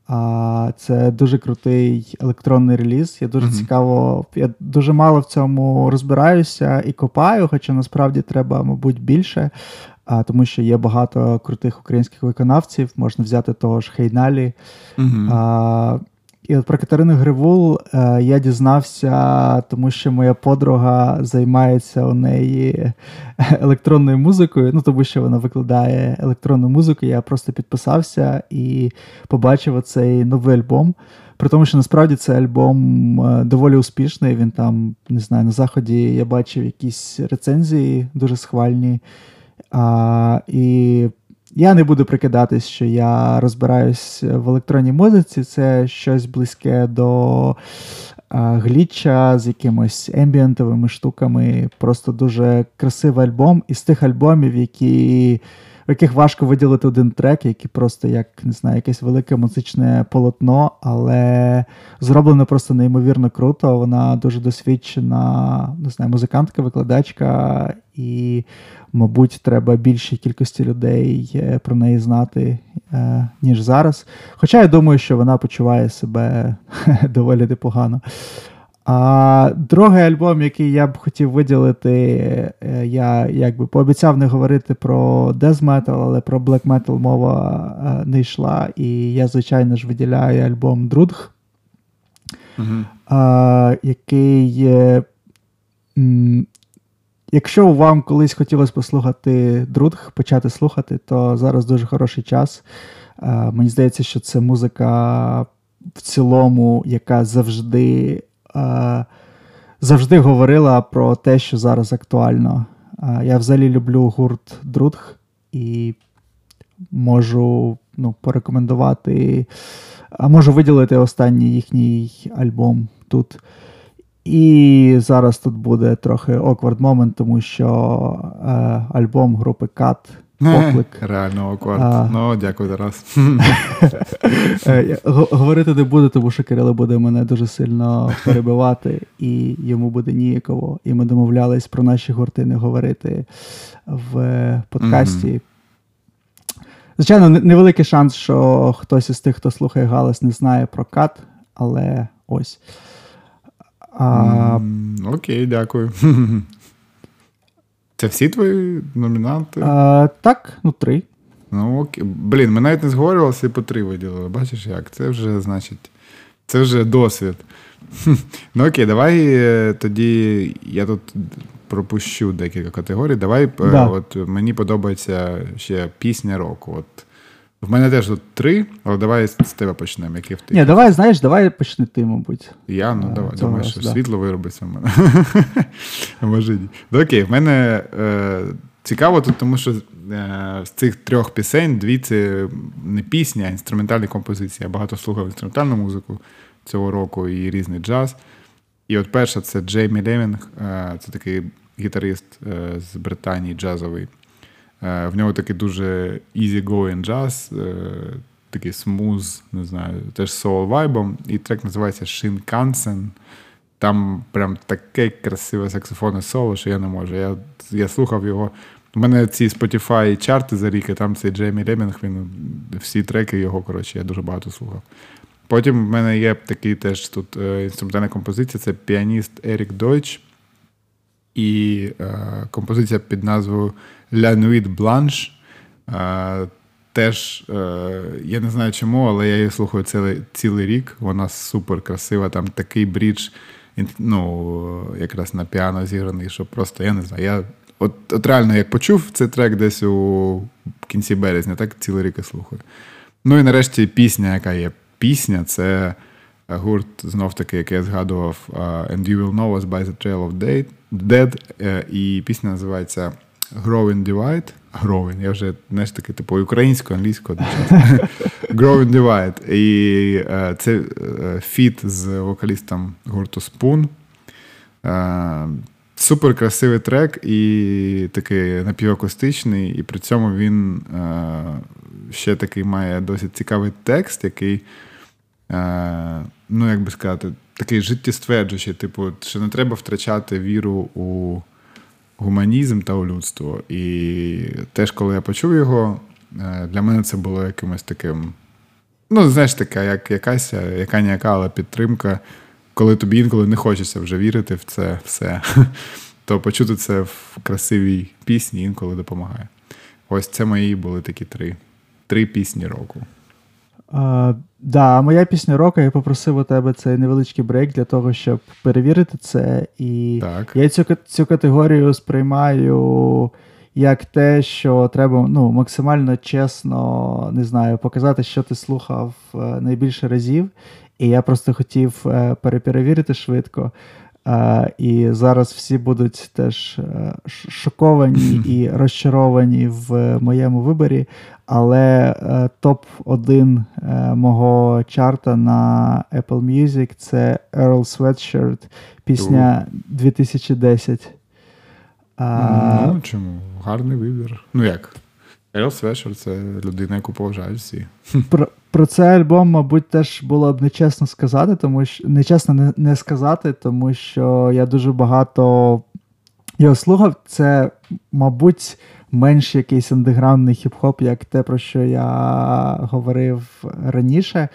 А, Це дуже крутий електронний реліз. Я дуже mm-hmm. цікаво, я дуже мало в цьому розбираюся і копаю, хоча насправді треба, мабуть, більше а, тому що є багато крутих українських виконавців. Можна взяти того ж Хейналі. Mm-hmm. А, І от про Катерину Гривул е, я дізнався, тому що моя подруга займається у неї електронною музикою. Ну, тому що вона викладає електронну музику. Я просто підписався і побачив цей новий альбом. При тому, що насправді цей альбом е, доволі успішний. Він там, не знаю, на заході я бачив якісь рецензії дуже схвальні. А, І я не буду прикидатись, що я розбираюсь в електронній музиці. Це щось близьке до гліча з якимось ембієнтовими штуками. Просто дуже красивий альбом. Із тих альбомів, які. В яких важко виділити один трек, який просто як не знаю, якесь велике музичне полотно, але зроблено просто неймовірно круто. Вона дуже досвідчена, не знаю, музикантка, викладачка, і мабуть, треба більшій кількості людей е, про неї знати, е, ніж зараз. Хоча я думаю, що вона почуває себе доволі непогано. А другий альбом, який я б хотів виділити, е, я якби пообіцяв не говорити про Death Metal, але про Black Metal мова не йшла. І я, звичайно ж, виділяю альбом Друдг, uh-huh. а, який Якщо вам колись хотілося послухати Друдг, почати слухати, то зараз дуже хороший час. Е, мені здається, що це музика в цілому, яка завжди е, завжди говорила про те, що зараз актуально. Е, я взагалі люблю гурт Друдг і можу ну, порекомендувати, а можу виділити останній їхній альбом тут. І зараз тут буде трохи awkward момент, тому що е, альбом групи Кат. Поклик. Реально оквард. А... Ну, дякую Тарас. Е, говорити не буду, тому що Кирило буде мене дуже сильно перебивати, і йому буде ніяково. І ми домовлялись про наші гурти не говорити в подкасті. Mm-hmm. Звичайно, невеликий шанс, що хтось із тих, хто слухає галас, не знає про кат, але ось. Окей, дякую. Це всі твої номінанти? А, Так, ну три. Ну окей. Блін, ми навіть не зговорювалися і по три виділили. Бачиш як? Це вже, значить, це вже досвід. Ну окей, давай е, тоді я тут пропущу декілька категорій. Давай, е, да. от мені подобається ще пісня року. От в мене теж тут три, але давай з тебе почнемо, які в. Ні, давай, знаєш, давай почни ти, мабуть. Я? Ну давай. Думаю, що да. світло виробиться в мене. Може. Ну, окей, в мене е, цікаво тут, тому що е, з цих трьох пісень дві це не пісня, а інструментальні композиції. Я багато слухав інструментальну музику цього року і різний джаз. І от перша це Джеймі Левінг, е, це такий гітарист е, з Британії джазовий. Е, в нього такий дуже easy-going джаз, е, такий смуз, не знаю, теж soul вайбом. І трек називається Shinkansen. Там прям таке красиве саксофонне соло, що я не можу. Я я слухав його. У мене ці Spotify чарти за рік, і там цей Джеймі Лемінг, він всі треки його, коротше, я дуже багато слухав. Потім в мене є такий теж тут е, інструментальна композиція це піаніст Ерік Дойч. І е, композиція під назвою La Nuit Blanche. Теж е, я не знаю чому, але я її слухаю цілий цілий рік. Вона супер красива. Там такий брідж, ну, якраз на піано зіграний, що просто я не знаю. Я От от реально як почув цей трек десь у кінці березня, так цілий рік і слухаю. Ну і нарешті пісня, яка є пісня, це гурт, знов таки, який я згадував, And You Will Know Us by the Trail of Dead. Е, і пісня називається. Growing Divide. Growing, я вже знаєш таки, типу, українською, англійською одночасно. Growing Divide. І е, це е, фіт з вокалістом гурту Spoon. Е, Супер красивий трек і такий напівакустичний, і при цьому він е, ще такий має досить цікавий текст, який, е, ну, як би сказати, такий життєстверджуючий, типу, що не треба втрачати віру у гуманізм та у людство. І теж, коли я почув його, е, для мене це було якимось таким. Ну, знаєш, така, як якась яка ніяка, але підтримка, коли тобі інколи не хочеться вже вірити в це все, то почути це в красивій пісні інколи допомагає. Ось це мої були такі три три пісні року. А, Да, моя пісня року, я попросив у тебе цей невеличкий брейк для того, щоб перевірити це. І так. я цю цю категорію сприймаю як те, що треба ну, максимально чесно не знаю, показати, що ти слухав е, найбільше разів. І я просто хотів е, переперевірити швидко. І зараз всі будуть теж uh, шоковані і розчаровані в моєму виборі. Але uh, топ-1 мого чарта на Apple Music це Earl Sweatshirt, пісня 2010. Ну, чому? Гарний вибір. Ну як? Ерл Свешер це людина, яку поважають всі. Про про цей альбом, мабуть, теж було б нечесно сказати, тому що нечесно не, не сказати, тому що я дуже багато його слухав. Це, мабуть, менш якийсь андеграундний хіп-хоп, як те, про що я говорив раніше.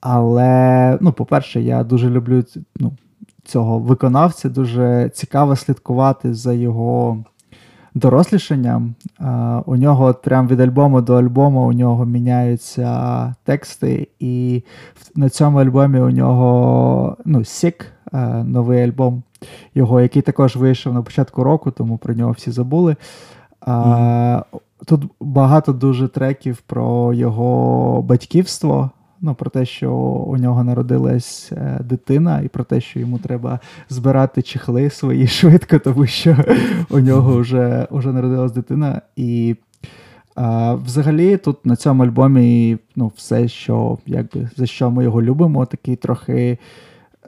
Але, ну, по-перше, я дуже люблю ну, цього виконавця, дуже цікаво слідкувати за його дорослішанням. У нього от прям від альбому до альбому у нього міняються тексти, і на цьому альбомі у нього ну, Сік, новий альбом, його, який також вийшов на початку року, тому про нього всі забули. Mm. Тут багато дуже треків про його батьківство ну, про те, що у нього народилась е, дитина, і про те, що йому треба збирати чехли свої швидко, тому що у нього вже вже народилась дитина. І а, взагалі тут на цьому альбомі ну, все, що якби за що ми його любимо, такий трохи.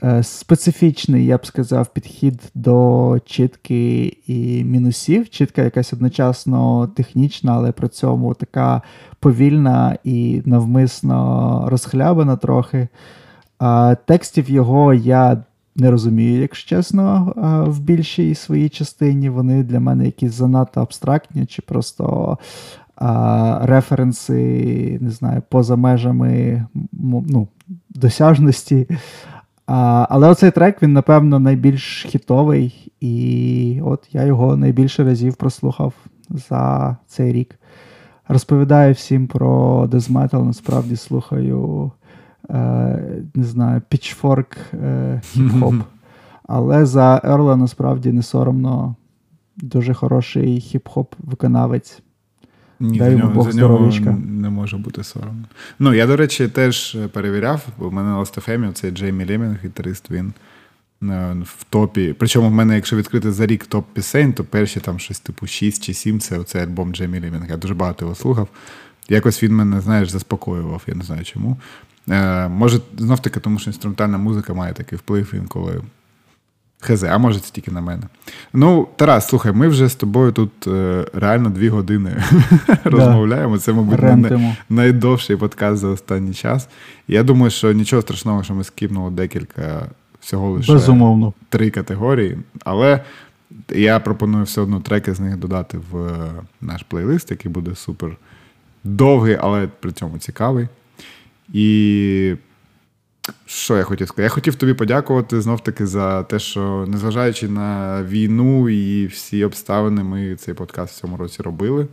Е, специфічний, я б сказав, підхід до чітки і мінусів. Чітка якась одночасно технічна, але при цьому така повільна і навмисно розхлябана трохи. Текстів його я не розумію, якщо чесно, в більшій своїй частині. Вони для мене якісь занадто абстрактні, чи просто а, референси, не знаю, поза межами ну, досяжності. А, Але оцей трек, він, напевно, найбільш хітовий, і от я його найбільше разів прослухав за цей рік. Розповідаю всім про Metal, насправді слухаю, е, не знаю, Pitchfork е, хіп-хоп. Але за Ерла насправді не соромно. Дуже хороший хіп-хоп виконавець. Ні, Дай за нього, Бог за нього не може бути соромно. Ну, я, до речі, теж перевіряв, бо в мене на Ластефемі цей Джеймі Лемінг, гітарист, він е, в топі. Причому в мене, якщо відкрити за рік топ пісень, то перші там щось типу 6 чи 7 це оцей альбом Джеймі Лемінг. Я дуже багато його слухав. Якось він мене, знаєш, заспокоював, я не знаю чому. Е, Може, знов таки, тому що інструментальна музика має такий вплив інколи Хз, а може це тільки на мене. Ну, Тарас, слухай, ми вже з тобою тут е, реально дві години розмовляємо. Це, мабуть, най- найдовший подкаст за останній час. Я думаю, що нічого страшного, що ми скіпнули декілька всього лише Безумовно. три категорії. Але я пропоную все одно треки з них додати в наш плейлист, який буде супер довгий, але при цьому цікавий. І що я хотів сказати? Я хотів тобі подякувати знов-таки за те, що незважаючи на війну і всі обставини, ми цей подкаст в цьому році робили.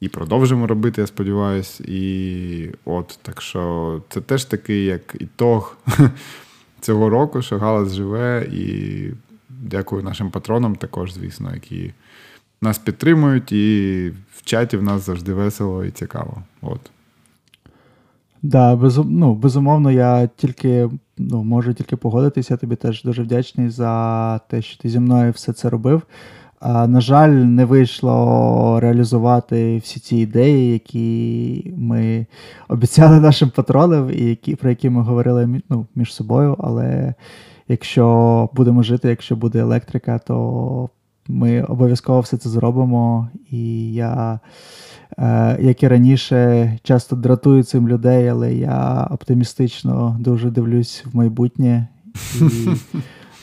І продовжимо робити, я сподіваюся. І от, так що це теж такий, як ітог цього року, що Галас живе. І дякую нашим патронам також, звісно, які нас підтримують. І в чаті в нас завжди весело і цікаво. От. Да, безум, ну, безумовно, я тільки ну, можу тільки погодитися. Я тобі теж дуже вдячний за те, що ти зі мною все це робив. А, На жаль, не вийшло реалізувати всі ці ідеї, які ми обіцяли нашим патронам, і які, про які ми говорили ну, між собою. Але якщо будемо жити, якщо буде електрика, то ми обов'язково все це зробимо. І я, е, як і раніше, часто дратую цим людей, але я оптимістично дуже дивлюсь в майбутнє. І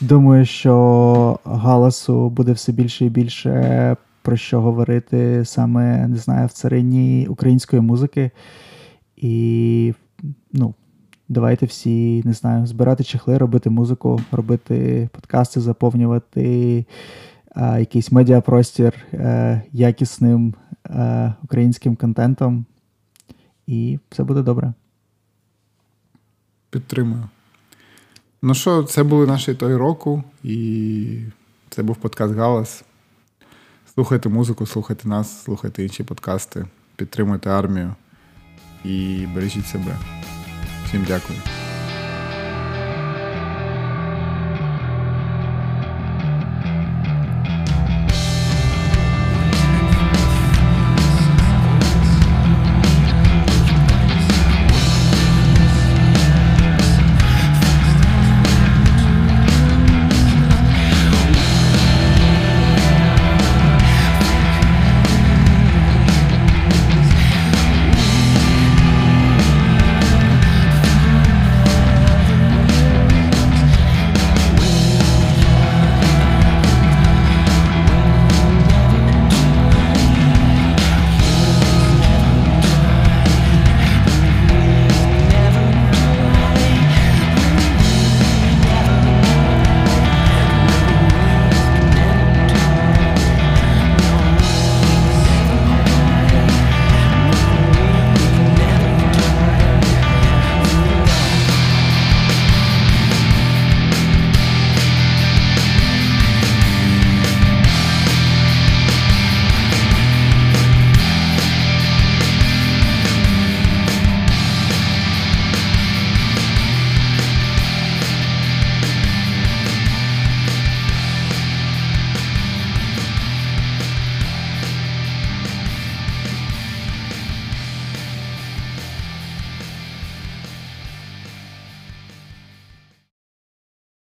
думаю, що галасу буде все більше і більше про що говорити саме не знаю, в царині української музики. І ну, давайте всі не знаю, збирати чехли, робити музику, робити подкасти, заповнювати а, якийсь медіапростір а, якісним а, українським контентом. І все буде добре. Підтримую. Ну що, це були наші той року, і це був подкаст Галас. Слухайте музику, слухайте нас, слухайте інші подкасти, підтримуйте армію і бережіть себе. Всім дякую.